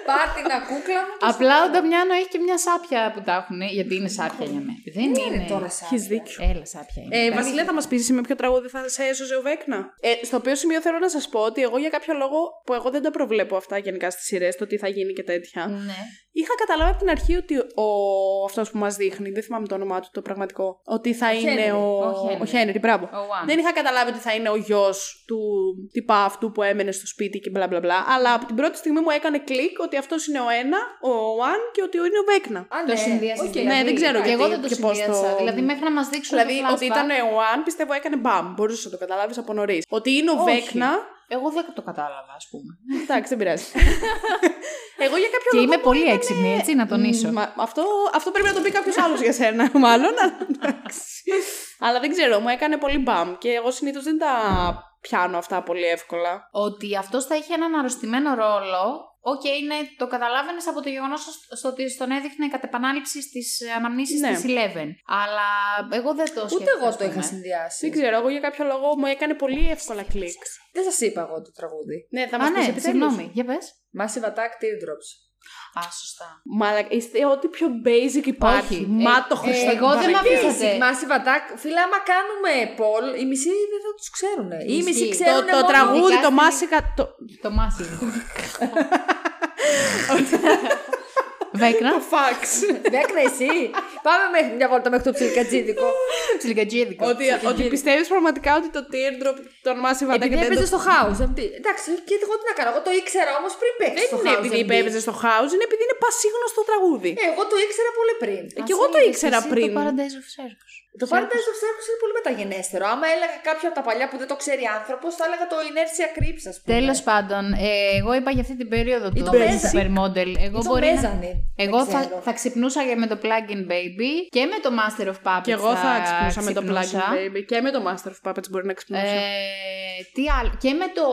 Πάρ την κούκλα μου. Απλά ο Νταμιάνο έχει και μια σάπια που τα έχουν. Γιατί είναι σάπια για μένα. Δεν είναι. τώρα σαν. Έχεις δίκιο. Έλα, σάπια είναι. Ε, Βασιλεία, θα μας πεις με ποιο τραγούδι θα σε έσωζε ο Βέκνα. Ε, στο οποίο σημείο θέλω να σας πω ότι εγώ για κάποιο λόγο που εγώ δεν τα προβλέπω αυτά γενικά στις σειρές, το τι θα γίνει και τέτοια. Ναι. Είχα καταλάβει από την αρχή ότι ο αυτός που μας δείχνει, δεν θυμάμαι το όνομά του το πραγματικό, ότι θα είναι Henry. ο. Ο Henry. Ο Henry, μπράβο. Ο One. Δεν είχα καταλάβει ότι θα είναι ο γιος του τυπά αυτού που έμενε στο σπίτι και μπλα μπλα μπλα. Αλλά από την πρώτη στιγμή μου έκανε κλικ ότι αυτός είναι ο ένα, ο One και ότι είναι ο Βέκνα. Α, Το ναι. συνδύασε Οκ. δηλαδή. Ναι, δεν ξέρω Και εγώ γιατί δεν το και πώς συνδύασα. το- Δηλαδή μέχρι να μας δείξουν. Δηλαδή το ότι flashback, ήταν ο One, πιστεύω έκανε μπαμ. Μπορούσες να το καταλάβεις από νωρίς. Ότι είναι ο Όχι. Βέκνα. Εγώ δεν το κατάλαβα, ας πούμε. Εντάξει, δεν πειράζει. [LAUGHS] Εγώ για κάποιο Και λόγο. είμαι μου πολύ έκανε- έξυπνη, έτσι, να τονίσω. Μ, μα- αυτό, αυτό πρέπει να το πει κάποιος άλλος για σένα, [LAUGHS] μάλλον. αλλά εντάξει. Αλλά δεν ξέρω, μου έκανε πολύ μπαμ. Και εγώ συνήθως δεν τα πιάνω αυτά πολύ εύκολα. Ότι αυτός θα είχε έναν αρρωστημένο ρόλο. Οκ, ναι, το καταλάβαινες από το γεγονός ότι στον έδειχνε κατ' επανάληψη στις αναμνήσεις Ναι. της Eleven. Αλλά εγώ δεν το σκέφτηκα. Ούτε εγώ ας το είχα πούμε. συνδυάσει. Δεν ξέρω, εγώ για κάποιο λόγο μου έκανε πολύ εύκολα κλικ. Δεν σας είπα εγώ το τραγούδι. Ναι, θα Α, μας πεις ναι, συγγνώμη. Για πες. Massive Attack Teardrops. Α, σωστά. Μαλακα, είστε ό,τι πιο basic υπάρχει. Όχι. Μα Ε, το ε, Χριστό. εγώ δεν μ' Παναγία. αφήσατε. Massive Attack, φίλε, άμα κάνουμε poll, οι μισοί δεν θα τους ξέρουν. Ή οι μισοί Ισχύει. ξέρουν. Το, το μόνο- τραγούδι, ειδικά το στην- μάσικα. Το, Το μάσι. [LAUGHS] [LAUGHS] Βέκνα. το φαξ. Δέκνα εσύ. Πάμε μέχρι μια βόλτα μέχρι το ψιλικατζίδικο. Τσιλικατζίδικο. ότι, ότι πιστεύεις πραγματικά ότι το teardrop το Massive Attack Επειδή δεν έπαιζε το... στο house. empty. Εντάξει, και εγώ τι να κάνω. Εγώ το ήξερα όμως πριν παίξει. Δεν στο είναι house επειδή empty. έπαιζε στο house, είναι επειδή είναι πασίγνωστο τραγούδι. Ε, εγώ το ήξερα πολύ πριν. Ε, και εγώ το ήξερα πριν. Το Paradise of Circus. Το Paradise of Circus είναι πολύ μεταγενέστερο. Άμα έλεγα κάποιο από τα παλιά που δεν το ξέρει άνθρωπος, θα έλεγα το Inertia Crips, ας πούμε. Τέλος πάντων, ε, εγώ είπα για αυτή την περίοδο Ή το το Mezzanine. Supermodel. Εγώ Ή το μπορεί να... Mezzanine. Εγώ Δεν θα, ξέρω. θα ξυπνούσα και με το Plug-in Baby και με το Master of Puppets. Και εγώ θα ξυπνούσα με το Plug ξυπνούσα. Baby. Και με το Master of Puppets μπορεί να ξυπνούσα. Ε, τι άλλο. Και με το.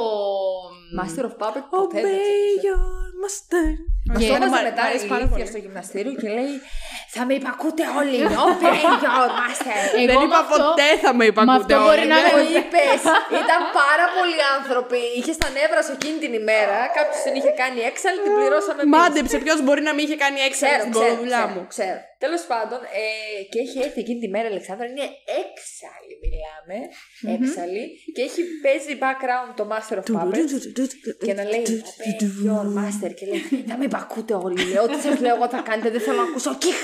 Master of Puppet Obey ποτέ δεν ξύπνησα. your είμαστε. Μα Και- το έβαζε Μ' μετά αρέσει η πάρα ηλίθεια πολύ. στο γυμναστήριο και λέει Θα με υπακούτε όλοι. Open your master. Εγώ Δεν με είπα αυτό- ποτέ θα με με υπακούτε αυτό μπορεί όλοι. να Το είναι- είπες. Ήταν πάρα πολλοί άνθρωποι. Είχες τα νεύρα σου εκείνη την ημέρα. Κάποιος την είχε κάνει έξαλλη, την πληρώσαμε εμείς. Μάντεψε ποιος μπορεί να μην είχε κάνει έξαλλη Ξέρω, στην ξέρω, δουλειά ξέρω, μου. ξέρω. Τέλος πάντων, ε, και έχει έρθει εκείνη τη μέρα η Αλεξάνδρα, είναι έξαλλη, μιλάμε. Έξαλλη. Και έχει παίζει background το Master of Puppets. Και να λέει Open your master. Και λέει Θα με υπακούτε όλοι. Λέω ό,τι σας λέω εγώ θα κάνετε. Δεν θέλω να ακούσω. Κιχ.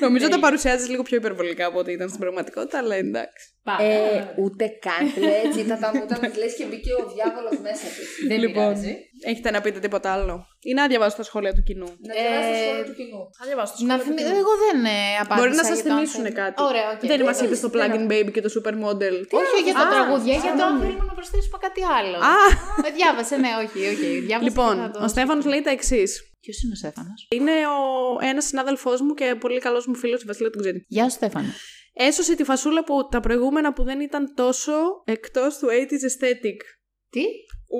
Νομίζω τα παρουσιάζεις λίγο πιο υπερβολικά από ό,τι ήταν στην πραγματικότητα, αλλά εντάξει. Ε, ούτε καν. Λέει έτσι ήταν τα νούτα μα. Λες και μπήκε ο διάβολος μέσα της. Δεν Λοιπόν, πειράζει. έχετε να πείτε τίποτα άλλο. Ή να διαβάσω τα σχόλια του κοινού. Να διαβάσει το Ε, σχόλιο του κοινού. Θα διαβάσω τα Να θυμι... Εγώ δεν ε, απάντησα. Μπορεί να σα για το αν θυμίσουν θέλει. κάτι. Ωραία, οκ. Δεν μας δεν είπες το το Plugin Baby και το Supermodel. Όχι, όχι για τα Α, τραγούδια, για το αν συγγνώμη. θέλουμε να προσθέσουμε κάτι άλλο. Α, Με διάβασε, ναι, όχι, οκ. Διάβασε λοιπόν, και θα το- ο Στέφανος λέει τα εξής. Ποιος είναι ο Στέφανος; Είναι ο ένας συνάδελφός μου και πολύ καλός μου φίλος, η Βασίλεια τον ξέρει. Γεια σου, Στέφανο. Έσωσε τη φασούλα που τα προηγούμενα που δεν ήταν τόσο εκτός του 80s aesthetic. Τι;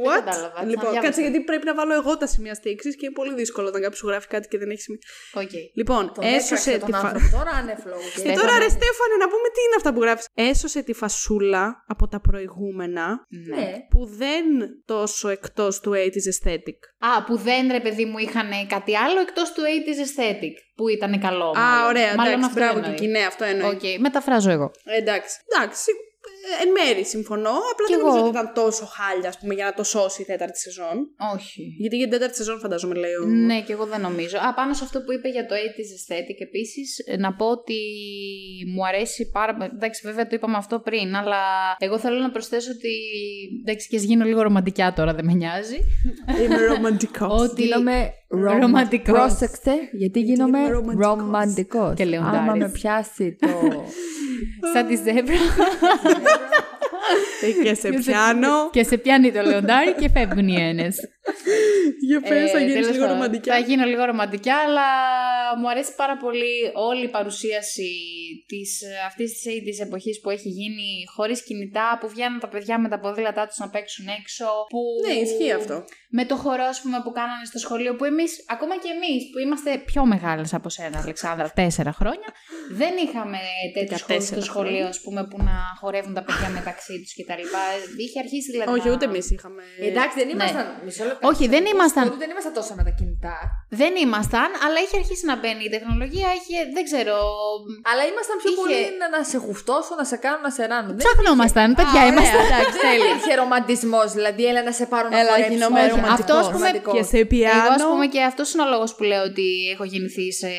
What? κατάλαβα, λοιπόν, ξαναδιάβασα. κάτσε γιατί πρέπει να βάλω εγώ τα σημεία στήξη και είναι πολύ δύσκολο όταν κάποιος σου γράφει κάτι και δεν έχει σημεία. Οκ. Λοιπόν, Τον έσωσε έσωσε τη τον φα... άνθρωπο τώρα ανεφλόγου. [LAUGHS] Και τώρα ρε Στέφανε να πούμε τι είναι αυτά που γράφεις. Έσωσε τη φασούλα από τα προηγούμενα Ναι. που δεν τόσο εκτός του 80s aesthetic. Α, που δεν ρε παιδί μου είχαν κάτι άλλο εκτός του 80s aesthetic. Που ήταν καλό. Α, μάλλον. ωραία, Μάλλον εντάξει, αυτό μπράβο εννοείς. και εκεί, ναι, αυτό εννοεί. Οκ, μεταφράζω εγώ. Ε, εντάξει, εντάξει, ε, εν μέρη συμφωνώ, απλά Κι δεν εγώ. νομίζω ότι ήταν τόσο χάλια, ας πούμε, για να το σώσει η τέταρτη σεζόν. Όχι. Γιατί για την τέταρτη σεζόν φαντάζομαι λέει ο... Ναι, και εγώ δεν νομίζω. Α, πάνω σε αυτό που είπε για το 80s aesthetic επίσης, να πω ότι μου αρέσει πάρα πολύ. Εντάξει, βέβαια το είπαμε αυτό πριν, αλλά εγώ θέλω να προσθέσω ότι. Εντάξει, και ας γίνω λίγο ρομαντικιά τώρα, δεν με νοιάζει. Είμαι ρομαντικός. ότι. Γίνομαι Ρομαντικός. Πρόσεξε, γιατί γίνομαι είμαι ρομαντικός. ρομαντικός. Και λεοντάρης. Άμα με πιάσει το. [LAUGHS] Σαν τη ζέμπρα. Ε, και σε πιάνω. και σε πιάνει το λεοντάρι και φεύγουν οι ένες. Για πες, θα Ε, γίνεις τέλος λίγο πάντων, ρομαντικά. Θα γίνω λίγο ρομαντικά, αλλά μου αρέσει πάρα πολύ όλη η παρουσίαση της, ε, αυτής της 80's εποχής που έχει γίνει χωρίς κινητά, που βγαίνουν τα παιδιά με τα ποδήλατά τους να παίξουν έξω. Που... Ναι, ισχύει αυτό. Με το χορό, ας πούμε, που κάνανε στο σχολείο, που εμείς, ακόμα και εμείς, που είμαστε πιο μεγάλες από σένα, Αλεξάνδρα, τέσσερα χρόνια, δεν είχαμε τέτοιους χώρους στο 14 σχολείο, χρόνια. ας πούμε, που να χορεύουν τα παιδιά μεταξύ τους κτλ. Είχε αρχίσει δηλαδή Όχι, να- ούτε εμείς είχαμε... Εντάξει, δεν ήμασταν. Μισό λεπτό. Όχι, δεν ήμασταν. Τότε δεν ήμασταν τόσο με τα κινητά. Δεν ήμασταν, αλλά είχε αρχίσει να μπαίνει η τεχνολογία. Είχε, δεν ξέρω. Αλλά ήμασταν πιο Είχε- πολύ να, να σε χουφτώσω, να σε κάνω να σε ράνω. Δεν Ψάχνομασταν, παιδιά, ωραία, ήμασταν. εντάξει, δεν υπήρχε ρομαντισμός, δηλαδή έλα να σε πάρω να Έλα, χορέψω. γίνομαι Όχι, ρομαντικός. Αυτός, ας πούμε, ρομαντικός. Και σε πιάνω. Εγώ, ας πούμε, και αυτός είναι ο λόγος που λέω ότι έχω γεννηθεί σε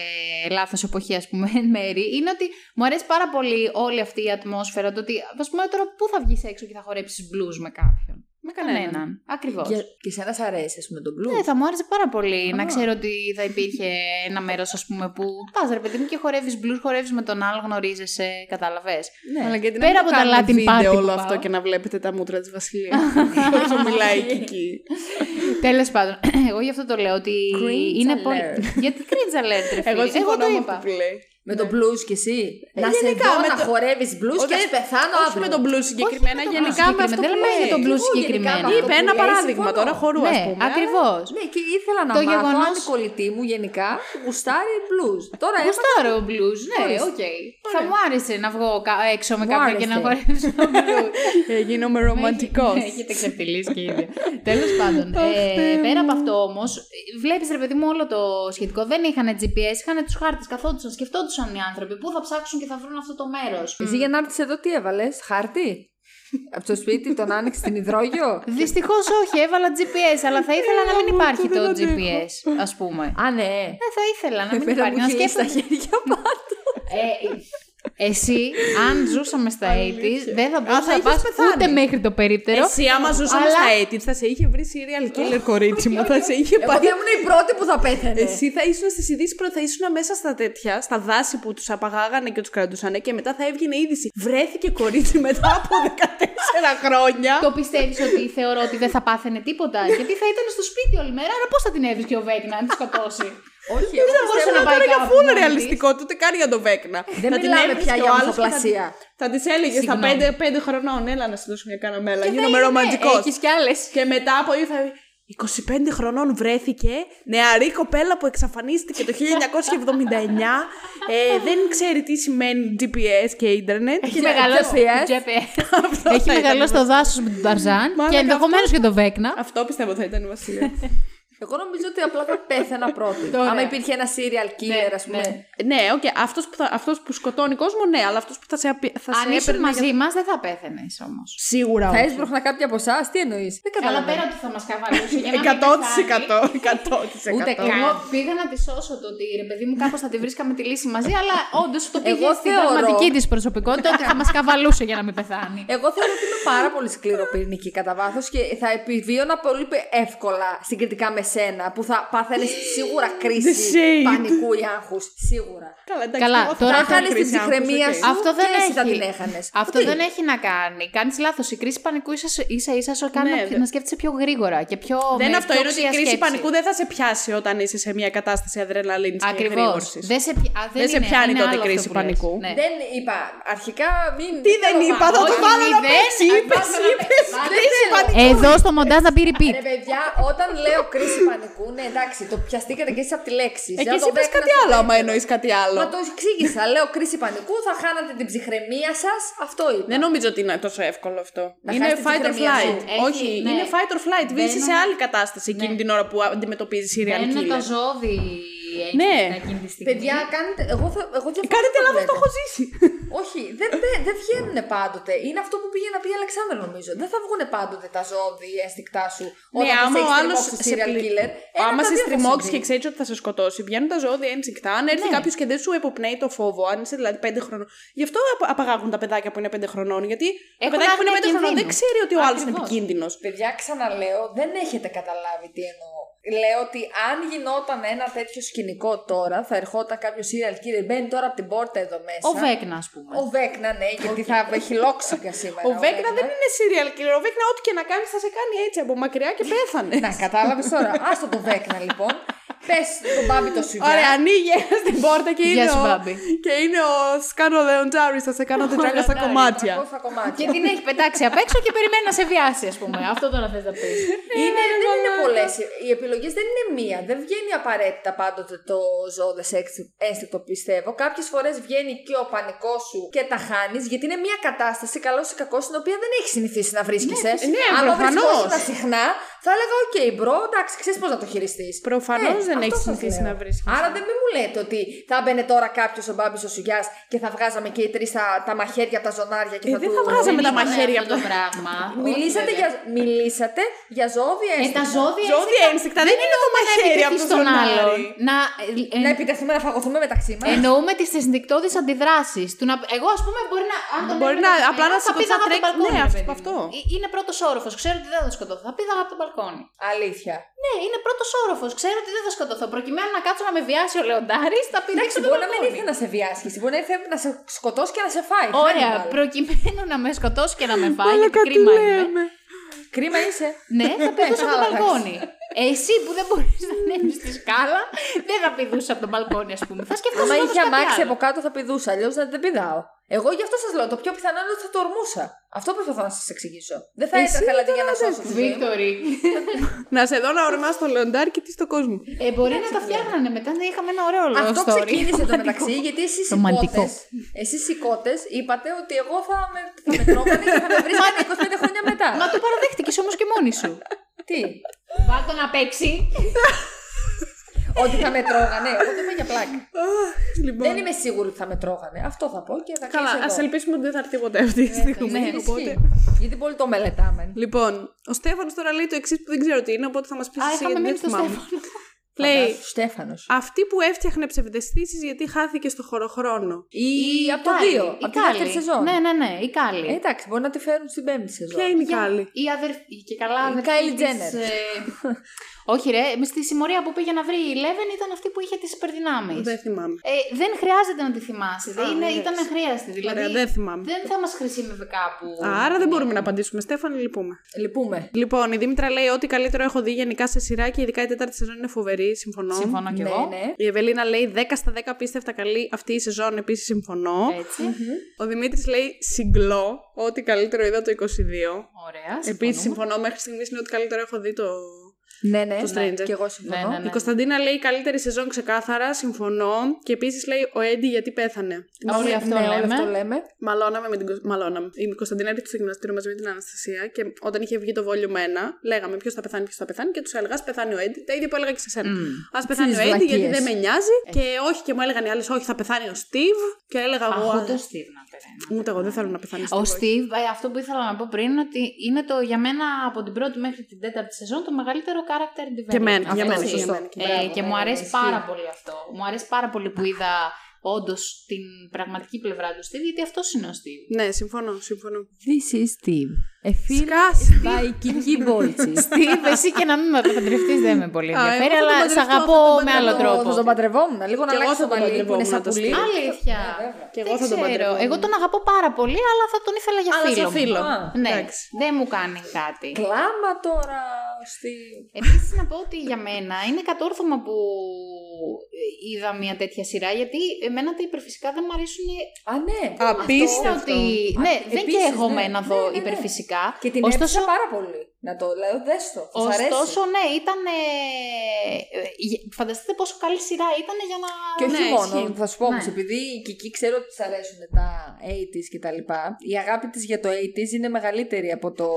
λάθος εποχή, ας πούμε, εν μέρη. Είναι ότι μου αρέσει πάρα πολύ όλη αυτή η ατμόσφαιρα. Το ότι, ας πούμε, τώρα πού θα βγεις έξω και θα χορέψεις blues με κάποιον; Με κανέναν. κανέναν. Ακριβώς. Και, και σένα σ' αρέσει, ας πούμε, το blues. Ναι, θα μου άρεσε πάρα πολύ Α. να ξέρω ότι θα υπήρχε ένα μέρος, ας πούμε, που πας ρε παιδί μου και χορεύεις blues, χορεύεις με τον άλλο, γνωρίζεσαι, κατάλαβες. ναι. Αλλά γιατί Πέρα να από μην τα κάνουμε Latin βίντεο party που όλο πάω. αυτό και να βλέπετε τα μούτρα της Βασιλείας. [LAUGHS] Όσο μιλάει και εκεί. Τέλος πάντων, [CLEARS THROAT] εγώ γι' αυτό το λέω ότι Cringe είναι alert. πολύ. Γιατί cringe alert, ρε Εγώ φίλε; συμφωνώ το με είπα. αυτό που λέει. Με το blues κι εσύ. να σε Ε, γενικά, δω με να το- χορεύεις blues και Όχι, α πεθάνω Όχι αύριο. με τον blues συγκεκριμένα, Όχι με το γενικά blues με αυτό συγκεκριμένα. που Δεν λέμε λέει. για τον blues Και εγώ γενικά συγκεκριμένα. με αυτό Είπε που ένα λέει, παράδειγμα συμφωνώ. τώρα χορού, ας Ναι, πούμε. ακριβώς. Ναι, και ήθελα να Το μάθω γεγονός- αν η κολλητή μου γενικά γουστάρει blues. Τώρα έμαθα Γουστάρω blues, ναι, Ορίστε. οκ. Θα μου άρεσε να βγω κα- έξω με Μου κάποιον και να άρεσε. χορέψω [LAUGHS] blues. Ε, Γίνομαι ρομαντικός. Ναι, Έχετε ξεφτυλίσει και ήδη. Τέλος πάντων, Αχ, ε, Θεέ μου. πέρα από αυτό όμως, βλέπεις ρε παιδί μου όλο το σχετικό. Δεν είχαν GPS, είχαν τους χάρτες, καθόντουσαν, σκεφτόντουσαν οι άνθρωποι πού θα ψάξουν και θα βρουν αυτό το μέρος. Εσύ για να έρθεις εδώ τι έβαλες, χάρτη; Από το σπίτι τον άνοιξες την υδρόγειο; Δυστυχώς όχι, έβαλα GPS, αλλά θα ήθελα να μην Έλα, υπάρχει δεν το αντέχω. GPS, ας πούμε. Α, ναι. Ναι, θα ήθελα να μην Εμένα υπάρχει. μου Να έχει λύσει τα σκέφτομαι. χέρια πάντω. Ε, εσύ, αν ζούσαμε στα 80s, δεν θα θα μπορούσα να είχες πας πεθάνει. ούτε μέχρι το περίπτερο. Εσύ άμα ζούσαμε Αλλά- στα 80s θα σε είχε βρει serial killer κορίτσι μου, θα σε είχε Εγώ πάει. δεν ήμουν η πρώτη που θα πέθανε. Εσύ θα ήσουν στις ειδήσεις πρώτα, θα ήσουν μέσα στα τέτοια, στα δάση που τους απαγάγανε και τους κρατούσαν και μετά θα έβγαινε είδηση. Βρέθηκε κορίτσι μετά από 14 χρόνια. Το πιστεύεις ότι θεωρώ ότι δεν θα πάθαινε τίποτα; Γιατί θα ήταν στο σπίτι όλη μέρα, άρα πώς θα την έβρισκε ο Βέκνα να τη σκοτώσει; Όχι, Δεν εγώ θα μπορούσε πιστεύω να Τώρα πάει για κάπου φούλ μόνη της. ρεαλιστικό, ούτε καν για τον Βέκνα. Δεν Θα την μιλάμε έβρισκε πια ο για άλλος και θα- μυθοπλασία. Θα της έλεγε στα Συγγνώμη. 5, 5 χρονών, έλα να σε δώσω μια καναμέλα. Και θα Γίνομαι είναι, ρομαντικός. Έχεις κι άλλες. Και μετά από εκεί θα. 25 χρονών βρέθηκε, νεαρή κοπέλα που εξαφανίστηκε το 1979, ε, δεν ξέρει τι σημαίνει GPS και ίντερνετ. Έχει μεγαλώσει. GPS. Έχει μεγαλώσει στο δάσος με τον Ταρζάν Μάλλον και ενδεχομένως αυτό- και τον Vecna. Αυτό πιστεύω θα ήταν η Βασίλεια. Εγώ νομίζω ότι απλά θα πέθαινα πρώτη. [LAUGHS] Ωραία. Άμα υπήρχε ένα serial killer, Ναι, ας πούμε. ναι. ναι, οκ, αυτός, που θα- αυτός που σκοτώνει κόσμο, ναι, αλλά αυτός που θα σε, απει- θα σε Αν ήσουν έπαιρνε μαζί για- μας, δεν θα πέθαινες όμως. Σίγουρα Θα όχι. έσπρωχνα κάποια από εσάς, τι εννοείς; Δεν Καλά, καταλαβαίνω. πέρα ότι θα μας καβαλούσε για να μην 100%. πεθάνει. 100%. Ούτε καν. Εγώ πήγα να τη σώσω το ότι ρε παιδί μου, κάπως θα τη βρίσκαμε τη λύση μαζί, αλλά όντως το πήγε Εγώ στην θεωρώ- πραγματική της προσωπικότητα ότι θα μας καβαλούσε για να μην πεθάνει. Εγώ θεωρώ ότι είμαι πάρα πολύ σκληροπυρηνική κατά βάθος και θα επιβίωνα πολύ πε- εύκολα συγκριτικά με σένα που θα πάθαινες [LAUGHS] σίγουρα κρίση The shade. πανικού ή άγχους. Σίγουρα. Καλά, εντάξει, Καλά, εγώ θα τώρα Θα είχα χάνει την κρίση άγχους, ψυχραιμία οκ. σου Αυτό δεν και εσύ θα έχει. την έχανες. Αυτό δεν έχει να κάνει. Κάνεις λάθος. Η κρίση πανικού ίσα ίσα, ίσα σου κάνει Ναι, να- δε- να σκέφτεσαι πιο γρήγορα και πιο. Δεν με αυτό πιο είναι ότι η οξία κρίση σκέψη. πανικού δεν θα σε πιάσει όταν είσαι σε μια κατάσταση αδρεναλίνης και Ακριβώς. γρήγορσης. Δεν σε, πι- α, δεν Δεν σε είναι- πιάνει είναι τότε άλλο αυτό κρίση που λες. πανικού. Ναι. Δεν είπα. Αρχικά μην. Τι δεν θέλω είπα, να- θα το Όχι, βάλω να μηδέν, παίξει. αν Είπες, βάλω να είπες. παίξει. Μα δεν Κρίση θέλω. πανικού. Εδώ στο μοντάζ να πει repeat. Ρε παιδιά, όταν λέω κρίση πανικού, ναι εντάξει, το πιαστήκατε και εσείς από τη λέξη. Εκεί Για εσύ το είπες δέκνα κάτι στο άλλο, άμα δεύτερο. εννοείς κάτι άλλο. Μα το εξήγησα. Λέω κρίση πανικού, θα χάνατε την ψυχραιμία σας. Αυτό είπα. Δεν νομίζω ότι είναι τόσο εύκολο αυτό. Να είναι χάσεις την fight or ψυχραιμία flight. σου. Έχει, Όχι, ναι. είναι fight or flight. Δεν Είσαι σε είναι- άλλη κατάσταση εκείνη Ναι. την ώρα που αντιμετωπίζεις serial Δεν είναι το killer. ζώδι Ναι. ναι. εκείνη τη στιγμή. Παιδιά, κάνετε. Εγώ, θα, εγώ διαφωνώ Κάνετε με λάθος, βλέπω. το έχω ζήσει. Όχι, δεν, δεν, δεν βγαίνουν πάντοτε. Είναι αυτό που πήγε να πει η Αλεξάνδρα, νομίζω. Δεν θα βγουν πάντοτε τα ζώδια ένστικτά σου. Ναι, Όταν άμα τους ο έχεις άλλος τριμώξει σε serial πλη- killer. ένα Άμα από τα σε δύο θα στριμώξεις και συμβεί. ξέρεις ότι θα σε σκοτώσει, βγαίνουν τα ζώδια ένσυκτα. Αν έρθει Ναι. κάποιος και δεν σου εποπνέει το φόβο, αν είσαι δηλαδή 5 χρονών. Γι' αυτό απ- απαγάγουν τα παιδάκια που είναι 5 χρονών. Γιατί το Έχουν παιδάκι που είναι 5 άγνοια χρονών δεν κινδύνου. ξέρει ότι ο άλλος είναι Ακριβώς. επικίνδυνος. Παιδιά, ξαναλέω, δεν έχετε καταλάβει τι εννοώ. Λέω ότι αν γινόταν ένα τέτοιο σκηνικό τώρα, θα ερχόταν κάποιο serial killer, μπαίνει τώρα από την πόρτα εδώ μέσα. Ο Βέκνα, ας πούμε. Ο Βέκνα, ναι, γιατί θα έχει λόξικα σήμερα. Ο Βέκνα δεν είναι serial killer. Ο Βέκνα, ό,τι και να κάνει, θα σε κάνει έτσι από μακριά και πέθανε. Να, κατάλαβες τώρα. Άστο το Βέκνα λοιπόν. Πες τον Μπάμπη το σουγιά. Ωραία, ανοίγει ένας στην πόρτα και Γεια είναι, σου, ο... Μπάμπη. και είναι ο Σκάνο Λεοντζάρη. Θα σε κάνω τετράγκα στα κομμάτια. Στα κομμάτια. Και την έχει πετάξει απ' έξω και περιμένει να σε βιάσει, ας πούμε. Αυτό τώρα θες να πεις. Είναι, δεν είναι πολλέ. Οι επιλογές δεν είναι μία. Δεν βγαίνει απαραίτητα πάντοτε το ζώδε ένστικτο, πιστεύω. Κάποιες φορές βγαίνει και ο πανικός σου και τα χάνεις, γιατί είναι μία κατάσταση, καλός ή κακός, στην οποία δεν έχεις συνηθίσει να βρίσκεσαι. ναι, Αν προφανώς. βρισκόσουν συχνά, θα έλεγα: Οκ, bro, εντάξει, ξέρεις πώς να το χειριστείς. Προφανώς δεν έχεις Ε, σας συνηθίσει λέω. να βρίσκει. Άρα δεν μην μου λέτε ότι θα 'μπαινε τώρα κάποιος ο Μπάμπης ο Σουγιάς και θα βγάζαμε και οι τρεις τα, τα μαχαίρια από τα ζωνάρια και Ε, θα δεν του. θα βγάζαμε τα είπαμε μαχαίρια αυτό από το πράγμα. Μιλήσατε Όχι, για, βέβαια. μιλήσατε για ζώδια Ε, τα ένστικτα. ζώδια, Ζώδια ένστικτα δεν είναι το μαχαίρι από το στον ζωνάρι. άλλον. Να, ε, Να επιτεθούμε να φαγωθούμε μεταξύ μας. Εννοούμε τις ενστικτώδεις αντιδράσεις. Εγώ, ας πούμε, μπορεί να. Αν τον Μπορεί παίρνω να- με τα απλά να χέρια, θα σηκωθείς πήδαγα να από το τρέξεις. μπαλκόνι. Ναι, ρε αυτό- παιδί μου. αυτό. Ε, Είναι πρώτος όροφος. Ξέρω ότι δεν θα σκοτωθώ. Θα πήδαγα από το μπαλκόνι. Αλήθεια. Ναι, είναι πρώτος όροφος. Ξέρω ότι δεν θα σκοτωθώ. Προκειμένου να κάτσω να με βιάσει ο Λεοντάρης, θα πηδήξω Εντάξει, το μπορεί να μην μπαλκόνι. ήρθε να σε βιάσει. Μπορεί να ήρθε να σε σκοτώσει και να σε φάει. Ωραία, Hannibal. προκειμένου να με σκοτώσει και να με φάει, γιατί κρίμα είναι. Κρίμα είσαι. Ναι, θα πηδούσα από το καλά, μπαλκόνι. Εσύ που δεν μπορείς να ανέβεις στη σκάλα, δεν θα πηδούσα από το μπαλκόνι, ας πούμε. Θα σκεφτόμουν. Άμα είχε αμάξι από κάτω θα πηδούσα. Αλλιώς δεν πηδάω. Εγώ γι' αυτό σας λέω. Το πιο πιθανό είναι ότι θα το ορμούσα. Αυτό προσπαθώ να σας εξηγήσω. Δεν θα Εσύ έτρεχα δηλαδή για να τώρα σώσω τη ζωή. μου. Βίκτορη. Να σε δω να ορμάς το λεοντάρι και τι στο κόσμο. Ε, μπορεί να τα φτιάχνανε μετά να είχαμε ένα ωραίο love Αυτό story. ξεκίνησε το μεταξύ γιατί εσείς οι Ρομαντικό. κότες, εσείς οι κότες είπατε ότι εγώ θα με, θα με τρώγανε και θα με βρίσκανε 25 χρόνια μετά. Μα το παραδέχτηκες όμως και μόνη σου. Τι, Βάλτο να παίξει. ότι θα με τρώγανε. Εγώ δεν είμαι για πλάκα. Λοιπόν. Δεν είμαι σίγουρη ότι θα με τρώγανε. Αυτό θα πω και θα Καλά, κλείσω ας εδώ. ελπίσουμε ότι δεν θα έρθει ποτέ αυτή τη στιγμή. Ναι, οπότε... ισχύει. Γιατί πολύ το μελετάμε. Λοιπόν, ο Στέφανος τώρα λέει το εξής που δεν ξέρω τι είναι, οπότε θα μας πεις Α, εσύ είχαμε γιατί δεν μείνει στο θυμάμαι. Στέφανο. Λέει, Στέφανος. αυτή που έφτιαχνε ψευδεστήσεις γιατί χάθηκε στο χωροχρόνο. Ή από το Κάλλη, 2, η από τη Κάλλη. δεύτερη σεζόν. Ναι, ναι, ναι, η Κάλλη. Ε, εντάξει, μπορεί να τη φέρουν στην πέμπτη σεζόν. Ποια είναι η Για- Κάλλη. Η αδερφή. Και καλά, Η αδερφή Kylie της, Jenner. ε, [LAUGHS] Όχι, ρε. μες Στη συμμορία που πήγε να βρει η Λέβεν ήταν αυτή που είχε τις υπερδυνάμεις. Δεν θυμάμαι. Ε, δεν χρειάζεται να τη θυμάσαι. Α, είναι, εντάξει. ήταν αχρίαστη. Δηλαδή, Ωραία, δεν θυμάμαι. δεν θα μας χρησιμεύε κάπου. Άρα δεν μπορούμε να απαντήσουμε. Στέφανη, λυπούμε. Λυπούμε. Λοιπόν, η Δήμητρα λέει ότι καλύτερο έχω δει γενικά σε σειρά και ειδικά η τέταρτη σεζόν είναι φοβερή. Συμφωνώ. Συμφωνώ κι Ναι, εγώ. ναι. Η Ευελίνα λέει 10 στα 10 απίστευτα καλή αυτή η σεζόν. Επίσης συμφωνώ. Έτσι. Ο Δημήτρης λέει συγκλώ ότι καλύτερο είδα το 22. Ωραία. Επίσης συμφωνούμε. συμφωνώ. Μέχρι στιγμής είναι ότι καλύτερο έχω δει το, Ναι, ναι, Το ναι, Stranger. και εγώ συμφωνώ. Ναι, ναι, ναι. Η Κωνσταντίνα λέει καλύτερη σεζόν ξεκάθαρα, συμφωνώ. Και επίσης λέει ο Έντι γιατί πέθανε. Την Όλοι όλη- αυτό ναι, λέμε. όλο αυτό λέμε. Μαλώναμε με την Κω- Μαλώναμε. Η Κωνσταντίνα έρχεται στο γυμναστήριο μαζί με την Αναστασία και όταν είχε βγει το volume 1, λέγαμε ποιος θα πεθάνει, ποιος θα πεθάνει και τους έλεγα Α πεθάνει ο Έντι. Τα ίδια που έλεγα και σε σένα. Μμ. Α πεθάνει ο Τις Έντι γιατί βλακίες. δεν με νοιάζει. Και όχι, και μου έλεγαν οι άλλες Όχι, θα πεθάνει ο Στίβ. Και έλεγα εγώ. Αχ, «Α, ούτε ο Steve να πεθαίνει. Ούτε εγώ δεν θέλω να πεθάνει Ο Steve, όχι». Steve, ε, αυτό που ήθελα να πω πριν είναι ότι είναι το για μένα από την πρώτη μέχρι την τέταρτη σεζόν το μεγαλύτερο character development. Και εμένα, Αυτό για μένα, έτσι. και για μένα, και Ε, μπράβο, και μου ναι, αρέσει ισχύει. πάρα πολύ αυτό. Μου αρέσει πάρα πολύ που είδα όντως την πραγματική πλευρά του Steve, γιατί αυτός είναι ο Steve. Ναι, συμφωνώ, συμφωνώ. This is Steve. A film Σκάση. by Kiki Bolchi. Steve, εσύ και να μην με παντρευτεί δεν με πολύ Α, ενδιαφέρει, εγώ θα τον αλλά σε παντρευτώ, αγαπώ θα τον με άλλο παντρευτώ, τρόπο. Θα τον παντρευόμουν. Λίγο να Κι εγώ αλλάξει θα το τον παλί που είναι παντρευόμουν, το σαπουλί. Steve. Αλήθεια. Ναι, βέβαια. Και εγώ Δεν θα τον ξέρω. παντρευόμουν. Εγώ τον αγαπώ πάρα πολύ, αλλά θα τον ήθελα για Αλλά φίλο. σαν μου. φίλο. Α, Ναι, εντάξει. δεν μου κάνει κάτι. Κλάμα τώρα στη... Επίσης να πω ότι για μένα είναι κατόρθωμα που είδα μια τέτοια σειρά, γιατί εμένα τα υπερφυσικά δεν μου αρέσουν. Α, ναι. Απίστευτο. Αυτό είναι ότι. Α, Ναι, δεν και επίσης, εγώ ναι. με να Ναι, δω ναι, ναι. υπερφυσικά. Και την Ωστόσο, έψησα πάρα πολύ. Να το λέω, δες το. Θα σ' αρέσει. ωστόσο, ναι, ήταν. φανταστείτε πόσο καλή σειρά ήταν για να. Και όχι Ναι, μόνο, ισχύει. θα σου πω όμως, Ναι. επειδή η Κική ξέρω ότι της αρέσουν τα 80s και τα λοιπά, η αγάπη της για το 80s είναι μεγαλύτερη από το...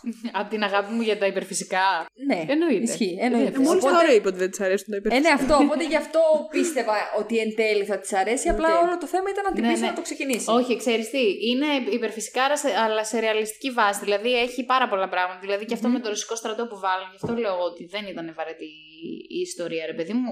[LAUGHS] Από την αγάπη μου για τα υπερφυσικά. ναι, Εννοείται. Ισχύει, εννοείται. Μόλις Οπότε- τώρα είπε ότι δεν της αρέσουν τα Ε, υπερφυσικά. ναι, αυτό. Οπότε γι' αυτό πίστευα ότι εν τέλει θα της αρέσει. Απλά Οκ. όλο το θέμα ήταν να την Ναι, πείσει ναι. να το ξεκινήσει. Όχι, ξέρεις τι. Είναι υπερφυσικά, αλλά σε- αλλά σε ρεαλιστική βάση. Δηλαδή έχει πάρα πολλά πράγματα. Δηλαδή και αυτό με το ρωσικό στρατό που βάλανε. Γι' αυτό λέω ότι δεν ήταν βαρετή η ιστορία, ρε παιδί μου.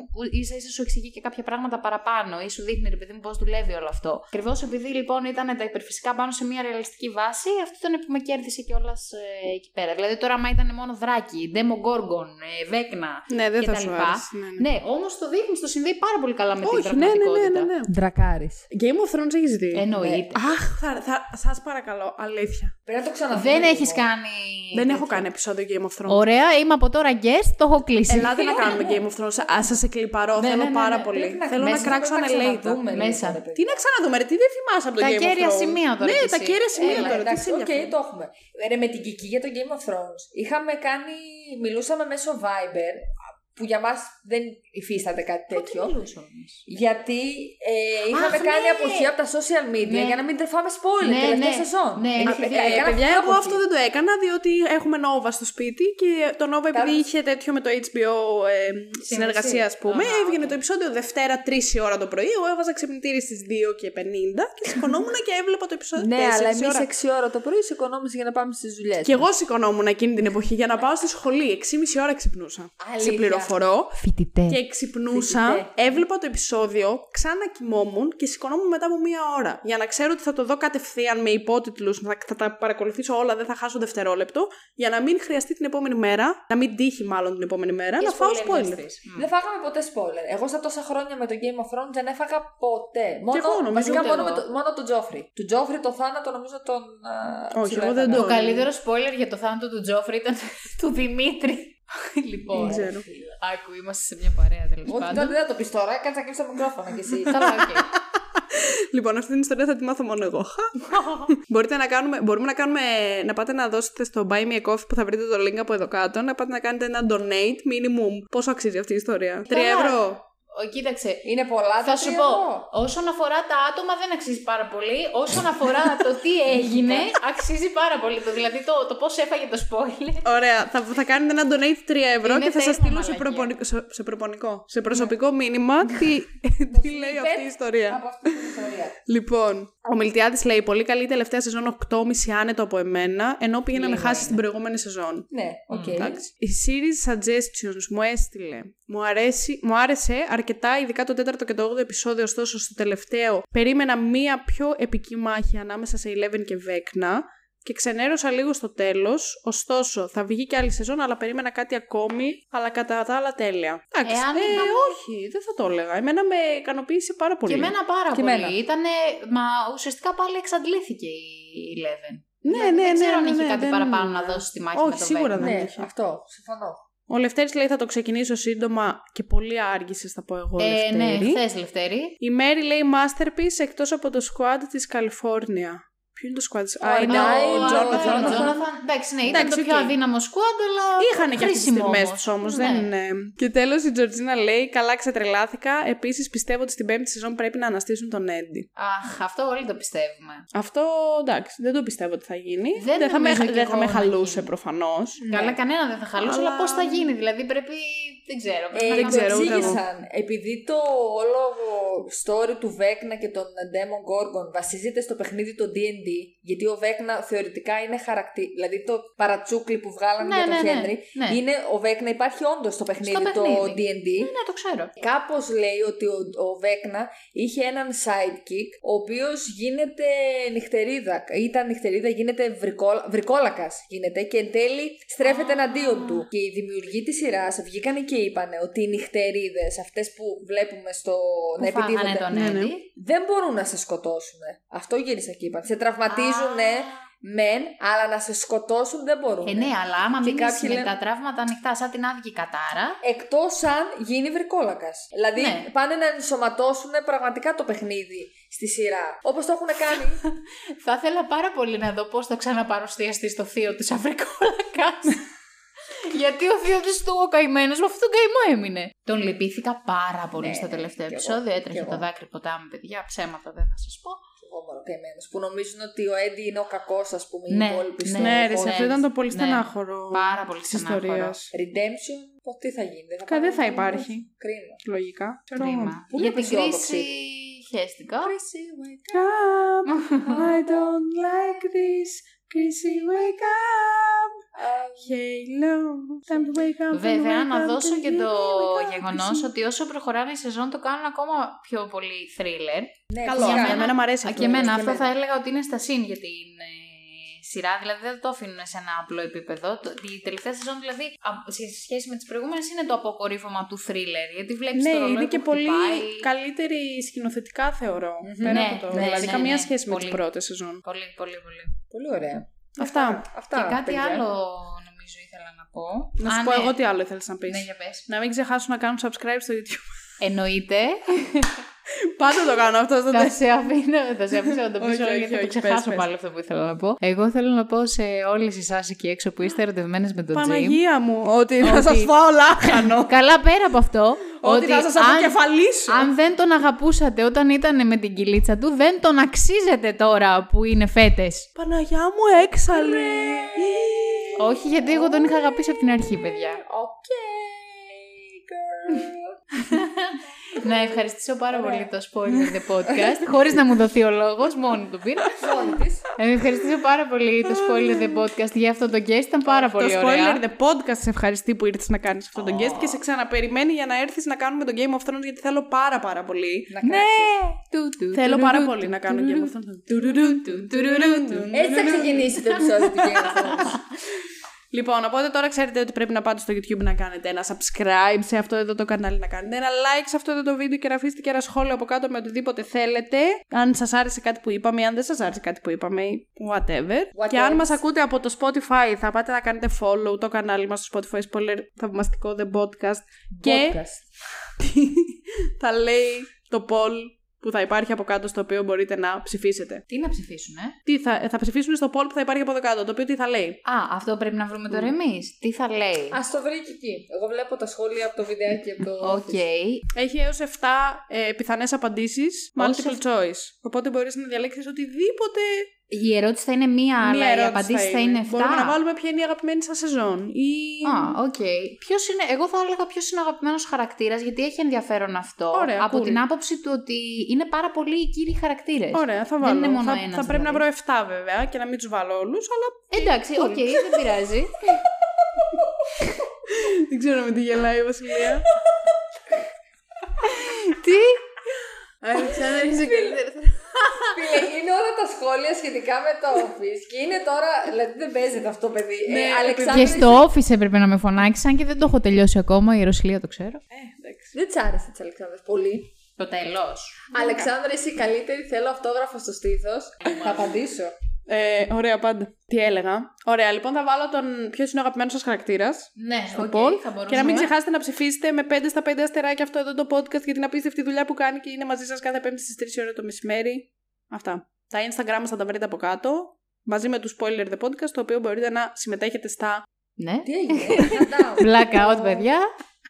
ίσα ίσα σου εξηγεί και κάποια πράγματα παραπάνω. Ή σου δείχνει, ρε παιδί μου, πώς δουλεύει όλο αυτό. Ακριβώς επειδή λοιπόν ήταν τα υπερφυσικά πάνω σε μια ρεαλιστική βάση, αυτό ήταν που με κέρδισε κιόλας ε, εκεί πέρα. Δηλαδή τώρα, άμα ήταν μόνο δράκοι, Demogorgon, ε, Vecna. Ναι, δεν και θα τα σου λοιπά. άρεσε. Ναι, ναι. Ναι, όμως το δείχνεις, το συνδέει πάρα πολύ καλά με την Όχι, ναι, ναι, ναι, πραγματικότητα. ναι, ναι. Ντρακάρυς. Game of Thrones έχεις δει. Εννοείται. Αχ, θα, θα, σας παρακαλώ, αλήθεια. Πρέπει να το ξαναδούμε. Δεν λίγο. έχεις κάνει. Δεν έχω τέτοιο. κάνει επεισόδιο Game of Thrones. Ωραία, είμαι από τώρα guest, το έχω κλείσει. Ελάτε να κάνουμε Game of Thrones. Α, σας εκλιπαρώ. Ναι, θέλω ναι, ναι, πάρα ναι. πολύ. Πρέπει να- Θέλω να μέσα κράξω πρέπει να ανελέητα. ξαναδούμε λίγο, Μέσα. ρε παιδί. Τι να ξαναδούμε, ρε, τι δεν θυμάσαι από το Τα Game of κέρια Thrones; σημεία τώρα Ναι, κι τα εσύ. καίρια σημεία Έλα, τώρα. Τι εντάξει, σε οκ, ενδιαφέρει. το έχουμε. Ρε, με την Κική για το Game of Thrones είχαμε κάνει. Μιλούσαμε μέσω Viber, που για μας δεν υφίσταται κάτι τέτοιο. Γιατί ε, είχαμε Αχ, κάνει ναι. αποχή από τα social media Ναι. για να μην τρώγαμε spoiler Ναι, τελευταία ναι. σεζόν. Ναι, Ε, είχε ε, δει. Ε, έκανα παιδιά, αυτή εγώ αποχή. αυτό δεν το έκανα διότι έχουμε Nova στο σπίτι και το Nova επειδή Καλά. είχε τέτοιο με το HBO ε, συνεργασία, ας πούμε, Α, έβγαινε οκ. το επεισόδιο Δευτέρα 3 η ώρα το πρωί. Εγώ έβαζα ξυπνητήρι στις 2 και 50 και σηκωνόμουν και έβλεπα το επεισόδιο. Ναι, 4 αλλά η εμείς ώρα. 6 ώρα το πρωί σηκωνόμαστε για να πάμε στις δουλειές. Και εγώ σηκωνόμουν εκείνη την εποχή για να πάω στη σχολή. 6,5 ώρα ξυπνούσα. Αλήθεια. Σε πληροφορώ. Φοιτητές. Και ξυπνούσα, Φοιτητές. έβλεπα το επεισόδιο, ξανά κοιμόμουν και σηκωνόμουν μετά από μία ώρα. Για να ξέρω ότι θα το δω κατευθείαν με υπότιτλους, θα, θα τα παρακολουθήσω όλα, δεν θα χάσω δευτερόλεπτο. Για να μην χρειαστεί την επόμενη μέρα, να μην τύχει μάλλον την επόμενη μέρα, να φάω spoiler. Δεν φάγαμε ποτέ spoiler. Εγώ στα τόσα χρόνια με το Game of Thrones δεν έφαγα ποτέ. Μόνο, εγώ νομίζω βασικά ούτε μόνο, εγώ. με το, μόνο τον Τζόφρι. Του Τζόφρι το θάνατο νομίζω τον. α, Όχι, ψηλό εγώ δεν έφαγα. το- Το καλύτερο spoiler για το θάνατο του Τζόφρι ήταν [LAUGHS] του Δημήτρη. [LAUGHS] λοιπόν, Δεν ξέρω. άκου, είμαστε σε μια παρέα τέλος Όχι, πάντων. τότε δεν θα το πεις τώρα. Κάτσε να κλείσει το μικρόφωνο κι εσύ. [LAUGHS] Καλά, οκ. [LAUGHS] Λοιπόν, αυτή την ιστορία θα τη μάθω μόνο εγώ. Μπορείτε να κάνουμε, μπορούμε να κάνουμε, να πάτε να δώσετε στο Buy Me a Coffee που θα βρείτε το link από εδώ κάτω, να πάτε να κάνετε ένα donate minimum. Πόσο αξίζει αυτή η ιστορία; 3 Καλά. ευρώ; Ο, κοίταξε, Είναι πολλά τα θα σου τρία πω, ευρώ. όσον αφορά τα άτομα δεν αξίζει πάρα πολύ. Όσον αφορά το τι [LAUGHS] έγινε, αξίζει πάρα πολύ. Το, δηλαδή το, το πώς έφαγε το spoiler. Ωραία, θα, θα κάνετε ένα donate 3 ευρώ Είναι και θα σας τέρμα στείλω σε, μαλακία. προπονικό, σε, σε προπονικό, σε προσωπικό μήνυμα τι, [LAUGHS] τι λέει αυτή η ιστορία. Από αυτή την ιστορία. Λοιπόν, ο Μιλτιάδης λέει: Πολύ καλή τελευταία σεζόν 8,5 άνετο από εμένα, ενώ πήγε να με Λίγο χάσεις είναι. την προηγούμενη σεζόν. Ναι, οκ. Εντάξει. Η series suggestions μου έστειλε. Μου, αρέσει, μου άρεσε αρκετά, ειδικά το 4ο και το 8ο επεισόδιο, ωστόσο στο τελευταίο περίμενα μία πιο επική μάχη ανάμεσα σε Eleven και Vecna και ξενέρωσα λίγο στο τέλος, ωστόσο θα βγει και άλλη σεζόν, αλλά περίμενα κάτι ακόμη, αλλά κατά τα άλλα τέλεια. Εντάξει, Εάν ε, είχαμε- όχι, δεν θα το έλεγα. Εμένα με ικανοποίησε πάρα πολύ. Και εμένα πάρα Και πολύ. εμένα. Ήτανε, μα ουσιαστικά πάλι εξαντλήθηκε η Eleven. Ναι, Δηλαδή, ναι, δεν ναι, ξέρω αν ναι, είχε ναι, κάτι δεν- παραπάνω να δώσει στη μάχη Όχι, με το σίγουρα Vecna. δεν Ναι, είχε. αυτό. Συμφωνώ. Ο Λευτέρης λέει θα το ξεκινήσω σύντομα και πολύ άργησες θα πω εγώ Ε, ναι, Λευτέρη. χθες Λευτέρη. Η Μέρη λέει Masterpiece εκτός από το squad της Καλιφόρνια. Ποιο είναι το squad; Ο Α, είναι Argyle, ο ο Τζόναθαν. Τζόναθαν. Τζόναθαν. Εντάξει, ναι, ήταν Εντάξει, το πιο οκ. αδύναμο squad, αλλά. Είχαν και αυτές τις χρήσιμο στιγμές όμως. τους όμως. Ναι. Δεν είναι. Και τέλος η Τζορτζίνα λέει: Καλά, ξετρελάθηκα. Επίσης πιστεύω ότι στην πέμπτη σεζόν πρέπει να αναστήσουν τον Έντι. Αχ, αυτό όλοι το πιστεύουμε. Αυτό εντάξει, δεν το πιστεύω ότι θα γίνει. Δεν θα με, νομίζω κι δεν θα εγώ με να χαλούσε γίνει. προφανώς. Καλά, κανένα δεν θα χαλούσε, αλλά, Αλλά- πώς θα γίνει. Δηλαδή πρέπει. Δεν ξέρω. πρέπει Ε, να δεν το κάνουμε- ξέρω, ούτε εγώ. εξήγησαν. Επειδή το όλο story του Βέκνα και των Demon Gorgon βασίζεται στο παιχνίδι το D&D, γιατί ο Βέκνα θεωρητικά είναι χαρακτή, δηλαδή το παρατσούκλι που βγάλανε Ναι, για τον ναι, ναι, Χένρι, ναι. είναι ο Βέκνα υπάρχει όντως στο παιχνίδι, Στο το παιχνίδι. D&D. Ναι, το ξέρω. Κάπως λέει ότι ο, ο Βέκνα είχε έναν sidekick, ο οποίος γίνεται νυχτερίδα. Ήταν νυχτερίδα, γίνεται βρικόλα, βρικόλακας γίνεται και εν τέλει στρέφεται εναντίον του. Και οι δημιουργοί της σειράς βγήκανε και είπανε ότι οι νυχτερίδες, αυτές που βλέπουμε στο Που να φάγανε επιτίθενται, τον Ναι, ναι. Έντι. δεν μπορούν να σε σκοτώσουν. Αυτό γύρισα και είπαν. Σε τραυματίζουν, μεν, αλλά να σε σκοτώσουν δεν μπορούν. Ε, ναι, αλλά άμα Και μείνεις κάποιοι με λένε- τα τραύματα ανοιχτά σαν την άδικη κατάρα, Εκτός αν γίνει βρικόλακας. Δηλαδή Ναι. πάνε να ενσωματώσουν πραγματικά το παιχνίδι στη σειρά. Όπως το έχουν κάνει. [LAUGHS] θα ήθελα πάρα πολύ να δω πώς θα ξαναπαρουσιαστεί στο θείο της Αφρικόλακας. [LAUGHS] Γιατί ο θείος της του ο καημένος με αυτόν τον καημό έμεινε. Τον λυπήθηκα πάρα πολύ Ναι, στο ναι, τελευταίο κι εγώ, επεισόδιο. κι Έτρεχε εγώ. το δάκρυ ποτάμι, παιδιά. Ψέματα δεν θα σας πω. Εγώ μωρό καημένος, που νομίζουν ότι ο Έντι είναι ο κακός, ας πούμε, οι Ναι, υπόλοιποι ναι. στο Ναι, ρε, σε podcast. αυτό ήταν το πολύ Ναι. στενάχωρο. Πάρα πολύ της στενάχωρο. ιστορίας. Redemption, πω, τι θα γίνει. Δεν θα, Κα- δεν πάρουν θα το υπάρχει. Κρίμα. Λογικά. Ξέρω εγώ. Κρίμα. Πολύ Για την απεσιόδοξη. κρίση χαίστηκα. Chrissy, wake Up, I don't like this. Chrissy, wake up. Up. Halo, time to wake up. time to Βέβαια, wake να up, δώσω time και to το wake up, γεγονός Chrissy. ότι όσο προχωράνε η σεζόν το κάνουν ακόμα πιο πολύ thriller. Ναι, Καλό, φυσικά. αυτό, εμένα μου αρέσει Α, αυτό. και εμένα και αυτό εμένα. θα έλεγα ότι είναι στα συν για την ε, σειρά, δηλαδή δεν το αφήνουν σε ένα απλό επίπεδο. Το- Η τελευταία σεζόν, δηλαδή, α- σε σχέση με τις προηγούμενες, είναι το αποκορύφωμα του thriller. Γιατί βλέπεις Ναι, το ρολόι είναι που και πολύ χτυπάει. καλύτερη σκηνοθετικά θεωρώ. Μμμ. Πέρα Ναι, από το. ναι, δηλαδή, ναι, καμία ναι, σχέση με πολύ. τι πρώτες σεζόν. Πολύ, πολύ, πολύ. Πολύ ωραία. Αυτά. Αυτά. και κάτι παιδιά. άλλο νομίζω ήθελα να πω. Να Α, σου πω ναι. εγώ τι άλλο ήθελες να πεις. Ναι, για πες. Να μην ξεχάσουν να κάνουν subscribe στο YouTube. Εννοείται. [LAUGHS] Πάντα το κάνω αυτό στο θα τέλος. σε αφήνω, θα σε αφήσω να το πεις Όχι, όλο όχι, γιατί θα το όχι, ξεχάσω πες, πες. πάλι αυτό που ήθελα να πω. Εγώ θέλω να πω σε όλες εσάς εκεί έξω που είστε ερωτευμένες με τον Τζιμ. Παναγία μου, ότι θα Ότι- σας φάω λάχανο. [LAUGHS] Καλά πέρα από αυτό. Ότι θα σας αν, αποκεφαλίσω. αν δεν τον αγαπούσατε όταν ήταν με την κυλίτσα του, δεν τον αξίζετε τώρα που είναι φέτες. Παναγιά μου έξαλε. Όχι, γιατί εγώ τον είχα αγαπήσει από την αρχή, παιδιά. Οκ, girl. [LAUGHS] να ευχαριστήσω πάρα Ωραία. πολύ το Spoiler The Podcast, χωρίς να μου δοθεί ο λόγος, μόνο του πήρε. Μόνη της. Να ευχαριστήσω πάρα πολύ το Spoiler The Podcast για αυτό το guest, ήταν πάρα πολύ το ωραία. spoiler the podcast σε ευχαριστεί που ήρθες να κάνεις αυτό το guest και σε ξαναπεριμένει για να έρθεις να κάνουμε το Game of Thrones γιατί θέλω πάρα πάρα πολύ. Να Ναι! κράξεις. Του, του, Θέλω του, πάρα του, πολύ του, να κάνω του, Game του, of Thrones. του, του, του, του. Έτσι θα ξεκινήσει το επεισόδιο του Game of Thrones. [LAUGHS] Λοιπόν, οπότε τώρα ξέρετε ότι πρέπει να πάτε στο YouTube να κάνετε ένα subscribe σε αυτό εδώ το κανάλι, να κάνετε ένα like σε αυτό εδώ το βίντεο και να αφήσετε και ένα σχόλιο από κάτω με οτιδήποτε θέλετε. Αν σας άρεσε κάτι που είπαμε ή αν δεν σας άρεσε κάτι που είπαμε, whatever. What και αν else? μας ακούτε από το Spotify, θα πάτε να κάνετε follow το κανάλι μας στο Spotify, spoiler θαυμαστικό The Podcast. Και Podcast. [LAUGHS] θα λέει το poll που θα υπάρχει από κάτω στο οποίο μπορείτε να ψηφίσετε. Τι να ψηφίσουν, ε; Τι θα, θα ψηφίσουν στο poll που θα υπάρχει από εδώ κάτω, το οποίο τι θα λέει. Α, αυτό πρέπει να βρούμε τώρα εμείς. Τι θα λέει; Α το βρει και εκεί. Εγώ βλέπω τα σχόλια από το βιντεάκι από το. Οκ. Office. Έχει έως 7 ε, πιθανές απαντήσεις, multiple choice. Οπότε μπορείς να διαλέξεις οτιδήποτε Η ερώτηση θα είναι μία, αλλά μία οι ερώτηση απαντήσεις θα είναι 7. Μπορούμε να βάλουμε ποια είναι η αγαπημένη σας σεζόν. Ή... Α, οκ. Ποιος είναι, εγώ θα έλεγα ποιος είναι ο αγαπημένος χαρακτήρας, γιατί έχει ενδιαφέρον αυτό. Ωραία, από cool. την άποψη του ότι είναι πάρα πολλοί οι κύριοι χαρακτήρες. Ωραία, θα Δεν βάλω. είναι μόνο θα, ένας, θα πρέπει δηλαδή. να βρω 7 βέβαια και να μην τους βάλω όλους, αλλά Εντάξει, οκ, δεν πειράζει. [LAUGHS] δεν ξέρω με τι γελάει η Βασιλεία. Τι; Αλεξάνδρα, είσαι Φίλε, είναι όλα τα σχόλια σχετικά με το Office και είναι τώρα. Δηλαδή δεν παίζεται αυτό, παιδί. Ναι, ε, Αλεξάνδρα, Και στο office έπρεπε να με φωνάξει, αν και δεν το έχω τελειώσει ακόμα. Η Ρωσιλία το ξέρω. ε, εντάξει. Δεν της άρεσε της Αλεξάνδρας πολύ. Το τέλος. Αλεξάνδρα, είσαι η καλύτερη. Θέλω αυτόγραφο στο στήθος. Θα απαντήσω. Ε, ωραία, πάντα. Τι έλεγα. Ωραία, λοιπόν θα βάλω τον ποιος είναι ο αγαπημένος σας χαρακτήρας. Ναι, στο OK, poll. θα μπορούσαμε. Και να μην ξεχάσετε να ψηφίσετε με 5 στα 5 αστεράκια αυτό εδώ το podcast για την απίστευτη δουλειά που κάνει και είναι μαζί σας κάθε Πέμπτη στις 3 ώρα το μεσημέρι. Αυτά. Τα Instagram μας θα τα βρείτε από κάτω. Μαζί με τους Spoiler The Podcast, το οποίο μπορείτε να συμμετέχετε στα. Ναι. Τι έγινε, shut down. Blackout, παιδιά.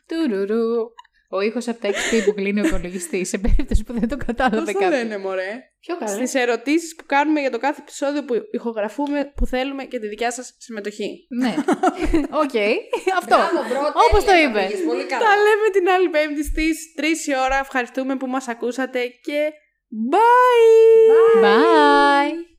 Τουρουρου. Ο ήχος από τα XP που κλείνει ο υπολογιστής, σε περίπτωση που δεν το κατάλαβε Πώς το κάποιος. λένε, μωρέ; Πιο καλά. Στις ερωτήσεις που κάνουμε για το κάθε επεισόδιο που ηχογραφούμε, που θέλουμε και τη δικιά σας συμμετοχή. Ναι. [LAUGHS] Οκ. Αυτό. Μπράβο, bro, Όπως τέλεια το είπε. πήγες, Πολύ καλά. Τα λέμε την άλλη Πέμπτη στις 3 η ώρα. Ευχαριστούμε που μας ακούσατε και bye! Bye.